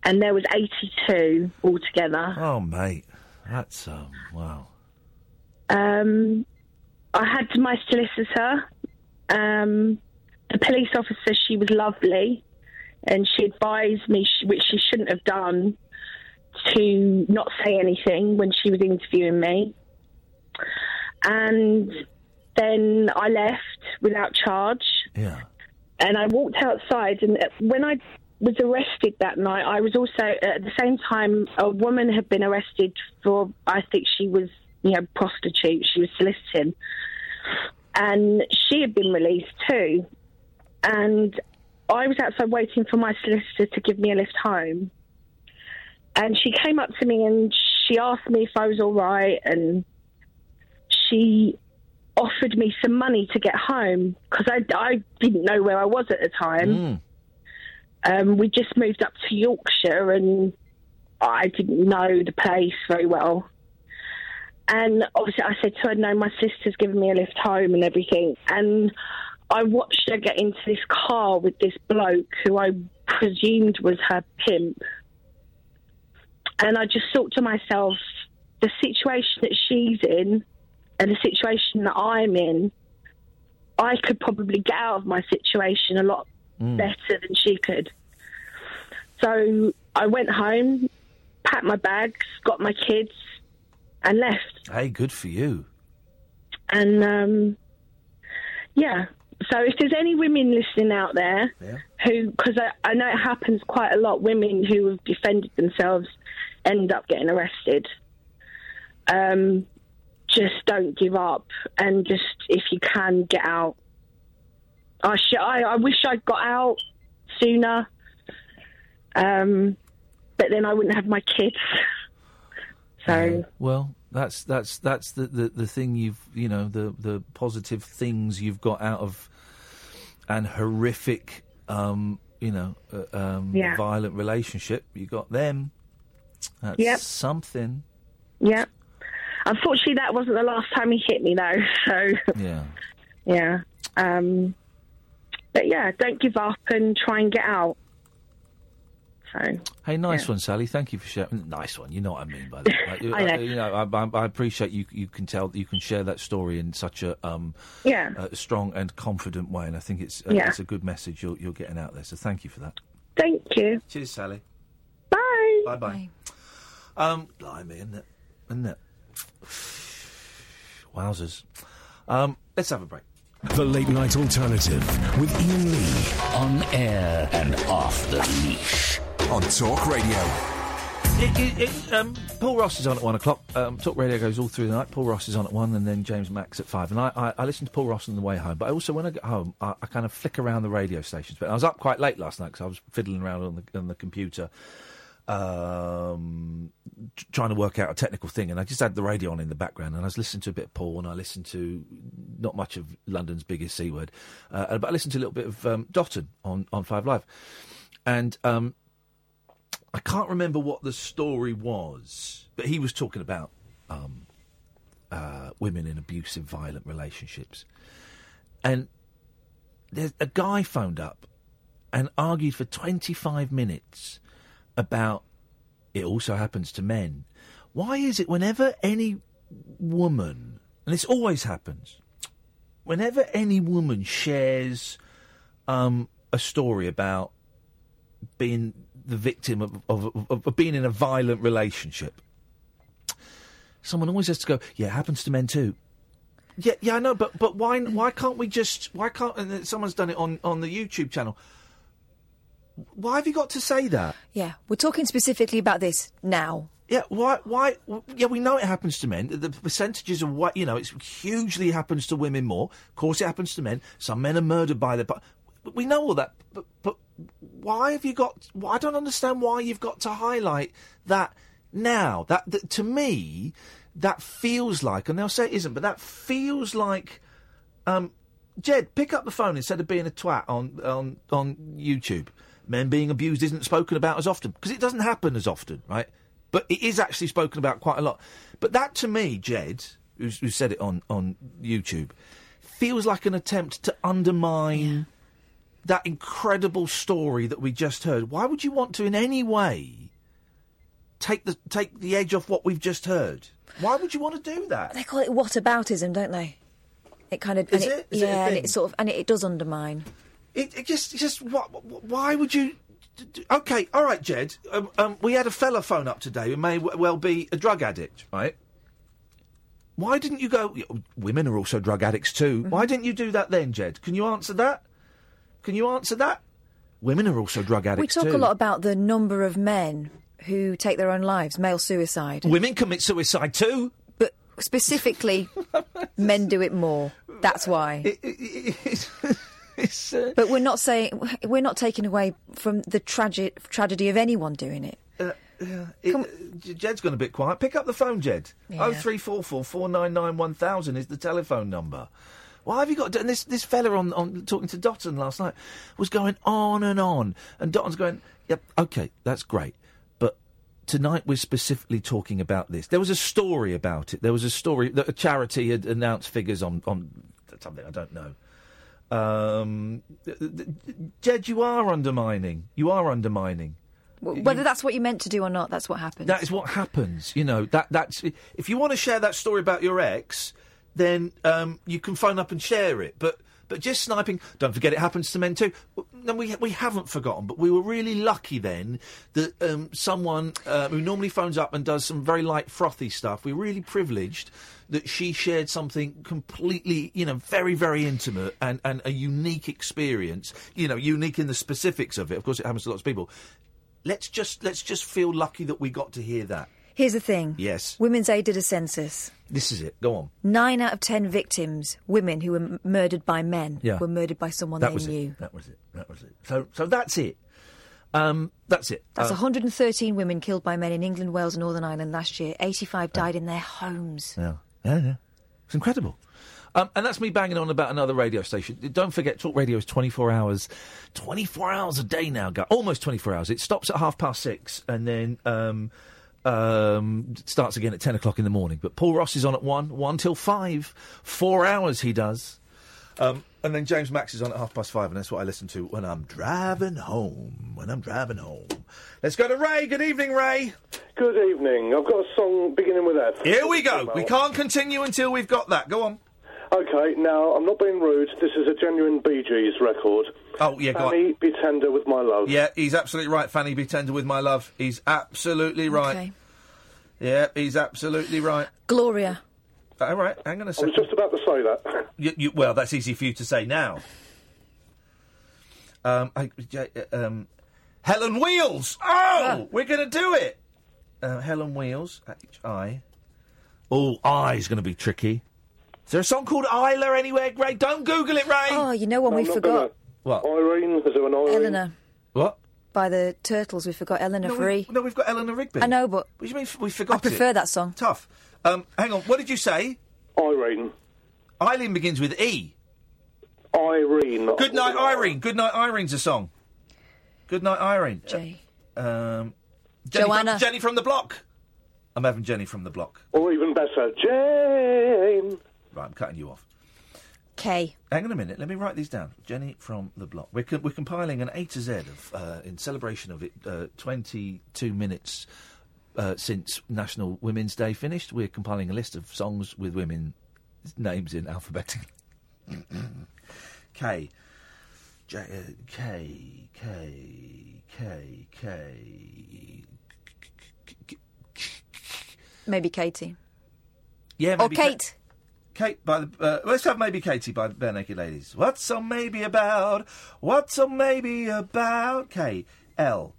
and there was 82 altogether
Oh, mate. That's, um, wow.
um, i had my solicitor um, the police officer she was lovely and she advised me which she shouldn't have done to not say anything when she was interviewing me and then i left without charge
Yeah.
and I walked outside. And when I was arrested that night, I was also at the same time a woman had been arrested for I think she was you know prostitute. She was soliciting, and she had been released too. And I was outside waiting for my solicitor to give me a lift home. And she came up to me and she asked me if I was all right, and she offered me some money to get home because I, I didn't know where I was at the time. Um, we just moved up to Yorkshire and I didn't know the place very well. And obviously, I said to her, No, my sister's given me a lift home and everything. And I watched her get into this car with this bloke who I presumed was her pimp. And I just thought to myself, the situation that she's in and the situation that I'm in, I could probably get out of my situation a lot
Mm.
better than she could. So I went home, packed my bags, got my kids, and left.
Hey, good for you.
And um, yeah, so if there's any women listening out there who, because I, I know it happens quite a lot, women who have defended themselves end up getting arrested. Um, just don't give up, and just if you can get out. I sh- I, I wish I got out sooner, um, but then I wouldn't have my kids. So
Well, that's that's that's the, the, the thing you've you know the the positive things you've got out of an horrific um, you know uh, um,
Yeah.
violent relationship. You got them. That's
Yep.
something.
yeah. Unfortunately, that wasn't the last time he hit me, though. So
Yeah.
yeah. Um, but yeah, don't give up and try and get out. So
Hey, nice one, Sally. Thank you for sharing. Nice one. You know what I mean by that. Like,
I know.
You know, I, I, I appreciate you. You can tell. You can share that story in such a um,
Yeah.
a strong and confident way, and I think it's uh,
Yeah.
it's a good message you're, you're getting out there. So thank you for that.
thank you.
Cheers, Sally.
Bye.
Bye bye. Um, blimey, isn't it? Isn't it? Wowzers. Um, let's have a break.
The Late Night Alternative with Iain Lee.
On air and off the leash.
On Talk Radio.
It, it, it, um, Paul Ross is on at one o'clock. Um, Talk Radio goes all through the night. Paul Ross is on at one, and then James Max at five. And I, I, I listen to Paul Ross on the way home. But also when I get home, I, I kind of flick around the radio stations. But I was up quite late last night because I was fiddling around on the on the computer, um, trying to work out a technical thing. And I just had the radio on in the background, and I was listening to a bit of Paul, and I listened to not much of London's biggest c word, uh, but I listened to a little bit of um, Dotun on on Five Live, and. Um, I can't remember what the story was, but he was talking about um, uh, women in abusive, violent relationships. And there's a guy phoned up and argued for 25 minutes about it also happens to men. Why is it whenever any woman, and this always happens, whenever any woman shares um, a story about being the victim of, of, of, of being in a violent relationship, someone always has to go, "Yeah, it happens to men too." Yeah, yeah, I know, but but why why can't we just why can't and someone's done it on on the YouTube channel? Why have you got to say that?
Yeah, we're talking specifically about this now.
Yeah, why? Why? Yeah, we know it happens to men. The percentages of what you know, it's hugely happens to women more. Of course, it happens to men. Some men are murdered by their. We know all that, but, but why have you got? I don't understand why you've got to highlight that now. That, that to me, that feels like, and they'll say it isn't, but that feels like. Um, Jed, pick up the phone instead of being a twat on on on YouTube. Men being abused isn't spoken about as often because it doesn't happen as often, right? But it is actually spoken about quite a lot. But that to me, Jed, who said it on on YouTube, feels like an attempt to undermine that incredible story that we just heard. Why would you want to, in any way, take the take the edge off what we've just heard? Why would you want to do that?
They call it whataboutism, don't they? It kind of
Is
and
it? Is it a
yeah, and it sort of and it, it does undermine.
It, it just, just, what, why would you? Okay, all right, Jed. Um, um, we had a fella phone up today who may w- well be a drug addict, right? Why didn't you go? Women are also drug addicts too. Why didn't you do that then, Jed? Can you answer that? Can you answer that? Women are also drug addicts.
We talk
too.
a lot about the number of men who take their own lives, male suicide.
Women commit suicide too.
But specifically, men do it more. That's why.
uh,
but we're not saying we're not taking away from the tragic tragedy of anyone doing it.
Uh, yeah, it, uh, Jed's gone a bit quiet. Pick up the phone, Jed.
Yeah.
Oh three four four four nine nine one thousand is the telephone number. Why have you got? And this this fella on, on talking to Dotun last night was going on and on, and Dotun's going, "Yep, okay, that's great, but tonight we're specifically talking about this." There was a story about it. There was a story that a charity had announced figures on on something I don't know. Um, Jed, you are undermining. You are undermining.
Whether that's what you meant to do or not, that's what happened.
That is what happens. You know that that's if you want to share that story about your ex, then um, you can phone up and share it. But but just sniping. Don't forget, it happens to men too. No, we we haven't forgotten, but we were really lucky then that um, someone uh, who normally phones up and does some very light frothy stuff. We're really privileged that she shared something completely, you know, very very intimate and and a unique experience. You know, unique in the specifics of it. Of course, it happens to lots of people. Let's just let's just feel lucky that we got to hear that.
Here's the thing.
Yes.
Women's Aid did a census.
This is it. Go on.
Nine out of ten victims, women who were m- murdered by men,
Yeah.
were murdered by someone
that
they
was
knew.
it. That was it. That was it. So so that's it. Um, that's it.
That's
Uh,
113 women killed by men in England, Wales, and Northern Ireland last year. 85 died in their homes.
Yeah. Yeah, yeah. It's incredible. Um, and that's me banging on about another radio station. Don't forget, Talk Radio is 24 hours, 24 hours a day now, guy. Almost 24 hours. It stops at half past six and then um, um, starts again at 10 o'clock in the morning. But Paul Ross is on at 1, 1 till 5. Four hours he does. Um, and then James Max is on at half past 5, and that's what I listen to when I'm driving home. When I'm driving home. Let's go to Ray. Good evening, Ray.
Good evening. I've got a song beginning with F.
Here we go. We can't continue until we've got that. Go on.
Okay, now I'm not being rude. This is a genuine Bee Gees record.
Oh yeah, go on.
Fanny, be tender with my love.
Yeah, he's absolutely right. Fanny, be tender with my love. He's absolutely right.
Okay.
Yeah, he's absolutely right.
Gloria.
All right, hang on a
I
second.
was just about to say that.
You, you, well, that's easy for you to say now. Um, I, J- um, Helen Wheels. Oh, we're going to do it. Uh, Helen Wheels. H I. Oh, I is going to be tricky. Is there a song called Isla anywhere, Ray? Don't Google it, Ray.
Oh, you know one we
I'm not
forgot?
What?
Irene, is there an Irene?
Eleanor.
What?
By the Turtles, we forgot Eleanor
No,
Free.
we, no, we've got Eleanor Rigby.
I know, but.
What do you mean we forgot
I prefer
it?
that song.
Tough. Um, hang on. What did you say?
Irene.
Eileen begins with E.
Irene.
Good night,
with.
Irene. Good night, Irene's a song. Good night, Irene.
J.
Um, Jenny
Joanna.
From, Jenny from the block. I'm having Jenny from the block.
Or even better, Jane.
Right, I'm cutting you off.
K.
Hang on a minute. Let me write these down. Jenny from the block. We're, co- we're compiling an A to Z of, uh, in celebration of it. Uh, 22 minutes uh, since National Women's Day finished. We're compiling a list of songs with women names in alphabetical. K. J, uh, K. K. K. K.
Maybe Katie.
Yeah,
Or
maybe Ka-
Kate.
Kate by the. Uh, let's have maybe Katie by the Barenaked Ladies. What's so maybe about? What's so maybe about? K L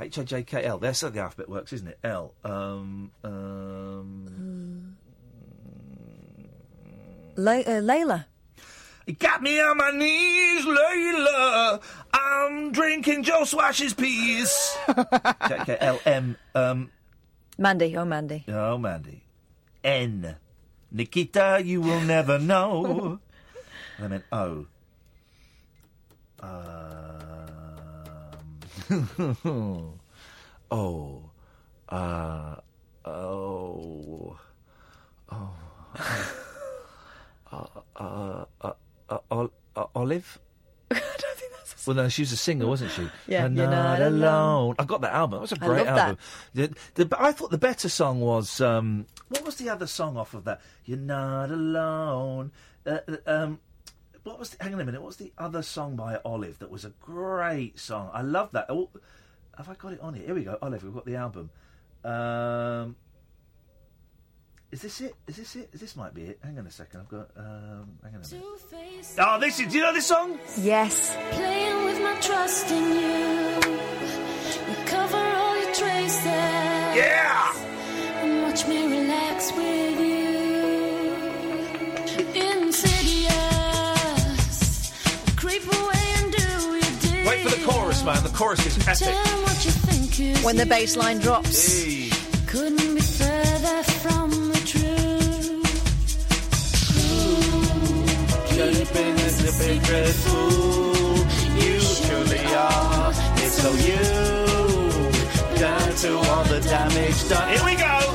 H I J K L. That's how the alphabet works, isn't it? L. Um. Um.
Le- uh, Layla.
You got me on my knees, Layla. I'm drinking Joe Swash's piece. K K L M. Um,
Mandy, oh Mandy.
oh, Mandy. N. Nikita, you will never know. and I meant O. Um, oh. Uh, oh. Oh. uh, uh, uh, Olive? Well, no, she was a singer, wasn't she?
Yeah, You're Not Alone.
I got that album. It was a great
that.
album. The, the, I thought the better song was um, what was the other song off of that? You're not alone. Uh, uh, um, what was? The, hang on a minute. What was the other song by Olive that was a great song? I love that. Oh, have I got it on here? Here we go. Olive, we've got the album. Um, is this it? Is this it? This might be it. Hang on a second. I've got. Um, hang on a minute. Oh, this is. Do you know this song?
Yes.
Playing with my trust in you. Recover all your traces.
Yeah! Wait for the chorus, man. The chorus is epic.
You is
When the
you.
bass line drops.
Hey.
Couldn't be further from the truth.
Keeping this a secret fool. You truly are. It's so you. Down to all the damage done. Here we go.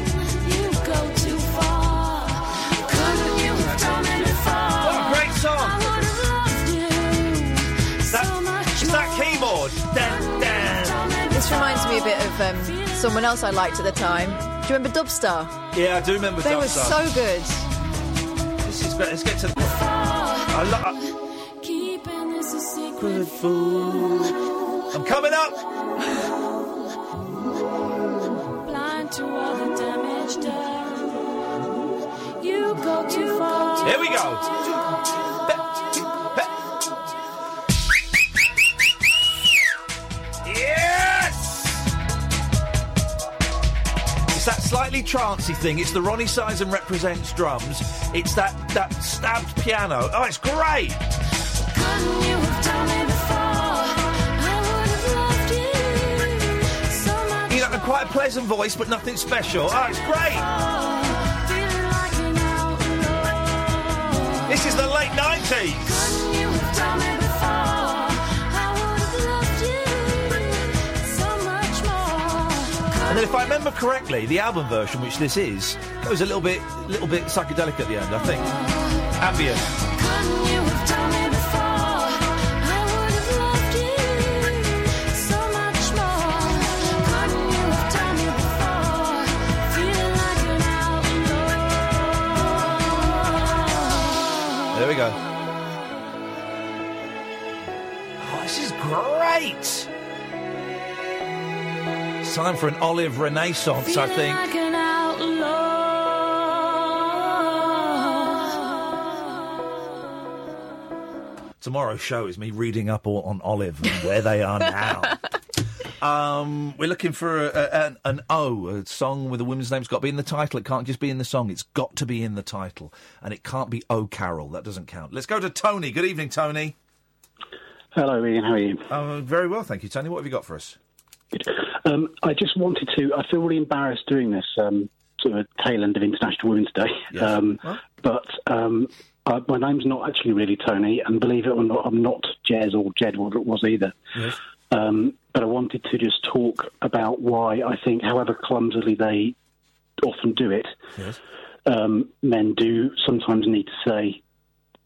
Of um, someone else I liked at the time. Do you remember Dubstar?
Yeah, I do remember
They were so good.
This is better. Let's get to. I lo-
Keeping this a secret.
I'm coming up.
Blind to all the damage done. You go too far.
Here we go. slightly trancy thing. It's the Roni Size and Reprazent drums. It's that that stabbed piano. Oh, it's great. You've quite a pleasant voice, but nothing special. Oh, it's great. This is the late
90s.
And then, if I remember correctly, the album version, which this is, goes a little bit, little bit psychedelic at the end. I think ambient.
Couldn't you have done it before? I would have loved you so much more. Couldn't you have done it before? Feeling like an outlaw.
There we go. Oh, this is great. It's time for an olive renaissance, I think.
like an
Tomorrow's show is me reading up all on Olive and where they are now. um, we're looking for a, a, an, an O, a song with a woman's name. It's got to be in the title. It can't just be in the song. It's got to be in the title, and it can't be O Carol. That doesn't count. Let's go to Tony. Good evening, Tony.
Hello, Iain. How are you?
Uh, very well, thank you, Tony. What have you got for us?
Um, I just wanted to. I feel really embarrassed doing this um, sort of tail end of International Women's Day.
Yes.
Um, but um, uh, my name's not actually really Tony, and believe it or not, I'm not Jez or Jed or it was either.
Yes.
Um, but I wanted to just talk about why I think, however clumsily they often do it,
Yes.
um, men do sometimes need to say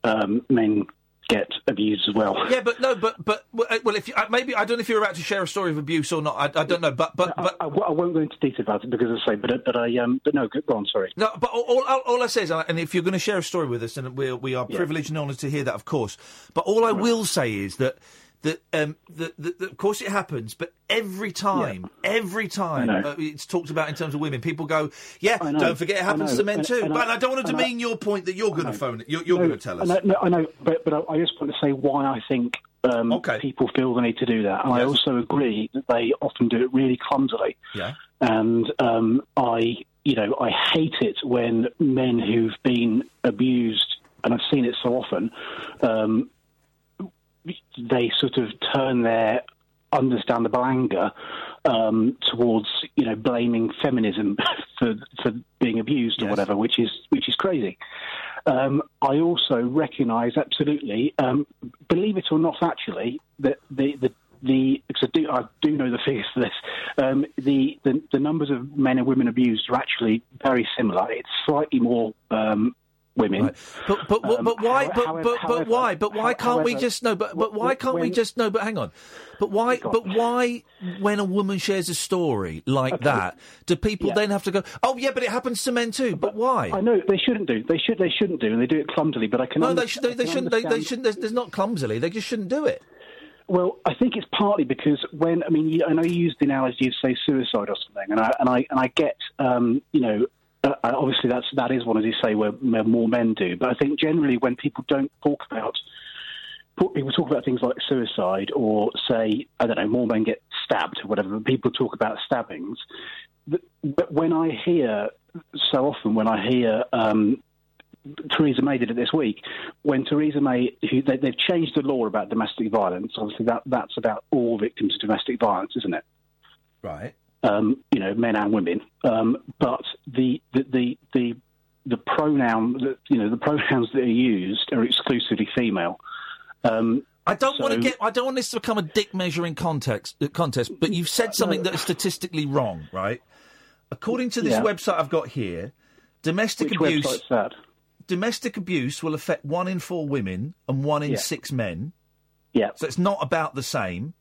um, men get abused as well.
Yeah, but no, but but well, uh, if you, uh, maybe I don't know if you're about to share a story of abuse or not. I, I don't know, but but but
I, I, I won't go into detail about it because I say, but but I um, but no, go on. Sorry.
No, but all, all, all I say is, uh, and if you're going to share a story with us, and we we are
Yeah.
privileged and honoured to hear that, of course. But all I will say is that that um that, that, that of course it happens, but every time, every time uh, it's talked about in terms of women, people go, yeah, don't forget it happens to men
And-
too.
and
but
I-
I, don't want to demean your point that you're going to phone it. You're, you're
No,
going to tell us.
I know, no, I know, but but I just want to say why I think um, people feel the need to do that, and I also agree that they often do it really clumsily.
Yeah.
And um, I, you know, I hate it when men who've been abused and I've seen it so often, um, they sort of turn their understandable anger um, towards you know blaming feminism for for being abused or whatever, which is which is crazy. Um, I also recognise absolutely, um, believe it or not, actually, that the the the because I do I do know the figures for this. Um, the, the the numbers of men and women abused are actually very similar. It's slightly more um, women.
But but but,
Um,
but why?
how-
but
however-
but
however-
why? But why can't we just no? But but why can't we just no? But hang on. But why? But why? When a woman shares a story like
Okay.
that, do people
Yeah.
then have to go? Oh yeah, but it happens to men too. But why?
I know they shouldn't do. They should. They shouldn't do, and they do it clumsily. But I can.
No,
under-
they should, they, they, shouldn't, They, they shouldn't. There's, there's not clumsily. They just shouldn't do it.
Well, I think it's partly because when I mean, I know you used the analogy of say suicide or something, and I and I and I get, um, you know, uh, uh, obviously that's that is one as you say where, where more men do, but I think generally when people don't talk about people talk about things like suicide or say I don't know more men get stabbed or whatever, but people talk about stabbings. But when I hear so often when I hear um, Theresa May did it this week. When Theresa May, who, they, they've changed the law about domestic violence. Obviously, that that's about all victims of domestic violence, isn't it?
Right.
Um, you know, men and women. Um, but the the the the, the pronoun, that you know, the pronouns that are used are exclusively female. Um,
I don't want to get. I don't want this to become a dick measuring context uh, contest. But you've said something that is statistically wrong, right? According to this
Yeah.
website I've got here, domestic
Which
abuse. Domestic abuse will affect one in four women and one in
Yeah.
six men.
Yeah.
So it's not about the same,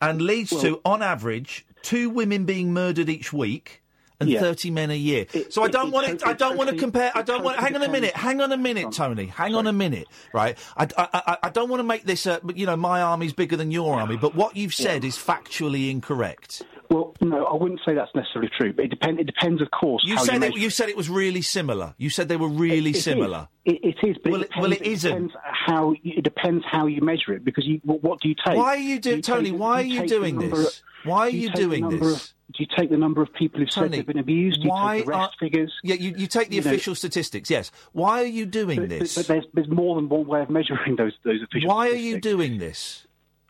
and leads
Well-
to, on average, two women being murdered each week. And
Yeah.
thirty men a year. so I don't
it
want to. I don't want to compare. I don't want. Hang on a minute. Hang on a minute, Tony. Hang on a minute. Right. I, I, I, I don't want to make this. A, you know, my army's bigger than your army. But what you've said is factually incorrect.
Well, no, I wouldn't say that's necessarily true. But it depends. It depends, of course.
You
how
said
you
it. You said it was really similar. You said they were really
It is.
similar.
It, it is, but
Well,
it
it- well,
depends,
it
depends how you- it depends how you measure it because you what, what do you take?
Why are you doing,
take
Tony?
the-
Why are
you
doing this?
of-
Why are you doing this?
Of, do you take the number of people who've
Tony,
said they've been abused? Do you
why
take the arrest
are-
figures?
Yeah, you, you take the
You know-
official statistics. Yes. Why are you doing
But,
this?
but, but there's, there's more than one way of measuring those those official.
Why are you doing this?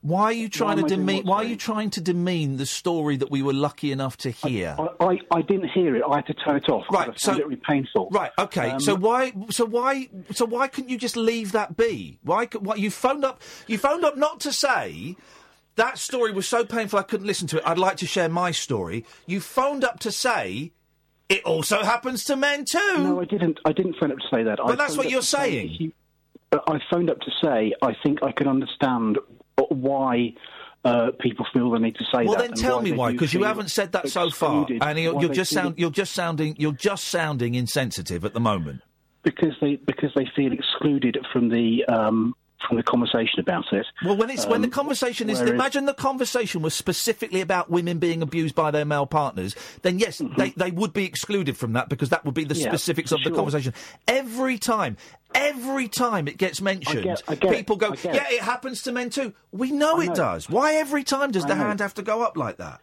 Why are you trying
am
to demean? Why are you trying to demean the story that we were lucky enough to hear?
I, I, I didn't hear it. I had to turn it off.
Right, so-
it really painful.
Right. Okay.
Um,
so why? So why? So why couldn't you just leave that be? Why? What you phoned up? You phoned up not to say that story was so painful I couldn't listen to it. I'd like to share my story. You phoned up to say it also happens to men too.
No, I didn't. I didn't phone up to say that.
But
I
that's what you're
say
saying.
but I phoned up to say I think I can understand why uh, people feel the need to say
well,
that.
then
and
tell me why, because you haven't said that so far, and you're, you're just sound, you're just sounding, you're just sounding insensitive at the moment.
because they because they feel excluded from the um, from the conversation about it.
Well, when it's when the
Um,
conversation is, imagine the conversation was specifically about women being abused by their male partners, then yes, they, they would be excluded from that because that would be the
Mm-hmm. Yeah,
specifics of the conversation. Every time, every time it gets mentioned,
get- I get
people go,
I
"Yeah,
it."
happens to men too." We know
I
it does. Why every time does
I
the
know.
hand have to go up like that?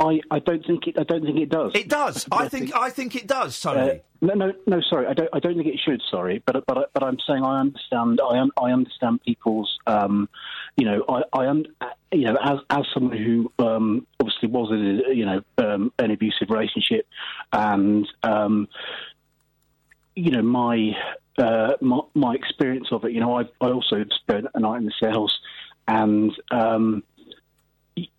I, I don't think it. I don't think it does.
It does. I think I think it does, Tony.
Uh, no, no, no. Sorry, I don't. I don't think it should. Sorry, but but but I'm saying I understand. I un, I understand people's. Um, you know, I I un, you know as as someone who um, obviously was in a, you know um, an abusive relationship, and um, you know my uh, my my experience of it. You know, I I also spent a night in the cells, and. Um,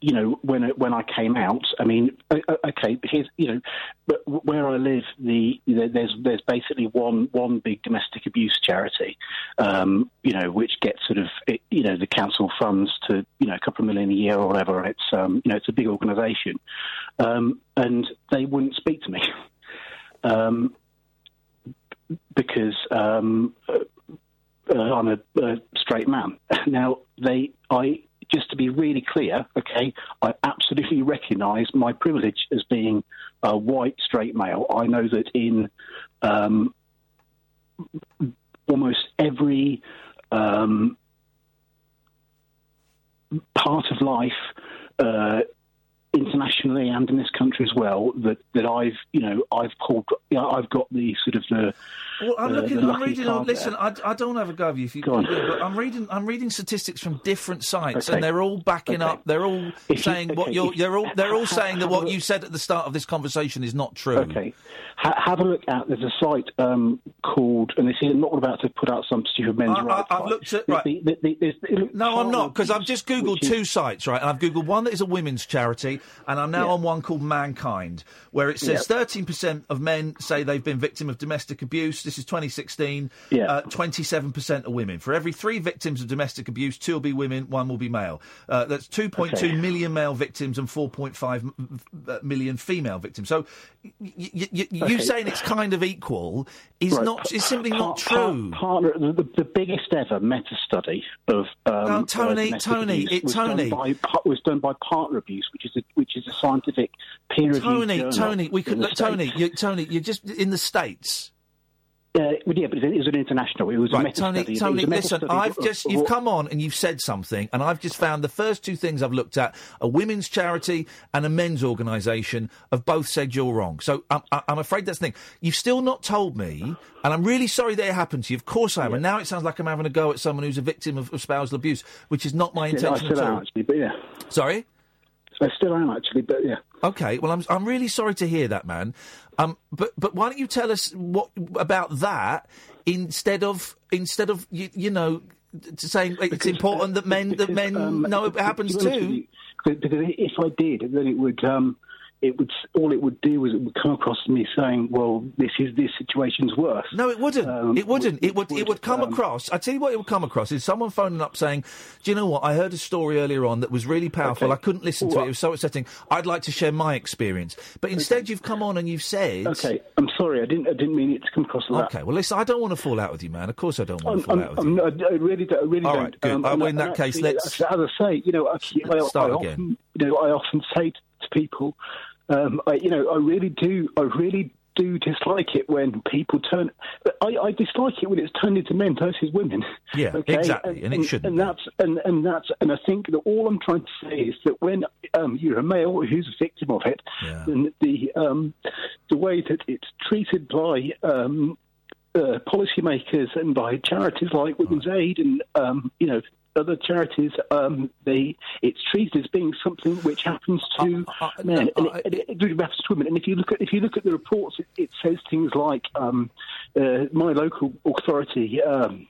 you know, when when I came out, I mean, okay, here's you know, but where I live, the there's there's basically one one big domestic abuse charity, um, you know, which gets sort of you know the council funds to you know a couple of million a year or whatever. It's um, you know it's a big organisation, um, and they wouldn't speak to me. Um, because um, uh, uh, I'm a, a straight man. Now, they, I, just to be really clear, okay, I absolutely recognise my privilege as being a white straight male. I know that in um, almost every um, part of life, uh, internationally and in this country as well, that, that I've, you know, I've called, I've got the sort of the
Well, I'm
uh,
looking. I'm reading. On, listen. I, I don't have a go of you if you.
Go on.
yeah, but I'm reading. I'm reading statistics from different sites,
Okay.
and they're all backing
Okay.
up. They're all
If you-
saying what you're.
if-
They're all. They're all
ha-
saying that what
look-
you said at the start of this conversation is not true.
Okay. Ha- have a look at. There's a site um, called, and this is not about to put out some stupid men's
I,
rights.
I, I've looked at
The-
right.
the- the- the-
no, I'm not because I've just googled
which is-
two sites, right? And I've googled one that is a women's charity, and I'm now on one called Mankind, where it says 13% of men say they've been victim of domestic abuse. This is 2016.
Yeah.
Uh, 27% are women. For every three victims of domestic abuse, two will be women, one will be male. Uh, that's 2.2 million
Okay.
male victims and 4.5 m- uh, million female victims. So, y- y- y- you
Okay.
saying it's kind of equal is
Right,
not. Is simply not true.
partner, the, the, the biggest ever meta study of um,
No, Tony,
uh,
Tony, it-
was
Tony.
done by was done by Partner Abuse, which is a, which is a scientific peer
Tony, Tony, we could look, Tony, you, Tony, you're just in the states.
Uh, yeah, but it was an international. It was a
Right,
meta
Tony,
study.
Tony,
a
listen, I've just you've come on and you've said something, and I've just found the first two things I've looked at: a women's charity and a men's organisation have both said you're wrong. So I'm, I- I'm afraid that's the thing. You've still not told me, and I'm really sorry that it happened to you. Of course I am, and now it sounds like I'm having a go at someone who's a victim of, of spousal abuse, which is not my
Yeah, I
intention
still
at
am
all.
actually, but yeah.
Sorry.
I still am actually, but yeah.
Okay, well, I'm I'm really sorry to hear that, man. Um, but but why don't you tell us what about that instead of instead of you, you know saying it's important that men that men
um,
know it happens
to be honest with
too.
you, Because because if I did, then it would. Um, it would all it would do was it would come across to me saying, "Well, this is this situation's worse."
No, it wouldn't.
Um,
it wouldn't. It would. It would come
um,
across. I tell you what, it would come across is someone phoning up saying, "Do you know what? I heard a story earlier on that was really powerful.
Okay.
I couldn't listen to it. It was so upsetting. I'd like to share my experience." But instead, you've come on and you've said,
Okay, I'm sorry. I didn't. I didn't mean it to come across like that.
"Okay, well, listen. I don't want to fall out with you, man. Of course, I don't want to
I'm,
fall out with you."
I'm, I'm, I really don't. I really
All
don't.
right, good.
Um,
well, in that case, let's-
As I say, you know, I, I,
start again.
Often, you know, I often say to, to people, um, I, you know, I really do. I really do dislike it when people turn. I, I dislike it when it's turned into men versus women.
Yeah,
Okay?
exactly, and it shouldn't
And that's and, and that's and I think that all I'm trying to say is that when um, you're a male who's a victim of it, then the um, the way that it's treated by um, uh, policymakers and by charities like Women's Aid and um, you know other charities, um, they it's treated as being something which happens to men and it, and it, it happens to women. And if you look at if you look at the reports, it, it says things like um, uh, my local authority. Um,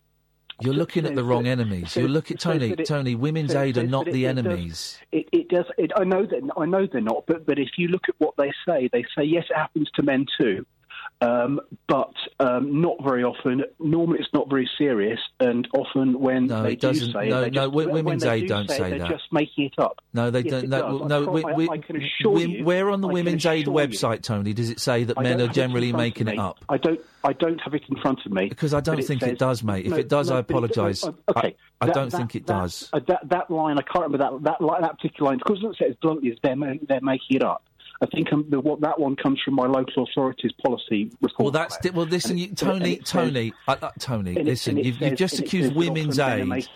You're looking at the wrong enemies. You're looking, Tony.
it-
Tony, women's aid are not the
it- it does-
enemies.
It, it does. It, I know that. I know they're not. But but if you look at what they say, they say yes, it happens to men too, um, but um, not very often. Normally, it's not very serious, and often when
No,
they
it
do
doesn't-
say it,
no,
they
no,
just,
wo- Women's Aid
do
don't
say,
say
it,
that.
They're just making it up.
No, they
Yes,
don't.
it
No.
I
no. we, we,
I can assure
we-
you-
where on the
I
Women's Aid
assure you-
website, Tony, does it say that men are
it
generally making it up?
I don't. I don't have it in front of me
Because I don't think
says-
it does, mate. If
No,
it does,
no,
I apologise.
uh, Okay,
I, I
that-
don't
that-
think it
that-
does.
uh, that that line, I can't remember that that line, that particular line. Because it says bluntly, is they're they're making it up. I think um, the, what that one comes from my local authority's policy report.
Well, that's well. Listen, you, Tony,
says-
Tony, uh, uh, Tony.
it-
listen,
it
you've, you've just accused
says
Women's
often men are
Aid.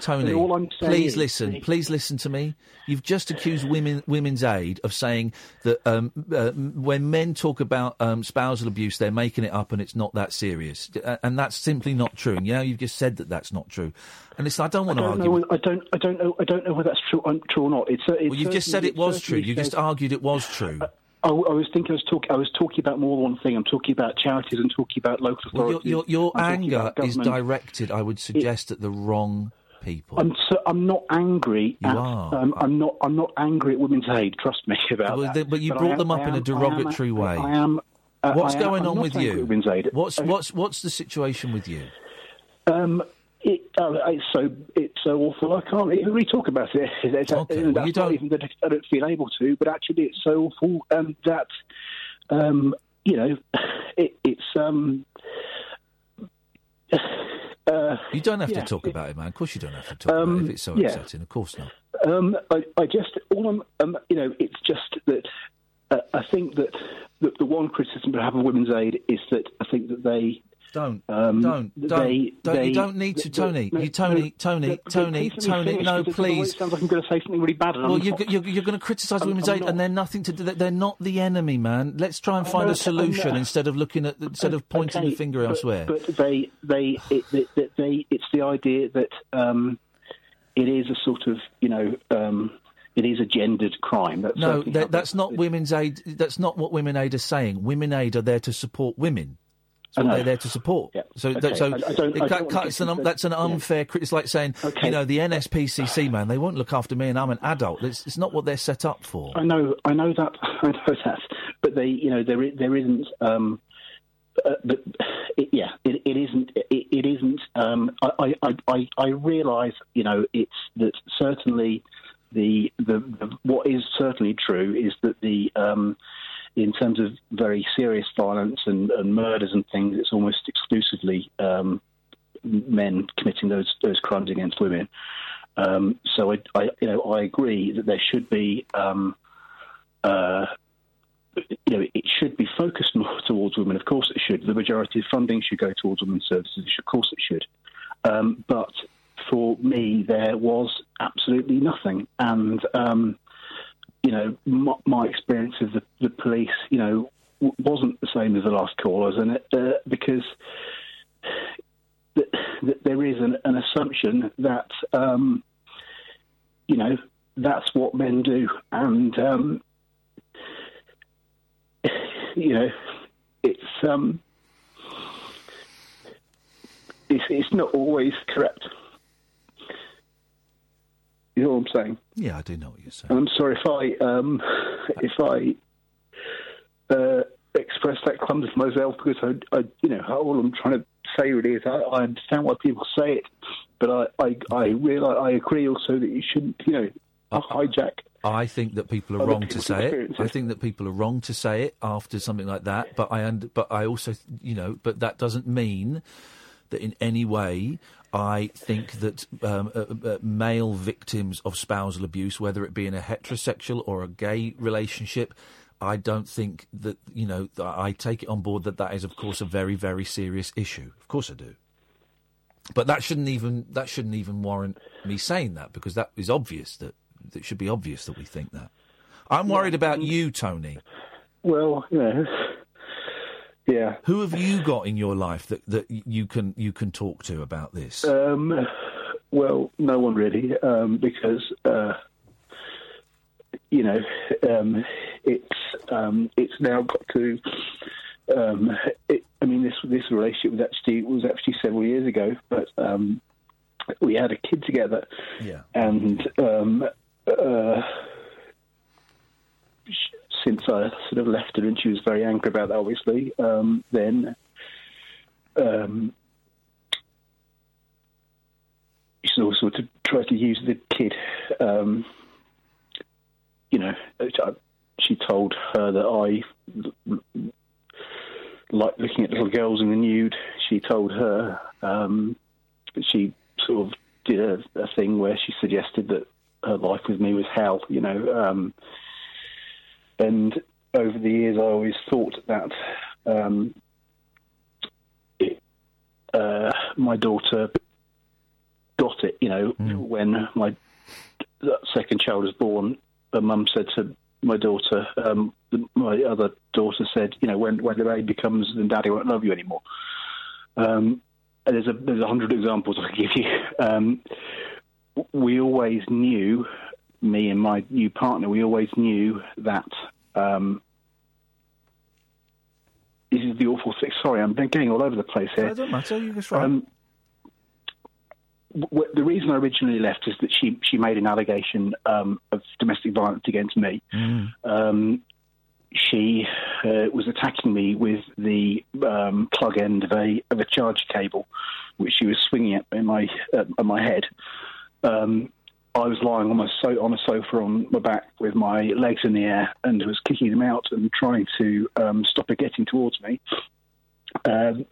Tony,
And all I'm saying
please listen. Please listen to me. You've just accused women, Women's Aid of saying that um, uh, when men talk about um, spousal abuse, they're making it up and it's not that serious, Uh, and that's simply not true. And you know, you've just said that that's not true. And listen, I don't want to
don't,
argue.
know, I don't. I don't know. I don't know whether that's true, true or not. It's, uh, it's
well, you've just said it was true. You just argued it was true.
I, I was thinking. I was talking. I was talking about more than one thing. I'm talking about charities and talking about local
Well,
authorities.
your your, your anger is directed, I would suggest, at the wrong people.
I'm so, I'm not angry.
You
at,
are.
Um, I'm not. I'm not angry at Women's Aid. Trust me about
Well,
that.
but you
I
brought
am-
them up
I
in a
am- I am-
derogatory way.
I am. uh,
what's
I am-
going
I'm
on
not
with
angry
you?
at Women's Aid.
What's
Uh,
what's what's the situation with you?
Um, it, uh, it's so it's so awful. I can't even really talk about it. It's,
Okay, well, you don't-
even that I don't feel able to. But actually, it's so awful um, that um, you know it, it's. Um, uh,
You don't have
yeah,
to talk
it-
about it, man. Of course, you don't have to talk about it
Um,
if it's so
yeah.
upsetting. Of course not.
Um, I, I just all I'm, um, you know, it's just that uh, I think that, that the one criticism I have of Women's Aid is that I think that they
Don't,
um,
don't, don't,
they,
don't.
they,
you don't need to, Tony. you, Tony, Tony, Tony, Tony. No, please.
It sounds like I'm going to say something really bad. And
Well, you're, you're, you're going to criticise women's aid, and they're nothing to do. They're not the enemy, man. Let's try and find a solution instead of looking at instead of pointing
Okay,
the finger
but-
elsewhere.
But they, they, it, they, they, it's the idea that um, it is a sort of, you know, um, it is a gendered crime. That's
no, that, that's not women's aid. That's not what women aid are saying. Women aid are there to support women. That's what they're there to support. So,
Okay,
so
I- I
it
I
ca-
don't
ca-
want to
it's an,
into-
that's an
yeah.
unfair. cri- It's like saying, you know, the NSPCC man, they won't look after me, and I'm an adult. It's, it's not what they're set up for.
I know, I know that, I know that, but they, you know, there, there isn't. Um, uh, but it, yeah, it, it isn't. It, it isn't. Um, I, I, I, I realise, you know, it's that certainly the, the the what is certainly true is that the um, in terms of very serious violence and, and murders and things, it's almost exclusively um, men committing those those crimes against women. Um, so I, I, you know, I agree that there should be, um, uh, you know, it should be focused more towards women. Of course, it should. The majority of funding should go towards women's services. Of course, it should. Um, but for me, there was absolutely nothing, and um, you know, my, my experience of the, the police, you know, w- wasn't the same as the last callers, and it, uh, because th- th- there is an, an assumption that um, you know that's what men do, and um, you know it's um, it's it's not always correct. You know what I'm saying?
Yeah, I do know what you're saying.
I'm sorry if I um, if I uh, express that clumsily myself because I, I, you know, all I'm trying to say really is I, I understand why people say it, but I, I, I realise I agree also that you shouldn't, you know, hijack.
I think that people are wrong to say it. I think that people are wrong to say it after something like that. But I, und- but I also, you know, but that doesn't mean that in any way I think that um, uh, uh, male victims of spousal abuse, whether it be in a heterosexual or a gay relationship, I don't think that you know. I take it on board that that is, of course, a very, very serious issue. Of course, I do. But that shouldn't even that shouldn't even warrant me saying that because that is obvious that it should be obvious that we think that. I'm worried about you, Tony.
Well, you know, yeah.
Who have you got in your life that, that you can you can talk to about this?
Um, well, no one really, um, because uh, you know um, it's um, it's now got to. Um, it, I mean, this this relationship was actually was actually several years ago, but um, we had a kid together,
Yeah.
and um, uh, since I sort of left her, and she was very angry about that, obviously. Um, then um, she sort of, sort of tried to use the kid. Um, you know, she told her that I like looking at little girls in the nude. She told her um, she sort of did a, a thing where she suggested that her life with me was hell. You know, um, and over the years, I always thought that um, it, uh, my daughter got it. You know, when my second child was born, her mum said to my daughter, um, the, my other daughter said, you know, when when the baby comes, then daddy won't love you anymore. Um, and there's a there's a hundred examples I could give you. Um, we always knew, me and my new partner, we always knew that. Um, this is the awful thing. Sorry, I'm getting all over the place here.
It doesn't matter. You just right.
Um, w- the reason I originally left is that she she made an allegation um, of domestic violence against me. Um, she uh, was attacking me with the um, plug end of a of a charge cable, which she was swinging at my uh, at my head. Um, I was lying on, my so- on a sofa on my back with my legs in the air and was kicking them out and trying to um, stop her getting towards me. Um,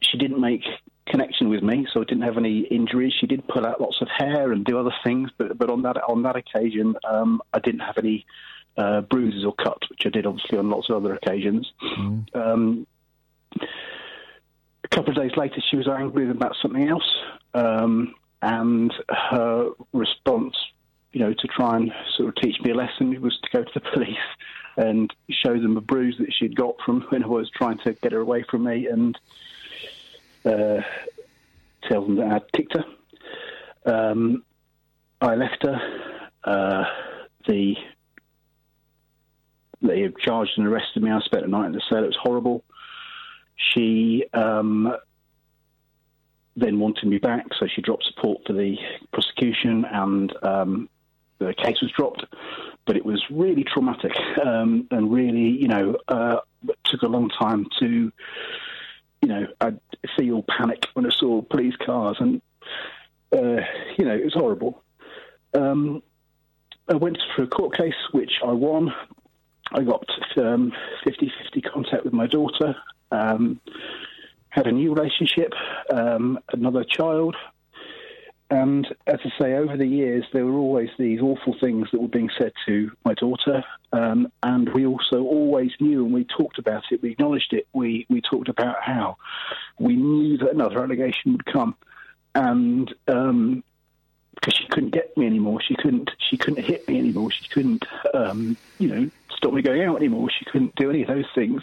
she didn't make connection with me, so I didn't have any injuries. She did pull out lots of hair and do other things, but but on that on that occasion, um, I didn't have any uh, bruises or cuts, which I did obviously on lots of other occasions. Um, a couple of days later, she was angry about something else, um, and her response, you know, to try and sort of teach me a lesson was to go to the police and show them a bruise that she'd got from when I was trying to get her away from me, and uh, tell them that I'd kicked her. Um, I left her. Uh, the they charged and arrested me. I spent a night in the cell. It was horrible. She um, then wanted me back, so she dropped support for the prosecution, and um, the case was dropped. But it was really traumatic um, and really, you know, uh, took a long time to, you know, I'd feel panic when I saw police cars, and uh, you know, it was horrible. Um, I went for a court case, which I won. I got um, 50-50 contact with my daughter. Um, had a new relationship, um, another child, and as I say, over the years there were always these awful things that were being said to my daughter, um, and we also always knew, and we talked about it, we acknowledged it. We we talked about how we knew that another allegation would come, and um, because she couldn't get me anymore. She couldn't. She couldn't hit me anymore. She couldn't, um, you know, stop me going out anymore. She couldn't do any of those things.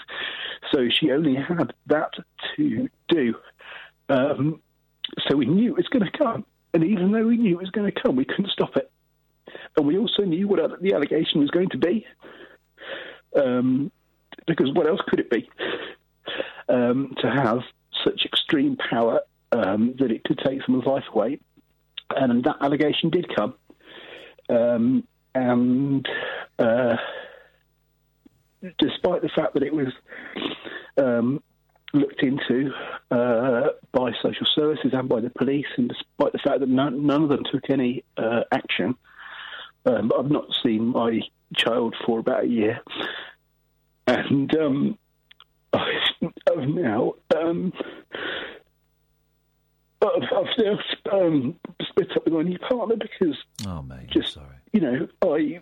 So she only had that to do. Um, so we knew it was going to come, and even though we knew it was going to come, we couldn't stop it. And we also knew what the allegation was going to be, um, because what else could it be? Um, to have such extreme power um, that it could take someone's life away and that allegation did come. Um, and uh, despite the fact that it was um, looked into uh, by social services and by the police, and despite the fact that none, none of them took any uh, action, um, I've not seen my child for about a year, and um, I've now. Um, I've, I've now um, split up with my new partner because
Oh, mate,
just
sorry.
you know I,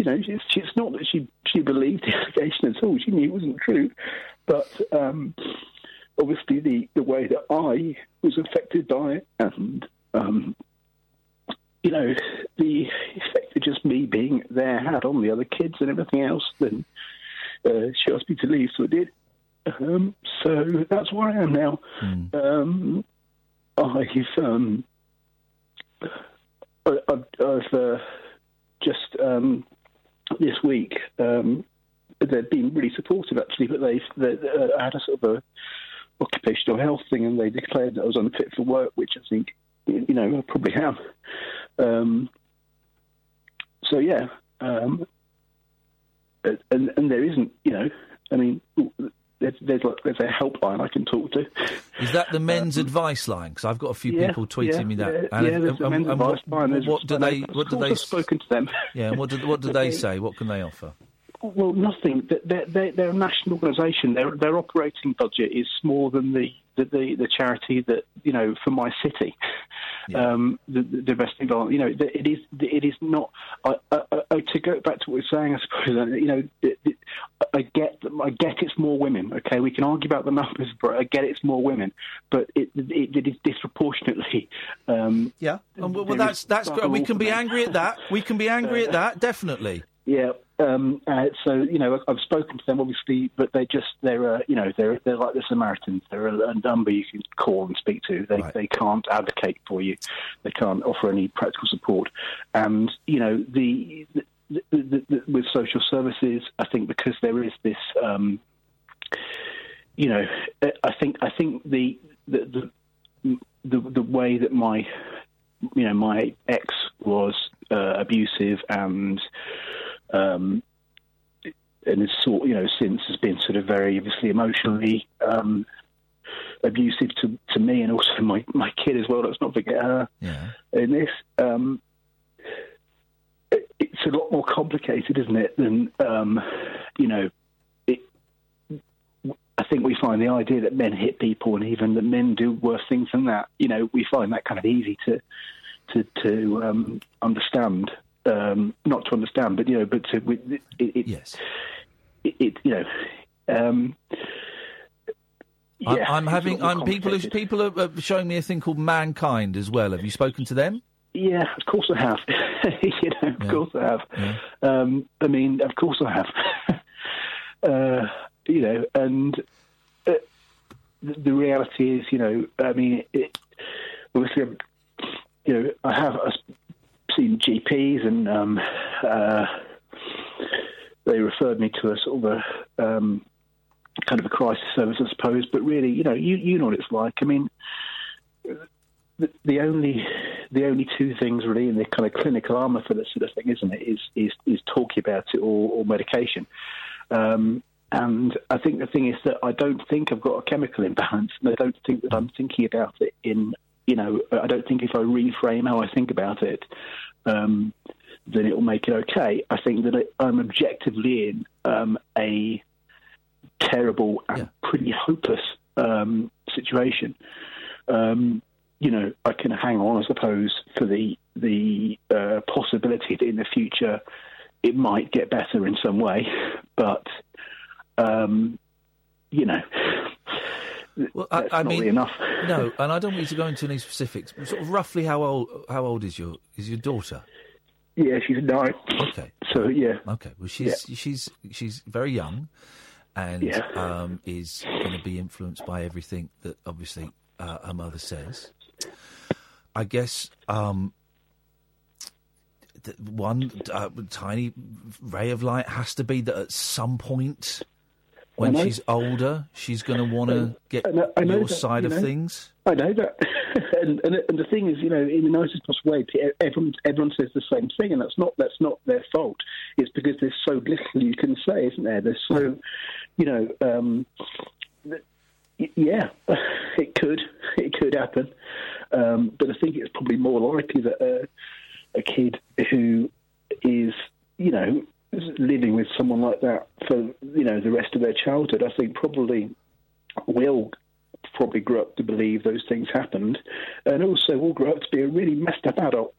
you know, it's, it's not that she she believed the allegation at all. She knew it wasn't true, but um, obviously the the way that I was affected by it and. Um, you know, the effect of just me being there had on the other kids and everything else, then uh, she asked me to leave, so I did. Um, so that's where I am now. Um, I've um, I- I've, I've uh, just um, this week um, they've been really supportive actually, but they've they, uh, had a sort of a occupational health thing, and they declared that I was unfit for work, which I think you know I probably am. Um, so yeah, um, and and there isn't you know I mean. There's, there's like there's a helpline I can talk to.
Is that the um, men's advice line? Because I've got a few
yeah,
people tweeting
yeah,
me that.
yeah,
And
yeah, there's the men's
and
advice
what,
line, there's-
what do they? What do they?
I've spoken to them.
Yeah. What do what do they say? What can they offer?
Well, nothing. They- They're, they're, they're a national organisation. Their their operating budget is smaller than the, the, the, the charity that you know for my city. Um, the, the domestic violence. You know, it is it is not. I, I, I, to go back to what we're saying, I suppose. uh, You know, it, it, I get I get it's more women. Okay, we can argue about the numbers, but I get it's more women. But it it, it is disproportionately. Um,
yeah. And, well, well, that's that's. We can be angry at that. We can be angry at that. Definitely.
Yeah. Um, uh, so you know, I've spoken to them obviously, but they're just they're uh, you know they're they're like the Samaritans. They're a, a number you can call and speak to. They they can't advocate for you. They can't offer any practical support. And you know the, the, the, the, with social services, I think because there is this. Um, you know, I think I think the the the, the, the way that my you know my ex was uh, abusive and um, and has sort you know since has been sort of very obviously emotionally um, abusive to, to me and also my, my kid as well. Let's not forget her yeah. in this. Um, it, it's a lot more complicated, isn't it? Than um, you know. It, I think we find the idea that men hit people and even that men do worse things than that. You know, we find that kind of easy to to to um, understand. Um, not to understand, but you know, but to it, it,
yes,
it, it you know, um, Yeah,
I'm having. I'm people. Are, people are showing me a thing called mankind as well. Have you spoken to them?
Yeah, of course I have. you know, of course I have. Um, I mean, of course I have. uh, you know, and uh, the, the reality is, you know, I mean, it, obviously, um, you know, I have uh, seen GPs and um, uh, they referred me to a sort of a um, kind of a crisis service, I suppose. But really, you know, you you know what it's like. I mean, the, the only the only two things really in the kind of clinical armour for this sort of thing, isn't it? Is is is talking about it or, or medication. Um, and I think the thing is that I don't think I've got a chemical imbalance, and I don't think that I'm thinking about it in you know I don't think if I reframe how I think about it, um, then it will make it okay. I think that I'm objectively in um, a terrible and pretty hopeless um, situation. Um, you know, I can hang on, I suppose, for the the uh, possibility that in the future it might get better in some way, but um, you know,
Well, I, I mean,
enough.
no, and I don't want you to go into any specifics. Sort of roughly, how old? How old is your is your daughter?
Yeah, she's nine.
Okay.
So yeah.
Okay. Well, she's she's she's very young, and
Yeah.
um, is going to be influenced by everything that obviously uh, her mother says. I guess um, th- one uh, tiny ray of light has to be that at some point, when she's older, she's going to want to get
know- I know
your
that,
side
you
of things.
I know that, and, and and the thing is, you know, in the nicest possible way, everyone everyone says the same thing, and that's not that's not their fault. It's because there's so little you can say, isn't there? There's so, you know, um, yeah, it could it could happen, um, but I think it's probably more likely that uh, a kid who is, you know, living with someone like that for you know the rest of their childhood, I think probably will probably grow up to believe those things happened, and also will grow up to be a really messed up adult.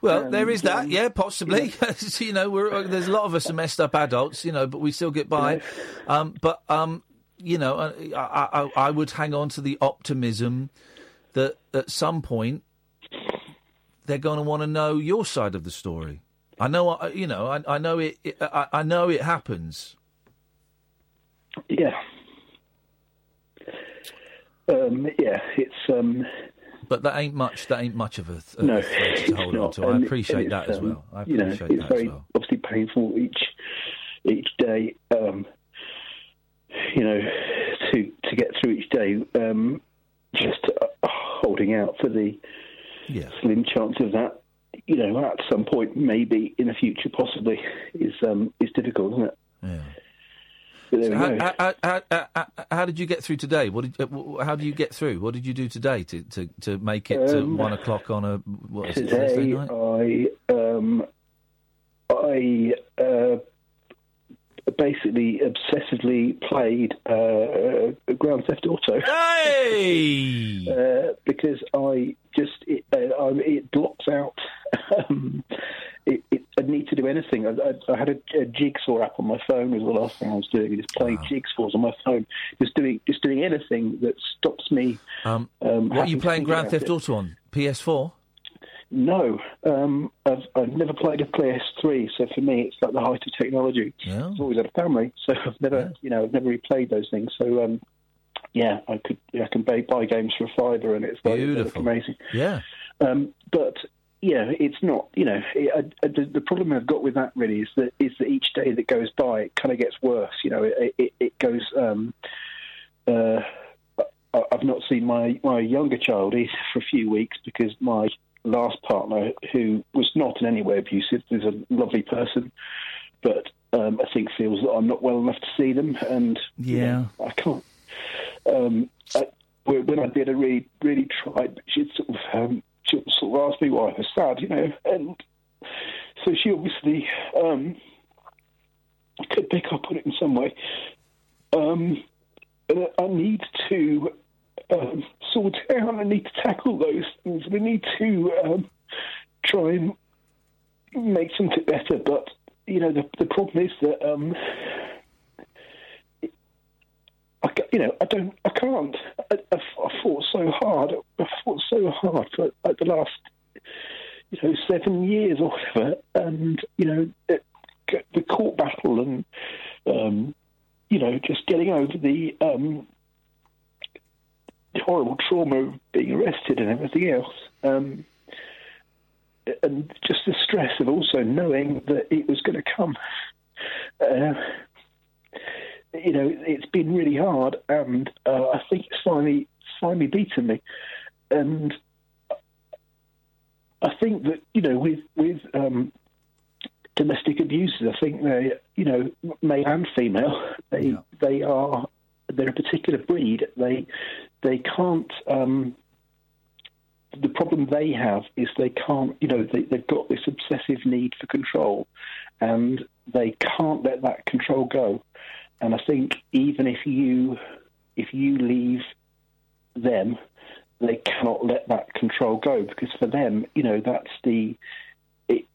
Well,
And,
there is that,
um,
yeah, possibly. you know, we're, there's a lot of us are messed up adults, you know, but we still get by. Um, but um, you know, uh, I, I, I would hang on to the optimism that at some point they're going to want to know your side of the story. I know, you know, I, I know it. it I, I know it happens.
Yeah. Um, yeah, it's um,
But that ain't much. That ain't much of a, th-
no,
a to hold on to. I appreciate that as
um,
well. I
you know,
appreciate
it's
that
very
as well.
obviously painful each each day. Um, you know, to to get through each day, um, just uh, holding out for the slim chance of that. You know, at some point, maybe in the future, possibly is um, is difficult, isn't it?
Yeah. So how, how, how, how, how, how did you get through today? What did, uh, how do you get through? What did you do today to, to, to make it to
Um,
one o'clock on a what is it, Thursday
Today,
night?
I um, I uh, basically obsessively played uh, Grand Theft Auto.
Hey!
uh, because I just it, uh, I, it blocks out. Um, it, it, I need to do anything. I, I, I had a, a jigsaw app on my phone. Was the last thing I was doing. Just playing jigsaws on my phone. Just doing just doing anything that stops me.
Um,
um,
what are you playing Grand Theft. Auto on? PS4?
No, um, I've, I've never played a PS3, so for me it's like the height of technology.
Yeah.
I've always had a family, so I've never, you know, I've never replayed those things. So, um, yeah, I could, I can buy, buy games for a fiver, and it's like,
Beautiful.
amazing.
Yeah.
Um, but yeah, it's not. You know, it, I, the, the problem I've got with that really is that is that each day that goes by, it kind of gets worse. You know, it it, it goes. Um, uh, I- I've not seen my my younger child he's for a few weeks because my last partner, who was not in any way abusive, is a lovely person, but um, I think feels that I'm not well enough to see them, and you
Yeah.
know, I can't. Um, I, when I did, I really, really tried, but she'd sort of, um, she sort of asked me why I was sad, you know, and so she obviously um, could pick up on it in some way. Um, I need to um, sort out. I need to tackle those things. We need to um, try and make something better. But you know, the the problem is that um, I, you know, I don't, I can't. I, I, fought so hard. I fought so hard for like, the last, you know, seven years or whatever, and you know, it, the court battle and, um, you know, just getting over the um, the horrible trauma of being arrested and everything else. Um, and just the stress of also knowing that it was going to come. Uh, you know, it's been really hard, and uh, I think it's finally finally beaten me. And I think that you know, with with um, domestic abusers, I think they, you know, male and female, they they are they're a particular breed. They they can't. Um, the problem they have is they can't, you know, they, they've got this obsessive need for control, and they can't let that control go. And I think even if you if you leave them, they cannot let that control go because for them, you know, that's the it,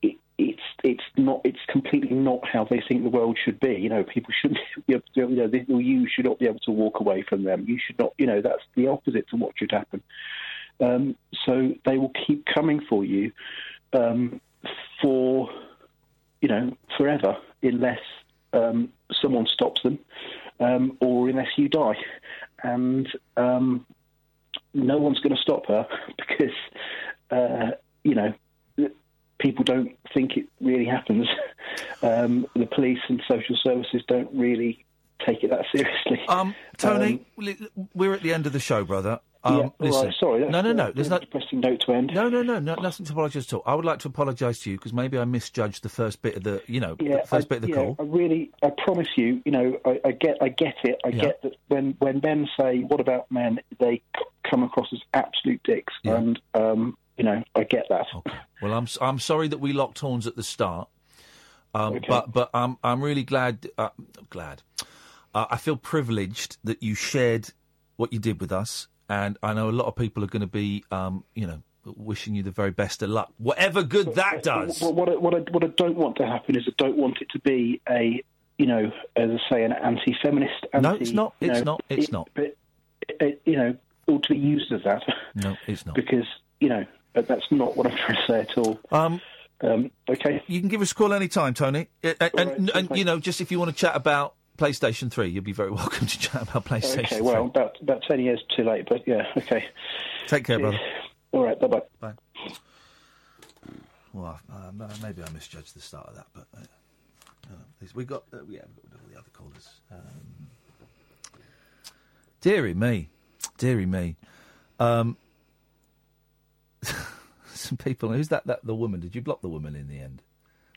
it it's it's not it's completely not how they think the world should be. You know, people shouldn't be able to, you know, they, you should not be able to walk away from them. You should not, you know, that's the opposite to what should happen. Um, so they will keep coming for you um, for, you know, forever unless um, someone stops them um, or unless you die. And um, no one's going to stop her because, uh, you know, people don't think it really happens. Um, the police and social services don't really take it that seriously.
Um, Tony, li- we're at the end of the show, brother. Um,
yeah,
listen.
right, sorry.
No, no, no. There's
a
not
depressing note to end.
No, no, no, no. Nothing to apologise at all. I would like to apologise to you because maybe I misjudged the first bit of the, you know,
Yeah,
the first
I,
bit of the
yeah,
call.
I really, I promise you, you know, I, I get, I get it. I
Yeah.
get that when when men say, "What about men?" they c- come across as absolute dicks, and um, you know, I get that. Okay.
Well, I'm I'm sorry that we locked horns at the start, um, but but I'm I'm really glad uh, glad. Uh, I feel privileged that you shared what you did with us, and I know a lot of people are going to be, um, you know, wishing you the very best of luck, whatever good that does.
Well, what I, what I what I don't want to happen is I don't want it to be a, you know, as I say, an anti-feminist. Anti,
No, it's not. It's
know,
not. It's
it-
not.
But it, you know, all to be used as that.
No, it's not.
because you know that's not what I'm trying to say at all.
Um,
okay.
You can give us a call any time, Tony. Uh, And, and, and, you know, just if you want to chat about PlayStation 3, you'll be very welcome to chat about PlayStation
Okay,
3.
well, about about ten years too late, but yeah, okay.
Take care, brother.
All right, bye bye.
Bye. Well, uh, maybe I misjudged the start of that, but uh, we got uh, yeah, we've got all the other callers. Um, dearie me, dearie me. Um, some people. Who's that? That the woman? Did you block the woman in the end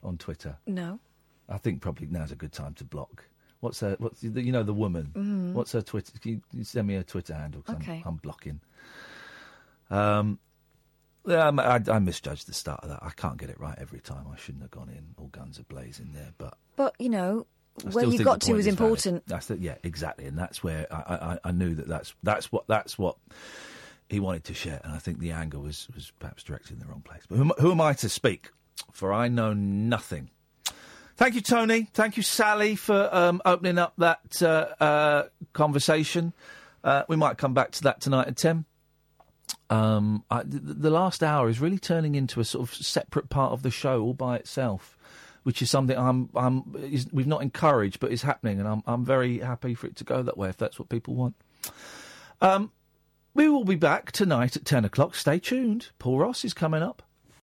on Twitter?
No.
I think probably now's a good time to block. What's her? What's the- you know the woman?
Mhm.
What's her Twitter? Can you, send me her Twitter handle?
Okay.
I'm, I'm blocking. Um, I, I misjudged the start of that. I can't get it right every time. I shouldn't have gone in all guns ablazing there, but
But, you know, where you got to was
valid.
important.
That's the, yeah, exactly, and that's where I, I, I knew that that's that's what that's what he wanted to share, and I think the anger was was perhaps directed in the wrong place. But who, who am I to speak? For I know nothing. Thank you, Tony. Thank you, Sally, for um, opening up that uh, uh, conversation. Uh, we might come back to that tonight at ten. Um, I, the, the last hour is really turning into a sort of separate part of the show all by itself, which is something I'm, I'm is, we've not encouraged, but is happening, and I'm, I'm very happy for it to go that way if that's what people want. Um, we will be back tonight at ten o'clock. Stay tuned. Paul Ross is coming up.